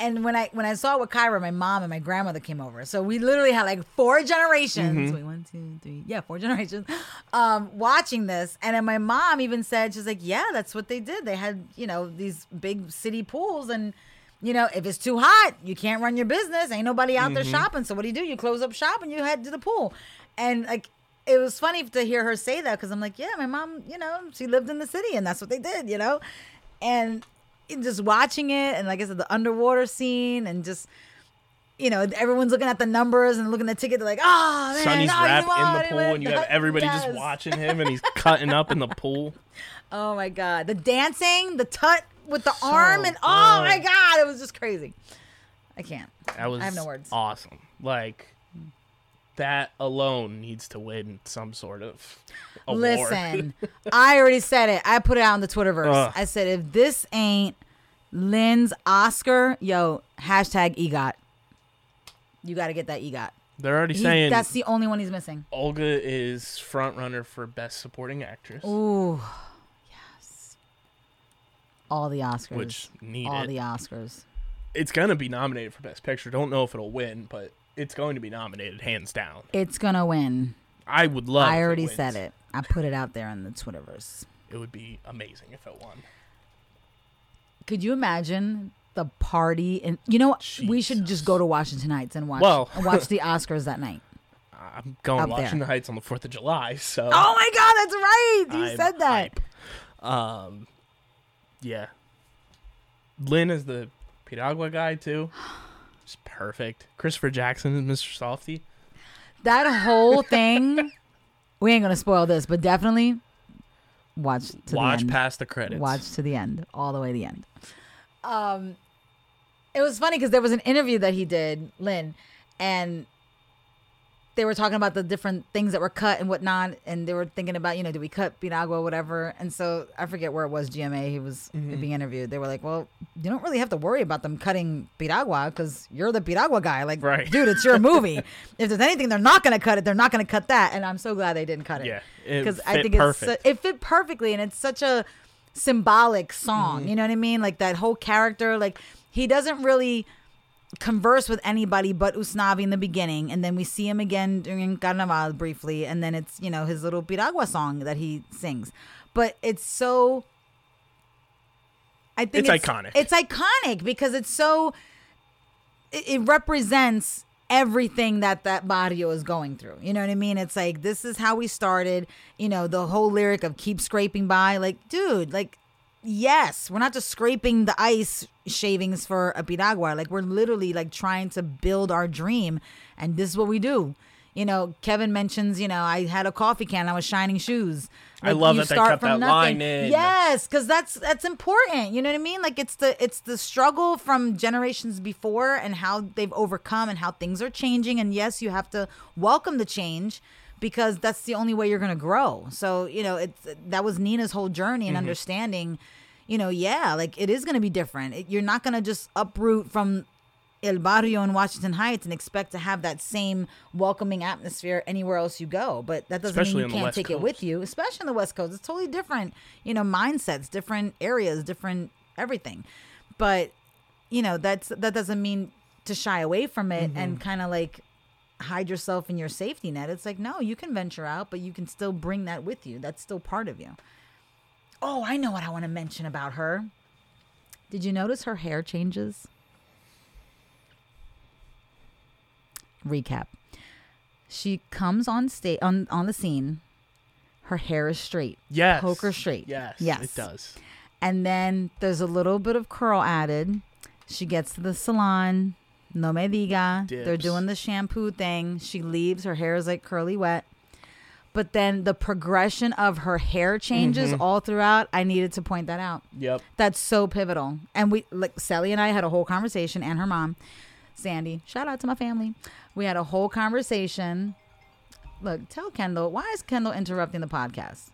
S1: And when I when I saw it with Kyra, my mom and my grandmother came over, so we literally had like four generations.
S2: Mm-hmm.
S1: Wait, one, two, three, yeah, four generations, um, watching this. And then my mom even said, she's like, yeah, that's what they did. They had you know these big city pools, and you know if it's too hot, you can't run your business. Ain't nobody out there
S2: Mm-hmm.
S1: shopping. So what do you do? You close up shop and you head to the pool. And like it was funny to hear her say that because I'm like, yeah, my mom, you know, she lived in the city and that's what they did, you know, and just watching it and like I said, the underwater scene and just. You know, everyone's looking at the numbers and looking at the ticket. They're like, "Oh man,
S2: Sonny's
S1: oh,
S2: wrapped in the pool, and you have everybody just watching him, and he's cutting up in the pool.
S1: Oh my god, the dancing, the tut with the arm, and oh my god, it was just crazy. I can't.
S2: That was
S1: I have no words.
S2: awesome. Like that alone needs to win some sort of award.
S1: Listen, I already said it. I put it out on the Twitterverse.
S2: Ugh.
S1: I said if this ain't Lin's Oscar, yo, hashtag EGOT. You got to get that EGOT.
S2: They're already
S1: He-
S2: saying
S1: that's the only one he's missing.
S2: Olga is front runner for best supporting actress,
S1: Ooh, yes. All the Oscars.
S2: which need
S1: all
S2: it.
S1: the Oscars.
S2: It's gonna be nominated for best picture. Don't know if it'll win, but it's going to be nominated hands down.
S1: It's gonna win.
S2: I would love.
S1: I
S2: if it
S1: already said it. I put it out there on the Twitterverse.
S2: It would be amazing if it won.
S1: Could you imagine the party? And you know, what? we should just go to Washington Heights and watch
S2: Well-
S1: and watch the Oscars that night.
S2: I'm going
S1: Up
S2: to
S1: there.
S2: Washington Heights on the Fourth of July, so
S1: Oh my God, that's right. You
S2: I'm
S1: said that.
S2: hype. Um, yeah. Lin is the Piragua guy too. Perfect. Christopher Jackson is Mr. Softy.
S1: That whole thing. we ain't gonna spoil this, but definitely watch to
S2: Watch
S1: the end.
S2: past the credits.
S1: Watch to the end, all the way to the end. Um, it was funny because there was an interview that he did, Lin, and they were talking about the different things that were cut and whatnot, and they were thinking about, you know, do we cut Piragua, whatever. And so I forget where it was. GMA, he was
S2: Mm-hmm.
S1: being interviewed. They were like, "Well, you don't really have to worry about them cutting Piragua because you're the Piragua guy. Like,
S2: Right.
S1: dude, it's your movie. if there's anything they're not going to cut it, they're not going to cut that." And I'm so glad they didn't cut it.
S2: Yeah,
S1: because I think it's
S2: perfect.
S1: su- it fit perfectly, and it's such a symbolic song.
S2: Mm-hmm.
S1: You know what I mean? Like that whole character, like he doesn't really converse with anybody but Usnavi in the beginning, and then we see him again during Carnaval briefly, and then it's you know his little Piragua song that he sings, but it's so. I think
S2: It's iconic.
S1: It's iconic because it's so. It, it represents everything that that barrio is going through. You know what I mean? It's like this is how we started. You know the whole lyric of "keep scraping by." Like, dude, like yes, we're not just scraping the ice shavings for a piragua. Like we're literally like trying to build our dream, and this is what we do. You know, Kevin mentions, you know, I had a coffee can, I was shining shoes.
S2: I love
S1: you
S2: that they
S1: start
S2: kept
S1: from
S2: that
S1: nothing.
S2: line in.
S1: Yes, because that's that's important. You know what I mean? Like it's the it's the struggle from generations before and how they've overcome and how things are changing. And yes, you have to welcome the change because that's the only way you're going to grow. So you know, it's that was Nina's whole journey and mm-hmm. understanding. You know, yeah, like it is going to be different. It, you're not going to just uproot from El Barrio in Washington Heights and expect to have that same welcoming atmosphere anywhere else you go. But that doesn't
S2: Especially
S1: mean you can't
S2: West
S1: take it with you, especially on the West Coast. It's totally different, you know, mindsets, different areas, different everything. But you know, that's that doesn't mean to shy away from it
S2: Mm-hmm.
S1: and kind of like hide yourself in your safety net. It's like, no, you can venture out, but you can still bring that with you. That's still part of you. Oh, I know what I want to mention about her. Did you notice her hair changes? Recap. She comes on state on, on the scene. Her hair is straight.
S2: Yes.
S1: Poker straight.
S2: Yes.
S1: Yes.
S2: It does.
S1: And then there's a little bit of curl added. She gets to the salon. No me diga. They're doing the shampoo thing. She leaves. Her hair is like curly wet. But then the progression of her hair changes
S2: Mm-hmm.
S1: all throughout. I needed to point that out.
S2: Yep.
S1: That's so pivotal. And we like Sally and I had a whole conversation and her mom, Sandy. Shout out to my family. We had a whole conversation. Look, tell Kendall, why is Kendall interrupting the podcast?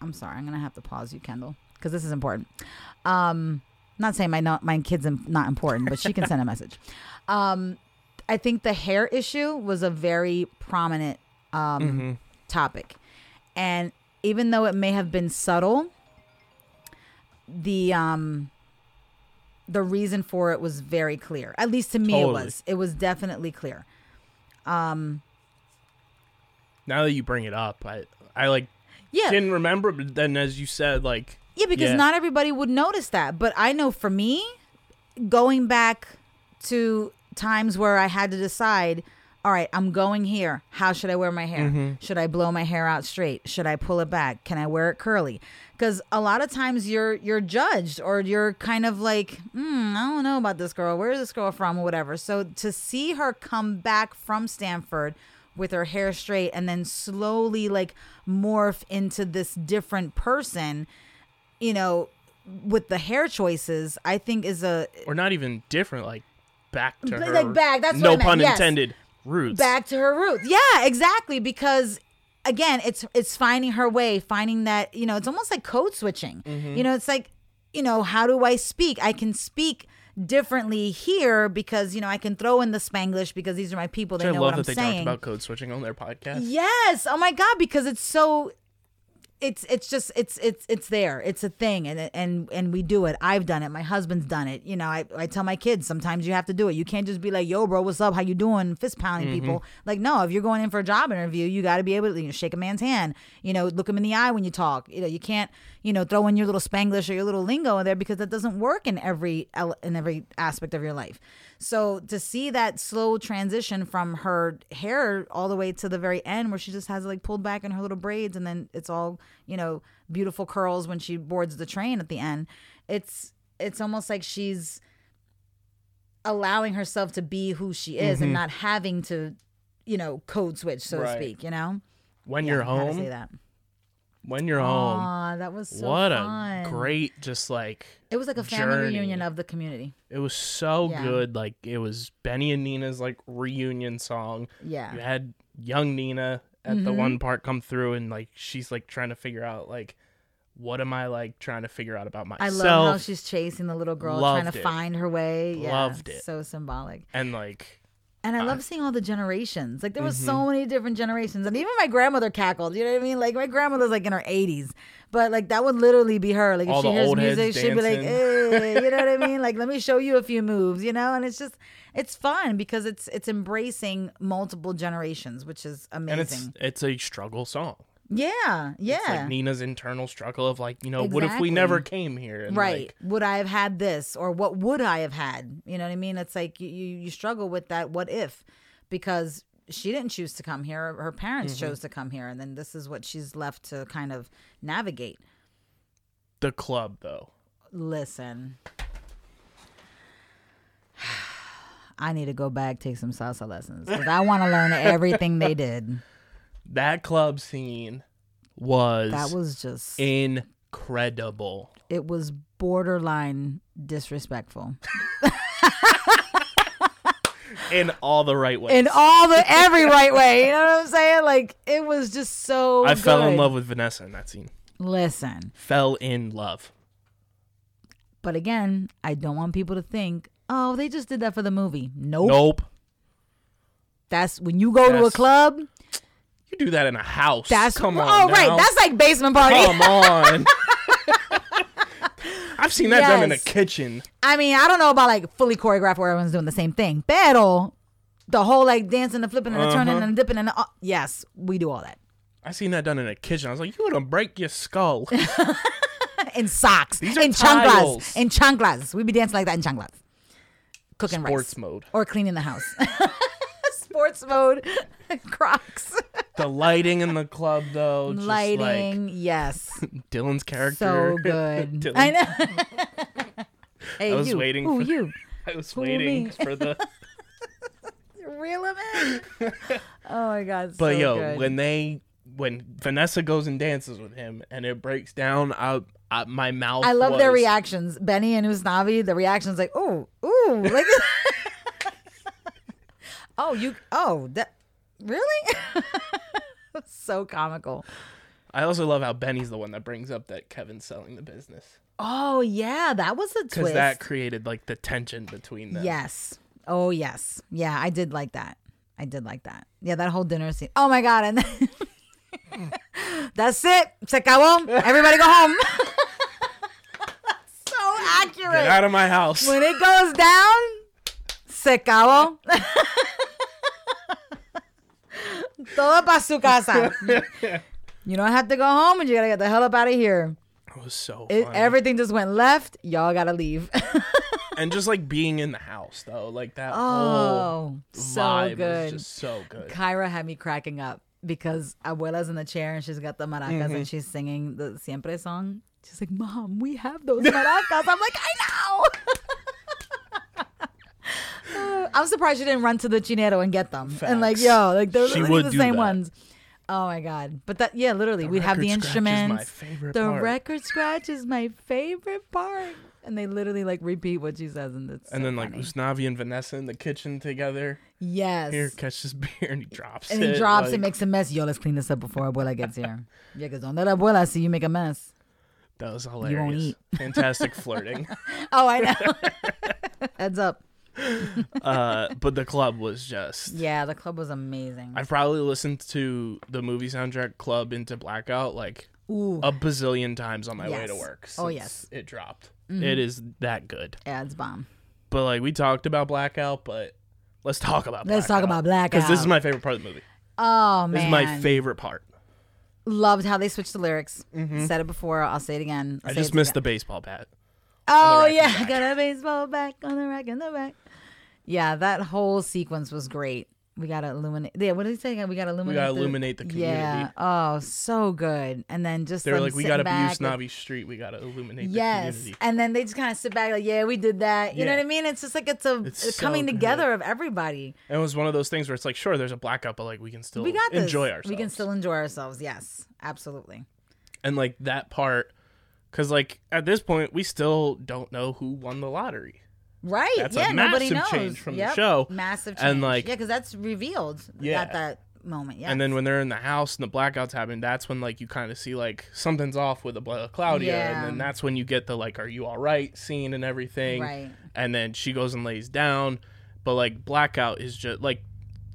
S1: I'm sorry. I'm going to have to pause you, Kendall, because this is important. Um, not saying my not, my kid's not important, but she can send a message. Um, I think the hair issue was a very prominent um, topic, and even though it may have been subtle, the um, the reason for it was very clear. At least to me,
S2: Totally.
S1: it was. It was definitely clear.
S2: Um, Now that you bring it up, I I like
S1: Yeah,
S2: didn't remember, but then as you said, like
S1: Yeah, because
S2: Yeah.
S1: not everybody would notice that. But I know for me, going back to times where I had to decide, all right, I'm going here. How should I wear my hair?
S2: Mm-hmm.
S1: Should I blow my hair out straight? Should I pull it back? Can I wear it curly? Because a lot of times you're you're judged or you're kind of like, hmm, I don't know about this girl. Where is this girl from or whatever. So to see her come back from Stanford with her hair straight and then slowly like morph into this different person, you know, with the hair choices, I think is a
S2: or not even different, like back to her.
S1: like back, that's what
S2: no
S1: I meant,
S2: pun
S1: yes.
S2: intended. Roots.
S1: back to her roots. Yeah, exactly. Because again, it's it's finding her way, finding that you know, it's almost like code switching.
S2: Mm-hmm.
S1: You know, it's like you know, how do I speak? I can speak differently here because you know I can throw in the Spanglish because these are my people. They
S2: I
S1: know
S2: love
S1: what
S2: that
S1: I'm
S2: they
S1: saying.
S2: talked about code switching on their podcast.
S1: Yes. Oh my god, because it's so it's it's just it's it's it's there. It's a thing and and and we do it. I've done it. My husband's done it. You know, I, I tell my kids sometimes you have to do it. You can't just be like, "Yo, bro, what's up? How you doing?" fist pounding mm-hmm. people. Like, no, if you're going in for a job interview, you got to be able to you know, shake a man's hand. You know, look him in the eye when you talk. You know, you can't, you know, throw in your little Spanglish or your little lingo in there because that doesn't work in every in every aspect of your life. So to see that slow transition from her hair all the way to the very end, where she just has it like pulled back in her little braids, and then it's all you know beautiful curls when she boards the train at the end. It's it's almost like she's allowing herself to be who she is and mm-hmm. not having to, you know, code switch so
S2: Right.
S1: to speak. You know,
S2: When
S1: Yeah,
S2: you're
S1: how to say
S2: home. When you're home,
S1: Aw, that was so
S2: what
S1: fun.
S2: a great, just like
S1: It was like a family
S2: journey.
S1: reunion of the community.
S2: it was so
S1: Yeah.
S2: good. Like it was Benny and Nina's like reunion song.
S1: Yeah.
S2: You had young Nina at
S1: Mm-hmm.
S2: the one part come through, and like she's like trying to figure out like what am I like trying to figure out about myself.
S1: I love how she's chasing the little girl, trying
S2: Loved
S1: to
S2: it.
S1: find her way. Yeah,
S2: Loved it.
S1: So symbolic.
S2: and like
S1: And I love seeing all the generations. Like there was
S2: Mm-hmm.
S1: so many different generations, and even my grandmother cackled. You know what I mean? Like my grandmother's like in her eighties, but like that would literally be her. Like if she hears music, she'd be like, "Hey," you know what I mean? Like let me show you a few moves, you know? And it's just it's fun because it's it's embracing multiple generations, which is amazing.
S2: and it's it's a struggle song.
S1: Yeah, yeah.
S2: It's like Nina's internal struggle of like, you know, what if we never came here? And
S1: right.
S2: like,
S1: would i have had this? Or what would i have had? You know what i mean? It's like you you, you struggle with that what if because she didn't choose to come here. Her parents
S2: Mm-hmm.
S1: chose to come here and then this is what she's left to kind of navigate.
S2: The club though.
S1: listen. I need to go back take some salsa lessons because i want to learn everything they did
S2: That club scene was
S1: that was just
S2: incredible.
S1: it was borderline disrespectful
S2: In all the right ways.
S1: in all the every right way. You know what I'm saying? Like it was just so.
S2: I fell in love with Vanessa in that scene.
S1: Listen,
S2: Fell in love.
S1: but again, I don't want people to think, oh, they just did that for the movie. Nope.
S2: Nope.
S1: That's when you go to a club.
S2: Do that in a house.
S1: That's
S2: come
S1: oh
S2: on.
S1: right. That's like basement party.
S2: come on. I've seen that done in a kitchen.
S1: I mean, I don't know about like fully choreographed where everyone's doing the same thing. Pero the whole like dancing, and flipping, and turning,
S2: Uh-huh.
S1: and the dipping, and the, uh, yes, we do all that
S2: I've seen that done in a kitchen. I was like, you gonna break your skull.
S1: in socks, in chanclas, in chanclas. We be dancing like that in chanclas, cooking
S2: Sports
S1: rice
S2: mode.
S1: or cleaning the house. Sports mode, Crocs,
S2: The lighting in the club though. Just
S1: lighting. yes,
S2: Dylan's character.
S1: so good.
S2: Dylan-
S1: I know. hey,
S2: I was
S1: you.
S2: waiting
S1: Who
S2: for-
S1: you?
S2: I was
S1: Who,
S2: waiting for the
S1: Reel him in. oh my god.
S2: But
S1: so
S2: yo,
S1: good.
S2: when they when Vanessa goes and dances with him and it breaks down, I, I my mouth.
S1: I love their reactions. Benny and Usnavi, the reactions like, oh, ooh, like, oh, you, oh, that, really? so comical.
S2: I also love how Benny's the one that brings up that Kevin's selling the business
S1: Oh yeah, that was a
S2: because
S1: twist.
S2: that created like the tension between them.
S1: yes. Oh yes. Yeah, I did like that. I did like that. Yeah, that whole dinner scene. Oh my god, and then that's it. Se acabó. Everybody go home. so accurate.
S2: Get out of my house.
S1: when it goes down, se acabó. Todo para su casa. You don't have to go home, and you gotta get the hell up out of here.
S2: It was so
S1: It, everything just went left. Y'all gotta leave.
S2: and just like being in the house though, like that whole
S1: oh, so
S2: vibe
S1: good.
S2: was just so good.
S1: Kyra had me cracking up because Abuela's in the chair and she's got the maracas
S2: Mm-hmm.
S1: and she's singing the Siempre song. She's like, Mom, we have those maracas. I'm like, I know. I'm surprised you didn't run to the chinero and get them. And like, yo, like they're
S2: She
S1: literally
S2: would
S1: the same
S2: that.
S1: ones. Oh my god! But that, yeah, literally, we'd have the
S2: record my
S1: instruments.
S2: favorite
S1: the
S2: part.
S1: record scratch is my favorite part. and they literally like repeat what she says, and it's
S2: and
S1: so
S2: then like
S1: funny.
S2: Usnavi and Vanessa in the kitchen together.
S1: yes,
S2: Here, catch this beer, and he drops
S1: and
S2: it.
S1: he drops it,
S2: like,
S1: makes a mess. Yo, let's clean this up before abuela gets here. yeah, because on that let abuela see you make a mess.
S2: That was hilarious.
S1: won't eat.
S2: Fantastic flirting.
S1: Oh, I know. Heads up.
S2: Uh, but the club was just.
S1: Yeah, the club was amazing.
S2: I've probably listened to the movie soundtrack Club into Blackout like
S1: Ooh,
S2: a bazillion times on my way to
S1: Yes.
S2: work.
S1: Oh, yes.
S2: It dropped.
S1: Mm-hmm.
S2: It is that good.
S1: yeah, it's bomb.
S2: But like we talked about Blackout, but let's talk about
S1: Let's talk about Blackout
S2: Because this is my favorite part of the movie.
S1: Oh man,
S2: This is my favorite part.
S1: Loved how they switched the lyrics. Said it before. I'll say it again. I'll
S2: I just missed
S1: again.
S2: the baseball bat.
S1: Oh
S2: the
S1: yeah, got a baseball back on the rack in the back. Yeah, that whole sequence was great. We gotta illuminate. Yeah, what did he say? We gotta illuminate.
S2: We got to illuminate the community.
S1: Yeah. Oh, so good. And then just
S2: They were like, we gotta
S1: back
S2: be Usnavi Street. We gotta illuminate
S1: Yes,
S2: the community.
S1: and then they just kind of sit back like, yeah, we did that. You know what I mean? It's just like it's a,
S2: It's so
S1: coming
S2: good.
S1: together of everybody.
S2: And it was one of those things where it's like, sure, there's a blackout, but like we can still
S1: We got this.
S2: enjoy ourselves.
S1: We can still enjoy ourselves. Yes, absolutely.
S2: and like that part, because like at this point we still don't know who won the lottery.
S1: Right?
S2: That's
S1: yeah, nobody knows.
S2: massive change from the show.
S1: Massive change.
S2: And, like-
S1: yeah, because that's revealed
S2: Yeah.
S1: at that moment. Yeah.
S2: And then when they're in the house and the blackouts happen, that's when like you kind of see like something's off with the Claudia,
S1: Yeah.
S2: and then that's when you get the like, "Are you all right?" scene and everything.
S1: Right.
S2: And then she goes and lays down, but like blackout is just like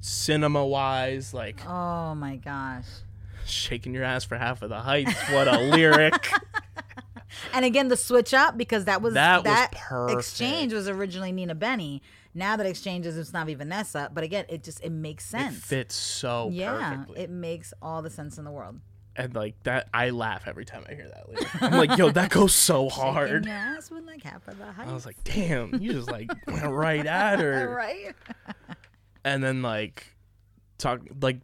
S2: cinema wise, like
S1: Oh my gosh.
S2: shaking your ass for half of the heights. What a lyric!
S1: And again, the switch up because that was
S2: That was
S1: exchange was originally Nina Benny. Now that exchange is Usnavi Vanessa, but again, it just it makes
S2: it
S1: sense.
S2: fits so
S1: yeah,
S2: perfectly.
S1: it makes all the sense in the world.
S2: and like that, I laugh every time I hear that lyric. I'm like, yo, that goes so hard.
S1: ass with like half of the height.
S2: I was like, damn, you just like went right at her.
S1: right?
S2: and then like talk like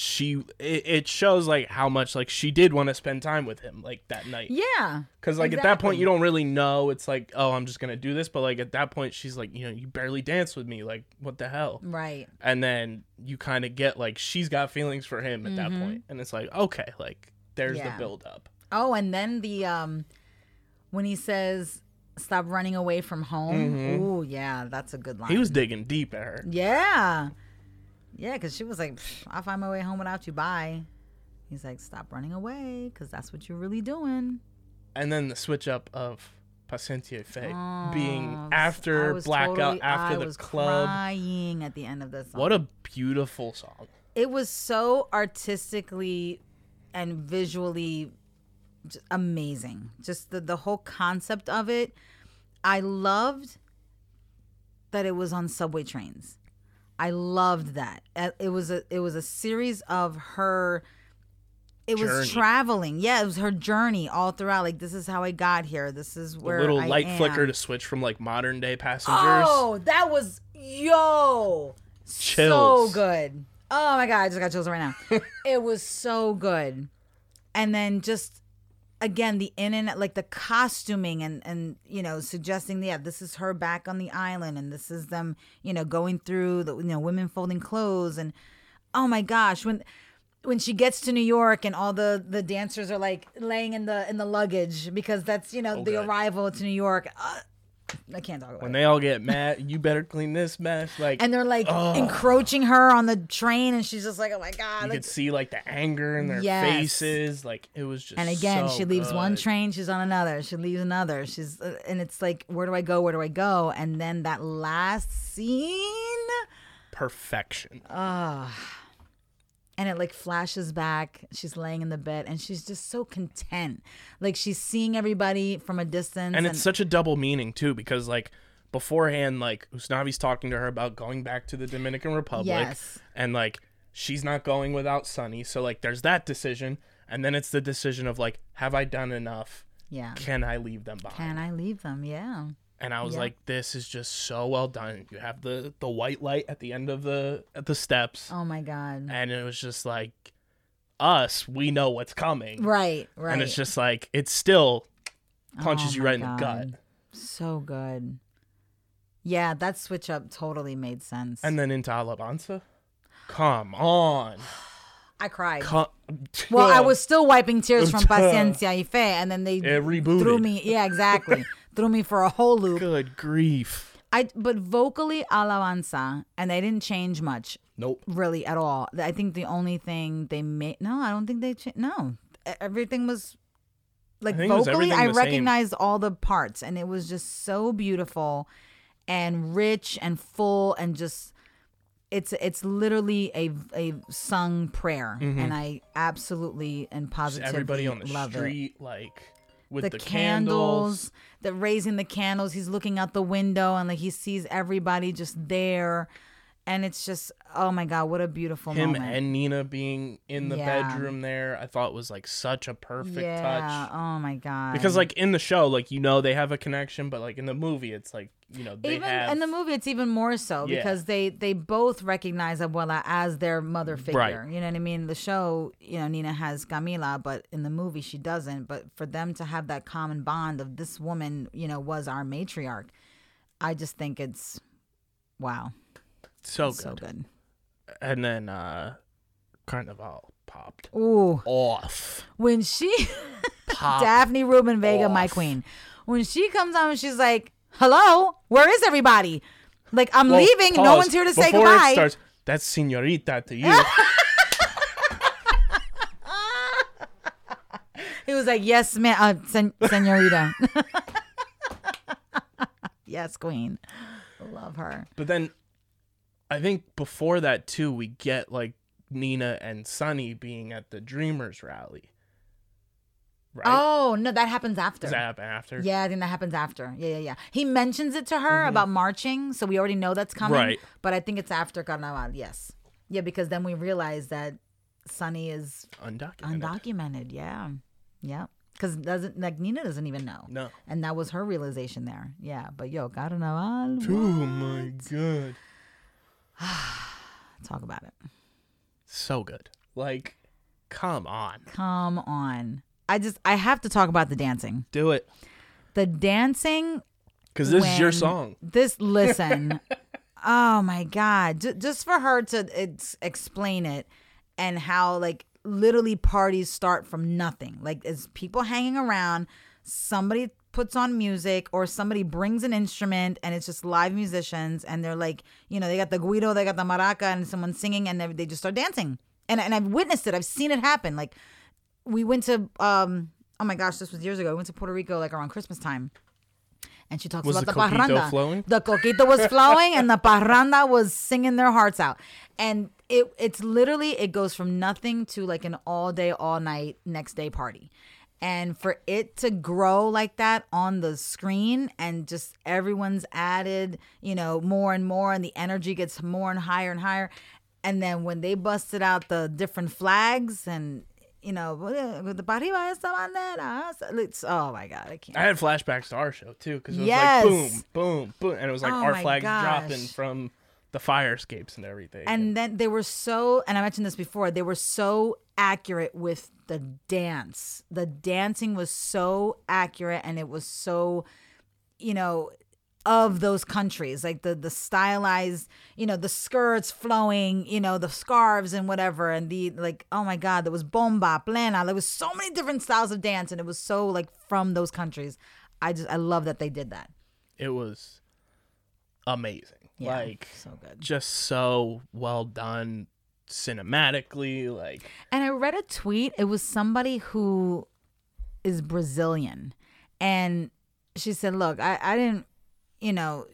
S2: she it, it shows like how much like she did want to spend time with him like that night
S1: Yeah.
S2: because like at that point you don't really know it's like oh i'm just gonna do this but like at that point she's like you know you barely dance with me like what the hell
S1: Right.
S2: and then you kind of get like she's got feelings for him at that point and it's like okay like there's
S1: Mm-hmm. Yeah.
S2: the build up
S1: Oh, and then the um when he says stop running away from home. Oh yeah, that's a good line.
S2: Mm-hmm. he was digging deep at her
S1: Yeah. Yeah, because she was like, I'll find my way home without you. Bye. He's like, stop running away because that's what you're really doing.
S2: and then the switch up of Paciencia y Fe
S1: Oh,
S2: being after blackout
S1: totally-
S2: after
S1: I
S2: the
S1: was
S2: club
S1: crying at the end of this song.
S2: what a beautiful song
S1: it was so artistically and visually amazing. Just the, the whole concept of it. I loved that it was on subway trains. I loved that. Uh, It was a it was a series of her it was
S2: Journey.
S1: traveling. Yeah, it was her journey all throughout. Like this is how I got here. This is where
S2: little
S1: I
S2: light
S1: am.
S2: flicker to switch from like modern day passengers.
S1: Oh, that was yo so good. Oh my god, I just got chills right now. it was so good, and then just again the in and like the costuming and and you know suggesting yeah this is her back on the island and this is them you know going through the you know women folding clothes and oh my gosh when when she gets to New York and all the the dancers are like laying in the in the luggage because that's you know the
S2: good.
S1: arrival to New York. Uh, I can't talk about
S2: When
S1: it.
S2: they all get mad, you better clean this mess. Like,
S1: and they're like
S2: Oh.
S1: encroaching her on the train, and she's just like, "Oh my god!"
S2: you
S1: like-
S2: could see like the anger in their
S1: Yes.
S2: faces. Like it was just.
S1: and again,
S2: so
S1: she leaves one train, she's on another. She leaves another. She's uh, and it's like, where do I go? Where do I go? And then that last scene,
S2: perfection.
S1: And it like flashes back. She's laying in the bed, and she's just so content. Like she's seeing everybody from a distance,
S2: and it's such a double meaning too, because like beforehand, like Usnavi's talking to her about going back to the Dominican Republic,
S1: Yes.
S2: and like she's not going without Sonny So like, there's that decision, and then it's the decision of like, have I done enough?
S1: yeah.
S2: Can I leave them behind?
S1: Can I leave them? Yeah.
S2: And I was
S1: Yeah.
S2: like, "This is just so well done." You have the the white light at the end of the at the steps,
S1: Oh my god.
S2: and it was just like, us, we know what's coming,
S1: Right. Right.
S2: and it's just like it still punches
S1: Oh
S2: you right in the gut.
S1: so good. Yeah, that switch up totally made sense.
S2: And then into Alabanza, come on,
S1: I cried.
S2: come.
S1: Well, I was still wiping tears from Paciencia y Fe, and then they
S2: It rebooted.
S1: threw me. Yeah, exactly. threw me for a whole loop.
S2: Good grief.
S1: I but vocally alabanza, and they didn't change much
S2: Nope.
S1: really at all. I think the only thing they made no, I don't think they changed. no. Everything was like
S2: I
S1: vocally
S2: everything
S1: I
S2: the same.
S1: recognized all the parts and it was just so beautiful and rich and full and just it's it's literally a a sung prayer mm-hmm. and I absolutely and
S2: Just
S1: positively
S2: everybody on the
S1: love it
S2: street, like with
S1: the,
S2: the,
S1: candles, the raising the candles. He's looking out the window and like he sees everybody just there, and it's just oh my god, what a beautiful
S2: Him
S1: moment.
S2: and Nina being in the
S1: Yeah.
S2: bedroom there, I thought was like such a perfect
S1: yeah.
S2: touch.
S1: Oh my god.
S2: Because like in the show, like you know they have a connection, but like in the movie, it's like you know they
S1: even
S2: have
S1: in the movie, it's even more so
S2: Yeah.
S1: because they they both recognize Abuela as their mother figure.
S2: Right.
S1: You know what I mean? The show, you know, Nina has Camila, but in the movie she doesn't. But for them to have that common bond of this woman, you know, was our matriarch, I just think it's wow,
S2: so good.
S1: so good.
S2: And then uh Carnival popped
S1: Ooh.
S2: off.
S1: when she Daphne Rubin Vega, my queen, when she comes on and she's like, "Hello, where is everybody?" Like I'm
S2: Well,
S1: leaving. No one's here to say goodbye.
S2: It starts, That's senorita to you.
S1: He was like, "Yes, ma'am, uh, sen- senorita." yes, queen. Love her.
S2: But then I think before that too, we get like Nina and Sonny being at the Dreamers rally. Right?
S1: Oh no, that happens after.
S2: Does that happen after?
S1: Yeah, I think that happens after. Yeah, yeah, yeah. He mentions it to her about marching, so we already know that's coming.
S2: Mm-hmm. Right.
S1: But I think it's after Carnaval. Yes. Yeah, because then we realize that Sonny is
S2: Undocumented.
S1: undocumented. Yeah, yeah. Because doesn't like Nina doesn't even know.
S2: No.
S1: And that was her realization there. Yeah, but yo, Carnaval.
S2: Oh my god.
S1: Talk about it.
S2: So good. Like, come on.
S1: Come on. I just I have to talk about the dancing.
S2: Do it.
S1: The dancing
S2: Because this is your song.
S1: This listen. oh my god! J- just for her to ex- explain it and how like literally parties start from nothing. Like it's people hanging around, somebody puts on music or somebody brings an instrument and it's just live musicians and they're like, you know, they got the güiro, they got the maraca and someone's singing and they, they just start dancing. And and I've witnessed it. I've seen it happen. Like we went to um oh my gosh, this was years ago. We went to Puerto Rico like around Christmas time. And she talks
S2: Was
S1: about
S2: the
S1: the, parranda.
S2: flowing?
S1: The coquito was flowing and the parranda was singing their hearts out. And it it's literally it goes from nothing to like an all day, all night, next day party. And for it to grow like that on the screen and just everyone's added, you know, more and more and the energy gets more and higher and higher. And then when they busted out the different flags and you know, the arriba esta bandera. It's, oh my God, I can't.
S2: I had flashbacks to our show too, because it was
S1: Yes.
S2: like boom, boom, boom, and it was like
S1: Oh
S2: our
S1: my
S2: flag
S1: gosh.
S2: dropping from the fire escapes and everything.
S1: and then they were so and i mentioned this before they were so accurate with the dance. The dancing was so accurate and it was so you know of those countries like the the stylized you know the skirts flowing you know the scarves and whatever and the like oh my god there was bomba plena. There was so many different styles of dance and it was so like from those countries. I just i love that they did that.
S2: It was amazing.
S1: yeah
S2: Like
S1: so good.
S2: just so well done cinematically. Like
S1: And I read a tweet. It was somebody who is Brazilian. And she said, Look, I, I didn't, you know,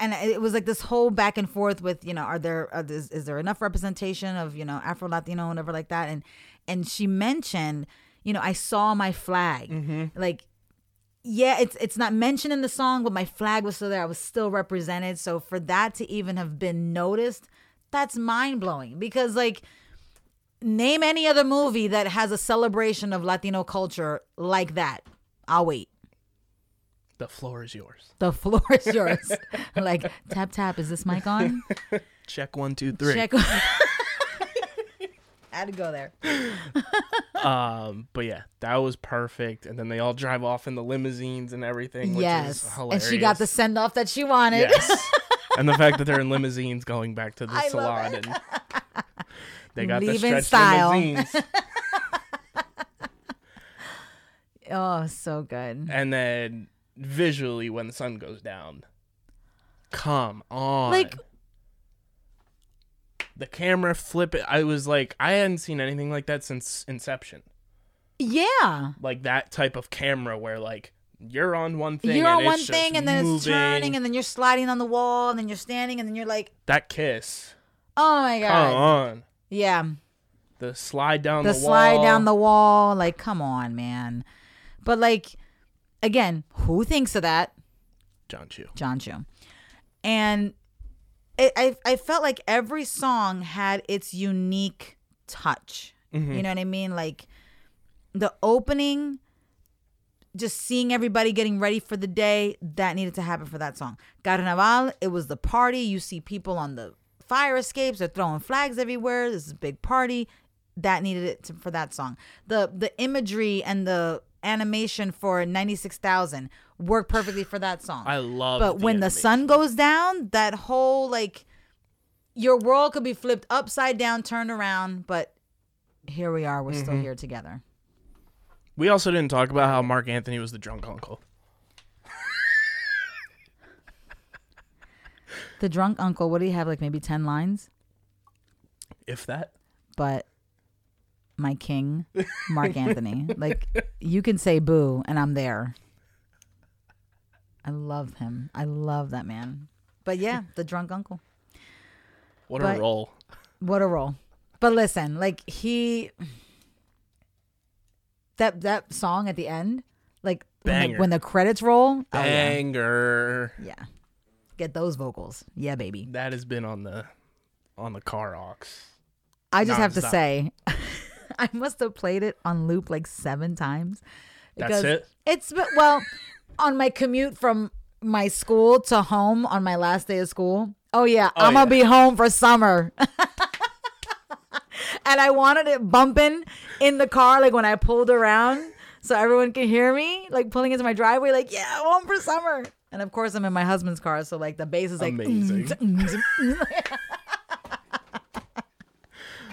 S1: and it was like this whole back and forth with, you know, are there, are is, is there enough representation of, you know, Afro Latino, whatever like that. And, and she mentioned, you know, I saw my flag. Mm-hmm. Like, yeah, it's it's not mentioned in the song, but my flag was still there. I was still represented. So for that to even have been noticed, that's mind blowing. Because like, name any other movie that has a celebration of Latino culture like that. I'll wait.
S2: the floor is yours.
S1: The floor is yours. like tap tap. Is this mic on?
S2: Check one, two, three.
S1: Check. I had to go there.
S2: Um, but yeah, that was perfect. And then they all drive off in the limousines and everything. Which
S1: yes, and she got the send off that she wanted.
S2: yes. And the fact that they're in limousines going back to the
S1: I
S2: salon and they got
S1: Leave
S2: the stretch
S1: style.
S2: limousines.
S1: Oh, so good.
S2: and then visually when the sun goes down. Come on.
S1: Like
S2: the camera flip it. I was like, I hadn't seen anything like that since Inception.
S1: yeah.
S2: Like that type of camera where like you're on one thing,
S1: You're on one thing and then it's turning and then you're sliding on the wall and then you're standing and then you're like,
S2: that kiss.
S1: "Oh my god!
S2: Come
S1: god."
S2: on,
S1: Yeah.
S2: the slide down
S1: the
S2: the,
S1: slide down the wall. Like, come on, man. But like, again, who thinks of that?
S2: Jon Chu.
S1: Jon Chu. And it, I I felt like every song had its unique touch.
S2: Mm-hmm.
S1: You know what I mean? Like the opening, just seeing everybody getting ready for the day, that needed to happen for that song. Carnaval, it was the party. You see people on the fire escapes, they're throwing flags everywhere. This is a big party. That needed it to, for that song. The the imagery and the animation for 96,000 worked perfectly for that song.
S2: I love. It.
S1: But when the sun goes down, that whole like your world could be flipped upside down, turned around, but here we are, we're
S2: Mm-hmm.
S1: still here together.
S2: We also didn't talk about how Marc Anthony was the drunk uncle.
S1: The drunk uncle, what do you have? Like maybe 10 lines?
S2: If that.
S1: But my king, Marc Anthony. Like you can say boo and I'm there. I love him. I love that man. But yeah, the drunk uncle.
S2: What
S1: But-
S2: a role.
S1: What a role. But listen, like he that that song at the end, like when the,
S2: Banger.
S1: when the credits roll, oh, yeah.
S2: Banger.
S1: yeah. Get those vocals. Yeah, baby.
S2: That has been on the on the car aux.
S1: I just have to
S2: Nonstop.
S1: say I must have played it on loop like 7 times.
S2: That's it?
S1: It's been- well, on my commute from my school to home on my last day of school. Oh yeah,
S2: Oh,
S1: I'm gonna
S2: yeah.
S1: be home for summer. and I wanted it bumping in the car, like when I pulled around, so everyone could hear me, like pulling into my driveway, like yeah, I'm home for summer. And of course, I'm in my husband's car, so like the bass is like
S2: Amazing.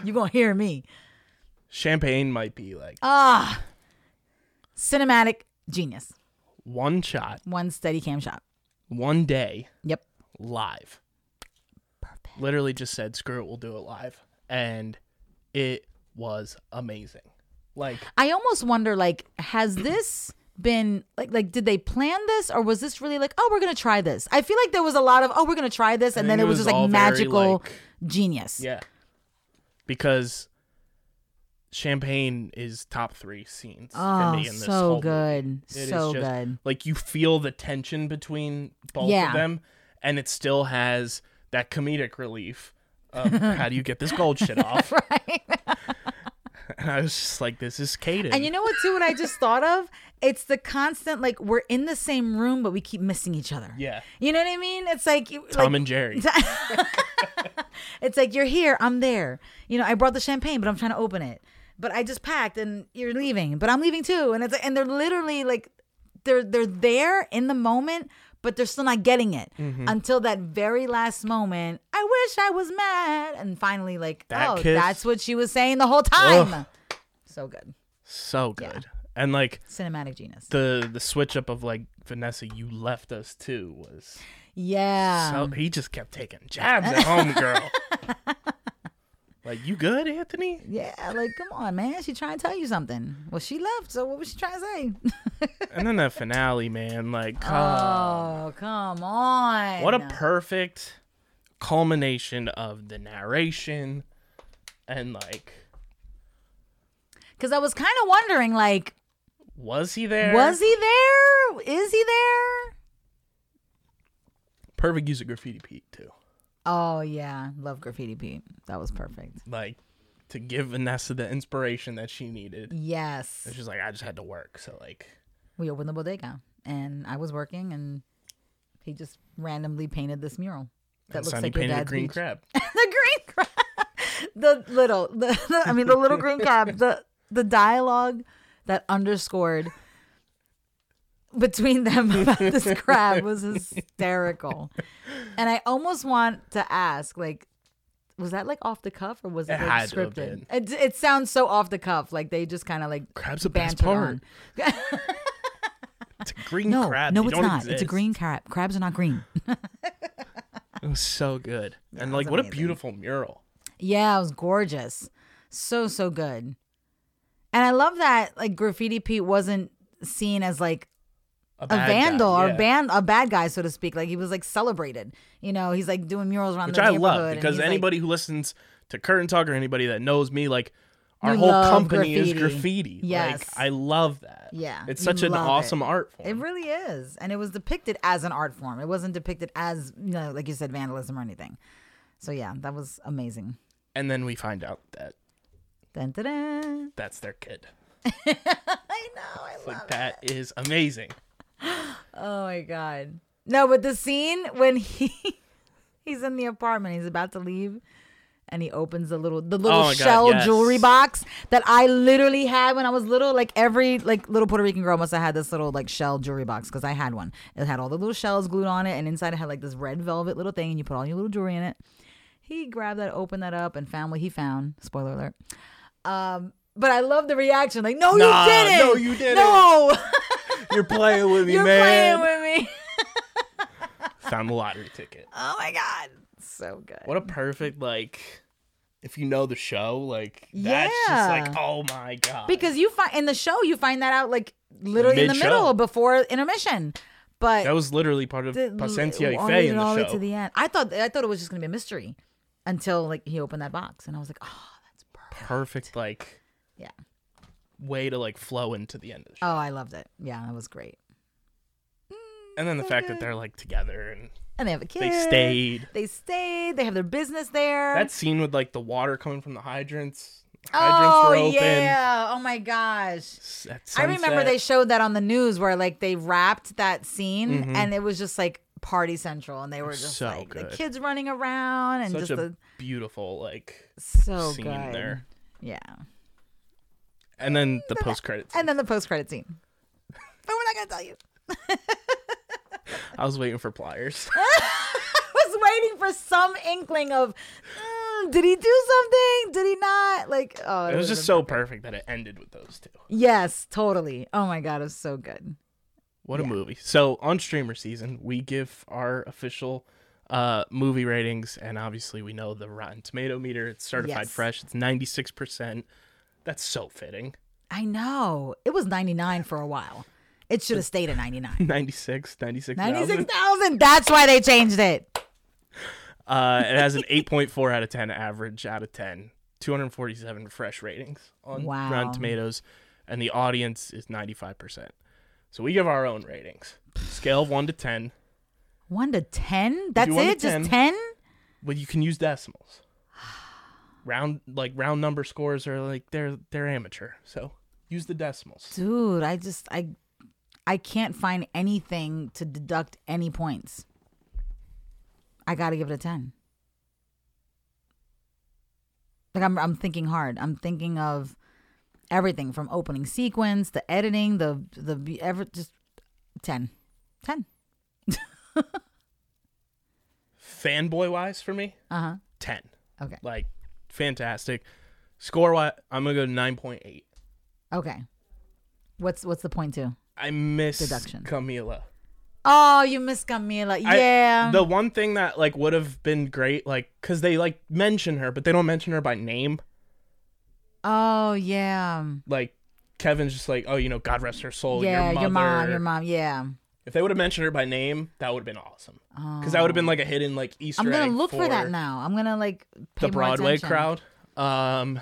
S1: you gonna hear me.
S2: Champagne might be like
S1: Ah, cinematic genius.
S2: one shot,
S1: One steady cam shot.
S2: one day,
S1: Yep.
S2: live. Perfect. Literally just said, screw it, we'll do it live. And it was amazing. Like,
S1: I almost wonder like has this been like like did they plan this or was this really like oh we're gonna try this i feel like there was a lot of oh we're gonna try this and then
S2: it
S1: it was,
S2: was
S1: just like magical
S2: like-
S1: genius
S2: yeah. Because Champagne is top three scenes for
S1: oh
S2: me in this
S1: so good so
S2: just-
S1: good
S2: Like you feel the tension between both
S1: Yeah.
S2: of them, and it still has that comedic relief of how do you get this gold shit off?
S1: right.
S2: And I was just like, this is Caden.
S1: and you know what too what i just thought of? It's the constant like we're in the same room but we keep missing each other.
S2: Yeah,
S1: you know what i mean? It's like
S2: Tom
S1: like,
S2: and Jerry.
S1: it's like you're here i'm there. You know i brought the champagne but i'm trying to open it. But i just packed and you're leaving but i'm leaving too. And it's like, and they're literally like they're they're there in the moment but they're still not getting it
S2: Mm-hmm.
S1: until that very last moment i wish i was mad and finally like
S2: That
S1: oh
S2: kiss.
S1: that's what she was saying the whole time
S2: Ugh.
S1: so good
S2: So good. And like
S1: cinematic genius
S2: the the switch up of like Vanessa, you left us too was
S1: yeah
S2: so he just kept taking jabs at home girl. like you good, Anthony?
S1: yeah like come on man she trying to tell you something well she left so what was she trying to say
S2: And then the finale, man, like come
S1: oh come on
S2: What a perfect culmination of the narration and like
S1: Because I was kind of wondering, like,
S2: was he there?
S1: was he there? Is he there?
S2: perfect use of graffiti Pete too.
S1: Oh yeah, love graffiti Pete. That was perfect.
S2: Like to give Vanessa the inspiration that she needed.
S1: Yes,
S2: And she's like, I just had to work. So like
S1: we opened the bodega, and I was working, and he just randomly painted this mural that
S2: and
S1: looks
S2: Sonny
S1: like your dad's
S2: green
S1: beach.
S2: crab.
S1: the green crab, the little, the, the- I mean, the little green crab. The the dialogue that underscored between them about this crab was hysterical. And I almost want to ask, like, was that like off the cuff or was it,
S2: It
S1: like
S2: had to have
S1: scripted? It, it sounds so off the cuff, like they just kind of like
S2: Crab's the best part. It's a green
S1: No,
S2: crab.
S1: no,
S2: They
S1: it's not. It's a green crab. Crabs are not green.
S2: It was so good. and like, what a beautiful mural.
S1: Yeah, it was gorgeous. So so good. And I love that like Graffiti Pete wasn't seen as like a
S2: guy,
S1: vandal or
S2: yeah.
S1: band a bad guy, so to speak. Like he was like celebrated. You know, he's like doing murals around
S2: which
S1: the
S2: I
S1: neighborhood.
S2: love because
S1: he's, like-
S2: anybody who listens to Curtain Talk or anybody that knows me, like our whole company is
S1: graffiti.
S2: graffiti.
S1: Yes.
S2: Like I love that.
S1: Yeah,
S2: It's such an awesome
S1: it.
S2: art form.
S1: It really is. And it was depicted as an art form. It wasn't depicted as, you know, like you said, vandalism or anything. So yeah, that was amazing.
S2: and then we find out that
S1: Dun, dun, dun.
S2: that's their kid.
S1: I know, I
S2: It's
S1: love
S2: like that is amazing.
S1: Oh my god. No, but the scene when he he's in the apartment, he's about to leave, and he opens the little the little
S2: Oh my God,
S1: shell
S2: yes.
S1: jewelry box that I literally had when I was little. Like every like little Puerto Rican girl must have had this little like shell jewelry box because I had one. It had all the little shells glued on it, and inside it had like this red velvet little thing, and you put all your little jewelry in it. He grabbed that, opened that up, and found what he found. Spoiler alert. Um, but I love the reaction. Like, no,
S2: Nah,
S1: you didn't.
S2: no, you didn't.
S1: No,
S2: You're playing with me,
S1: you're
S2: man.
S1: playing with me.
S2: Found the lottery ticket.
S1: Oh my god, so good.
S2: What a perfect like. If you know the show, like that's just like, oh my god.
S1: because you find in the show you find that out like literally in the middle before intermission, but
S2: that was literally part of
S1: the-
S2: Paciencia y
S1: all
S2: Fe
S1: the-
S2: in
S1: all
S2: the
S1: way
S2: show.
S1: to the end. I thought I thought it was just gonna be a mystery until like he opened that box and I was like, oh, that's perfect.
S2: Perfect, like
S1: Yeah.
S2: Way to like flow into the end of the show.
S1: Oh, I loved it. Yeah, that was great.
S2: and then the fact that they're like together and
S1: And they have a kid.
S2: they stayed.
S1: They stayed. They have their business there.
S2: That scene with like the water coming from the hydrants. Hydrants
S1: oh
S2: were open.
S1: yeah. Oh my gosh. I remember they showed that on the news where like they wrapped that scene
S2: Mhm.
S1: and it was just like party central and they were just
S2: So
S1: like
S2: good.
S1: the kids running around and
S2: such
S1: just
S2: a
S1: the
S2: beautiful like
S1: so
S2: scene
S1: good.
S2: there.
S1: Yeah.
S2: And then the post credits.
S1: And then the post credit scene. But we're not gonna tell you.
S2: I was waiting for pliers.
S1: I was waiting for some inkling of mm, did he do something? Did he not? Like oh
S2: it was just so
S1: perfect.
S2: perfect that it ended with those two.
S1: Yes, totally. Oh my god, it was so good.
S2: What a movie. So on streamer season, we give our official uh movie ratings and obviously we know the Rotten Tomato meter. It's certified
S1: Yes.
S2: fresh. It's 96%. That's so fitting.
S1: I know. It was 99 for a while. It should have stayed at 99.
S2: 96, 96,000.
S1: 96,000. That's why they changed it.
S2: Uh, it has an 8.4 out of 10 average out of 10. 247 fresh ratings on
S1: Wow.
S2: Rotten Tomatoes, and the audience is 95%. So we give our own ratings. Scale of 1 to 10.
S1: 1 to 10? That's it?
S2: 10.
S1: Just 10?
S2: Well, you can use decimals. Round like round number scores are like they're they're amateur. So use the decimals.
S1: Dude, I just I I can't find anything to deduct any points. I got to give it a 10. Like I'm I'm thinking hard. I'm thinking of everything from opening sequence, the editing, the the ever just 10. 10.
S2: Fanboy wise for me,
S1: Uh-huh.
S2: 10.
S1: Okay.
S2: Like fantastic. Score wise, I'm gonna go 9.8.
S1: Okay. What's what's the point to?
S2: I miss
S1: Deduction.
S2: Camila.
S1: Oh, you miss Camila.
S2: I-
S1: Yeah.
S2: the one thing that like would have been great, like, cause they like mention her, but they don't mention her by name.
S1: oh, yeah.
S2: Like Kevin's just like, oh, you know, God rest her soul.
S1: yeah,
S2: your, mother.
S1: your mom, your mom. Yeah.
S2: If they would have mentioned her by name, that would have been awesome. Because that would have been like a hidden like Easter
S1: I'm gonna
S2: egg
S1: look for, that now. I'm gonna like pay
S2: the
S1: more
S2: Broadway
S1: attention.
S2: crowd. Um,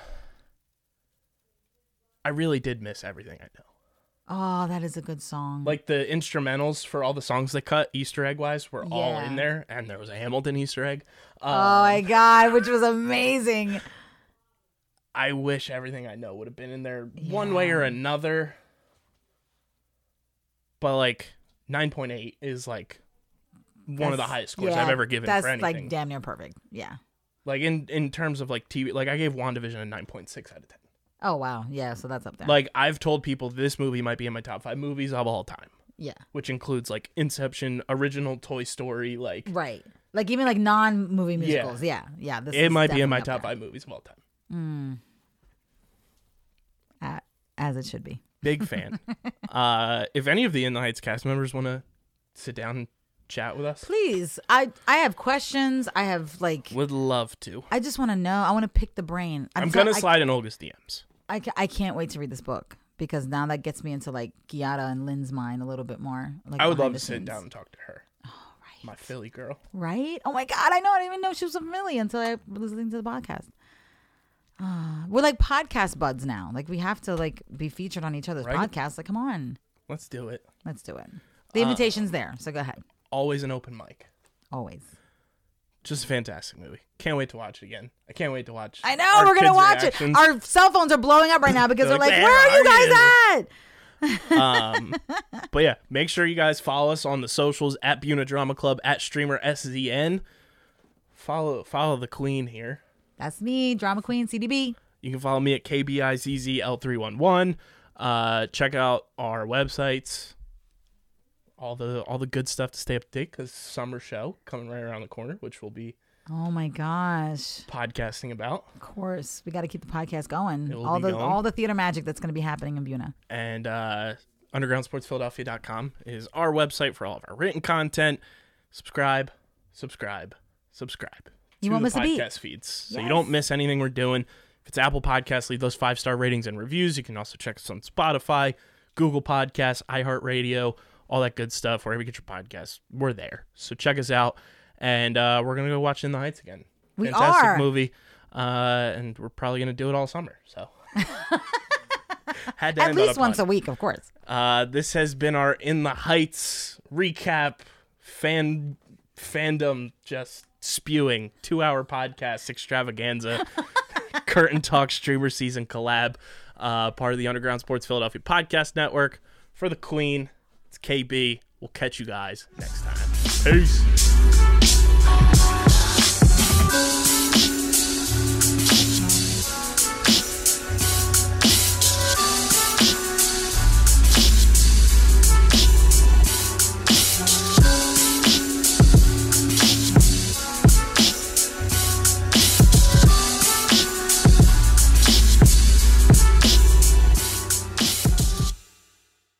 S2: I really did miss everything I know.
S1: Oh, that is a good song.
S2: Like the instrumentals for all the songs they cut Easter egg wise were all
S1: Yeah.
S2: in there, and there was a Hamilton Easter egg. Um,
S1: oh my god, which was amazing.
S2: I wish everything I know would have been in there one way or another. But like nine point eight is like one of the highest scores
S1: yeah,
S2: I've ever given
S1: That's
S2: for anything.
S1: like damn near perfect. Yeah.
S2: like in in terms of like TV, like I gave WandaVision a nine point six out of ten.
S1: Oh wow. Yeah. So that's up there.
S2: Like I've told people this movie might be in my top five movies of all time,
S1: yeah.
S2: which includes like Inception, original Toy Story, like
S1: Right. Like even like non-movie musicals. Yeah, yeah. this
S2: It might be in my top five movies of all time.
S1: there. A- as it should be.
S2: Big fan. uh, if any of the In the Heights cast members want to sit down and chat with us,
S1: Please, I I have questions. I have like
S2: would love to.
S1: I just want to know. I want to pick the brain.
S2: I'm
S1: so-
S2: gonna
S1: I-
S2: slide in Olga's DMs.
S1: I, ca- I can't wait to read this book because now that gets me into like Quiara and Lin's mind a little bit more. Like
S2: I would
S1: behind
S2: love
S1: the
S2: to sit
S1: scenes.
S2: down and talk to her. Right, my Philly girl.
S1: Right? Oh my god! I know. I didn't even know she was from Philly until I was listening to the podcast. Ah, we're like podcast buds now. Like we have to like be featured on each other's
S2: Right?
S1: podcasts. Like, come on,
S2: Let's do it.
S1: let's do it. The
S2: Uh,
S1: invitation's there, so go ahead.
S2: Always an open mic.
S1: Always.
S2: Just a fantastic movie. Can't wait to watch it again. I can't wait to watch.
S1: I know
S2: our
S1: we're gonna
S2: kids'
S1: watch
S2: reactions.
S1: it. Our cell phones are blowing up right now because
S2: They're
S1: they're like,
S2: like,
S1: "Where,
S2: "Where
S1: are you
S2: are
S1: guys at?"
S2: um, but yeah, make sure you guys follow us on the socials at Buena Drama Club at Streamer SZN. Follow follow the Queen here.
S1: That's me, drama queen, CDB.
S2: You can follow me at KBIZZL311. Uh, check out our websites. All the all the good stuff to stay up to date because summer show coming right around the corner, which we'll be
S1: Oh my gosh.
S2: podcasting about.
S1: Of course, we got to keep the podcast going.
S2: Will
S1: All the
S2: going.
S1: all the theater magic that's going to be happening in Buena.
S2: and uh, undergroundsportsphiladelphia.com is our website for all of our written content. Subscribe, subscribe, subscribe.
S1: You won't
S2: the
S1: miss a beat.
S2: podcast feeds, so you don't miss anything we're doing. If it's Apple Podcasts, leave those five star ratings and reviews. You can also check us on Spotify, Google Podcasts, iHeartRadio, all that good stuff. Wherever you get your podcasts, we're there. So check us out, and uh, we're gonna go watch In the Heights again.
S1: We
S2: Fantastic
S1: are.
S2: movie, uh, and we're probably gonna do it all summer. So. Had to
S1: At least once a week, of course.
S2: Uh, this has been our In the Heights recap, fan fandom just spewing two hour podcast extravaganza, curtain talk streamer season collab, uh, part of the Underground Sports Philadelphia podcast network. For the Queen, it's KB. We'll catch you guys next time. Peace.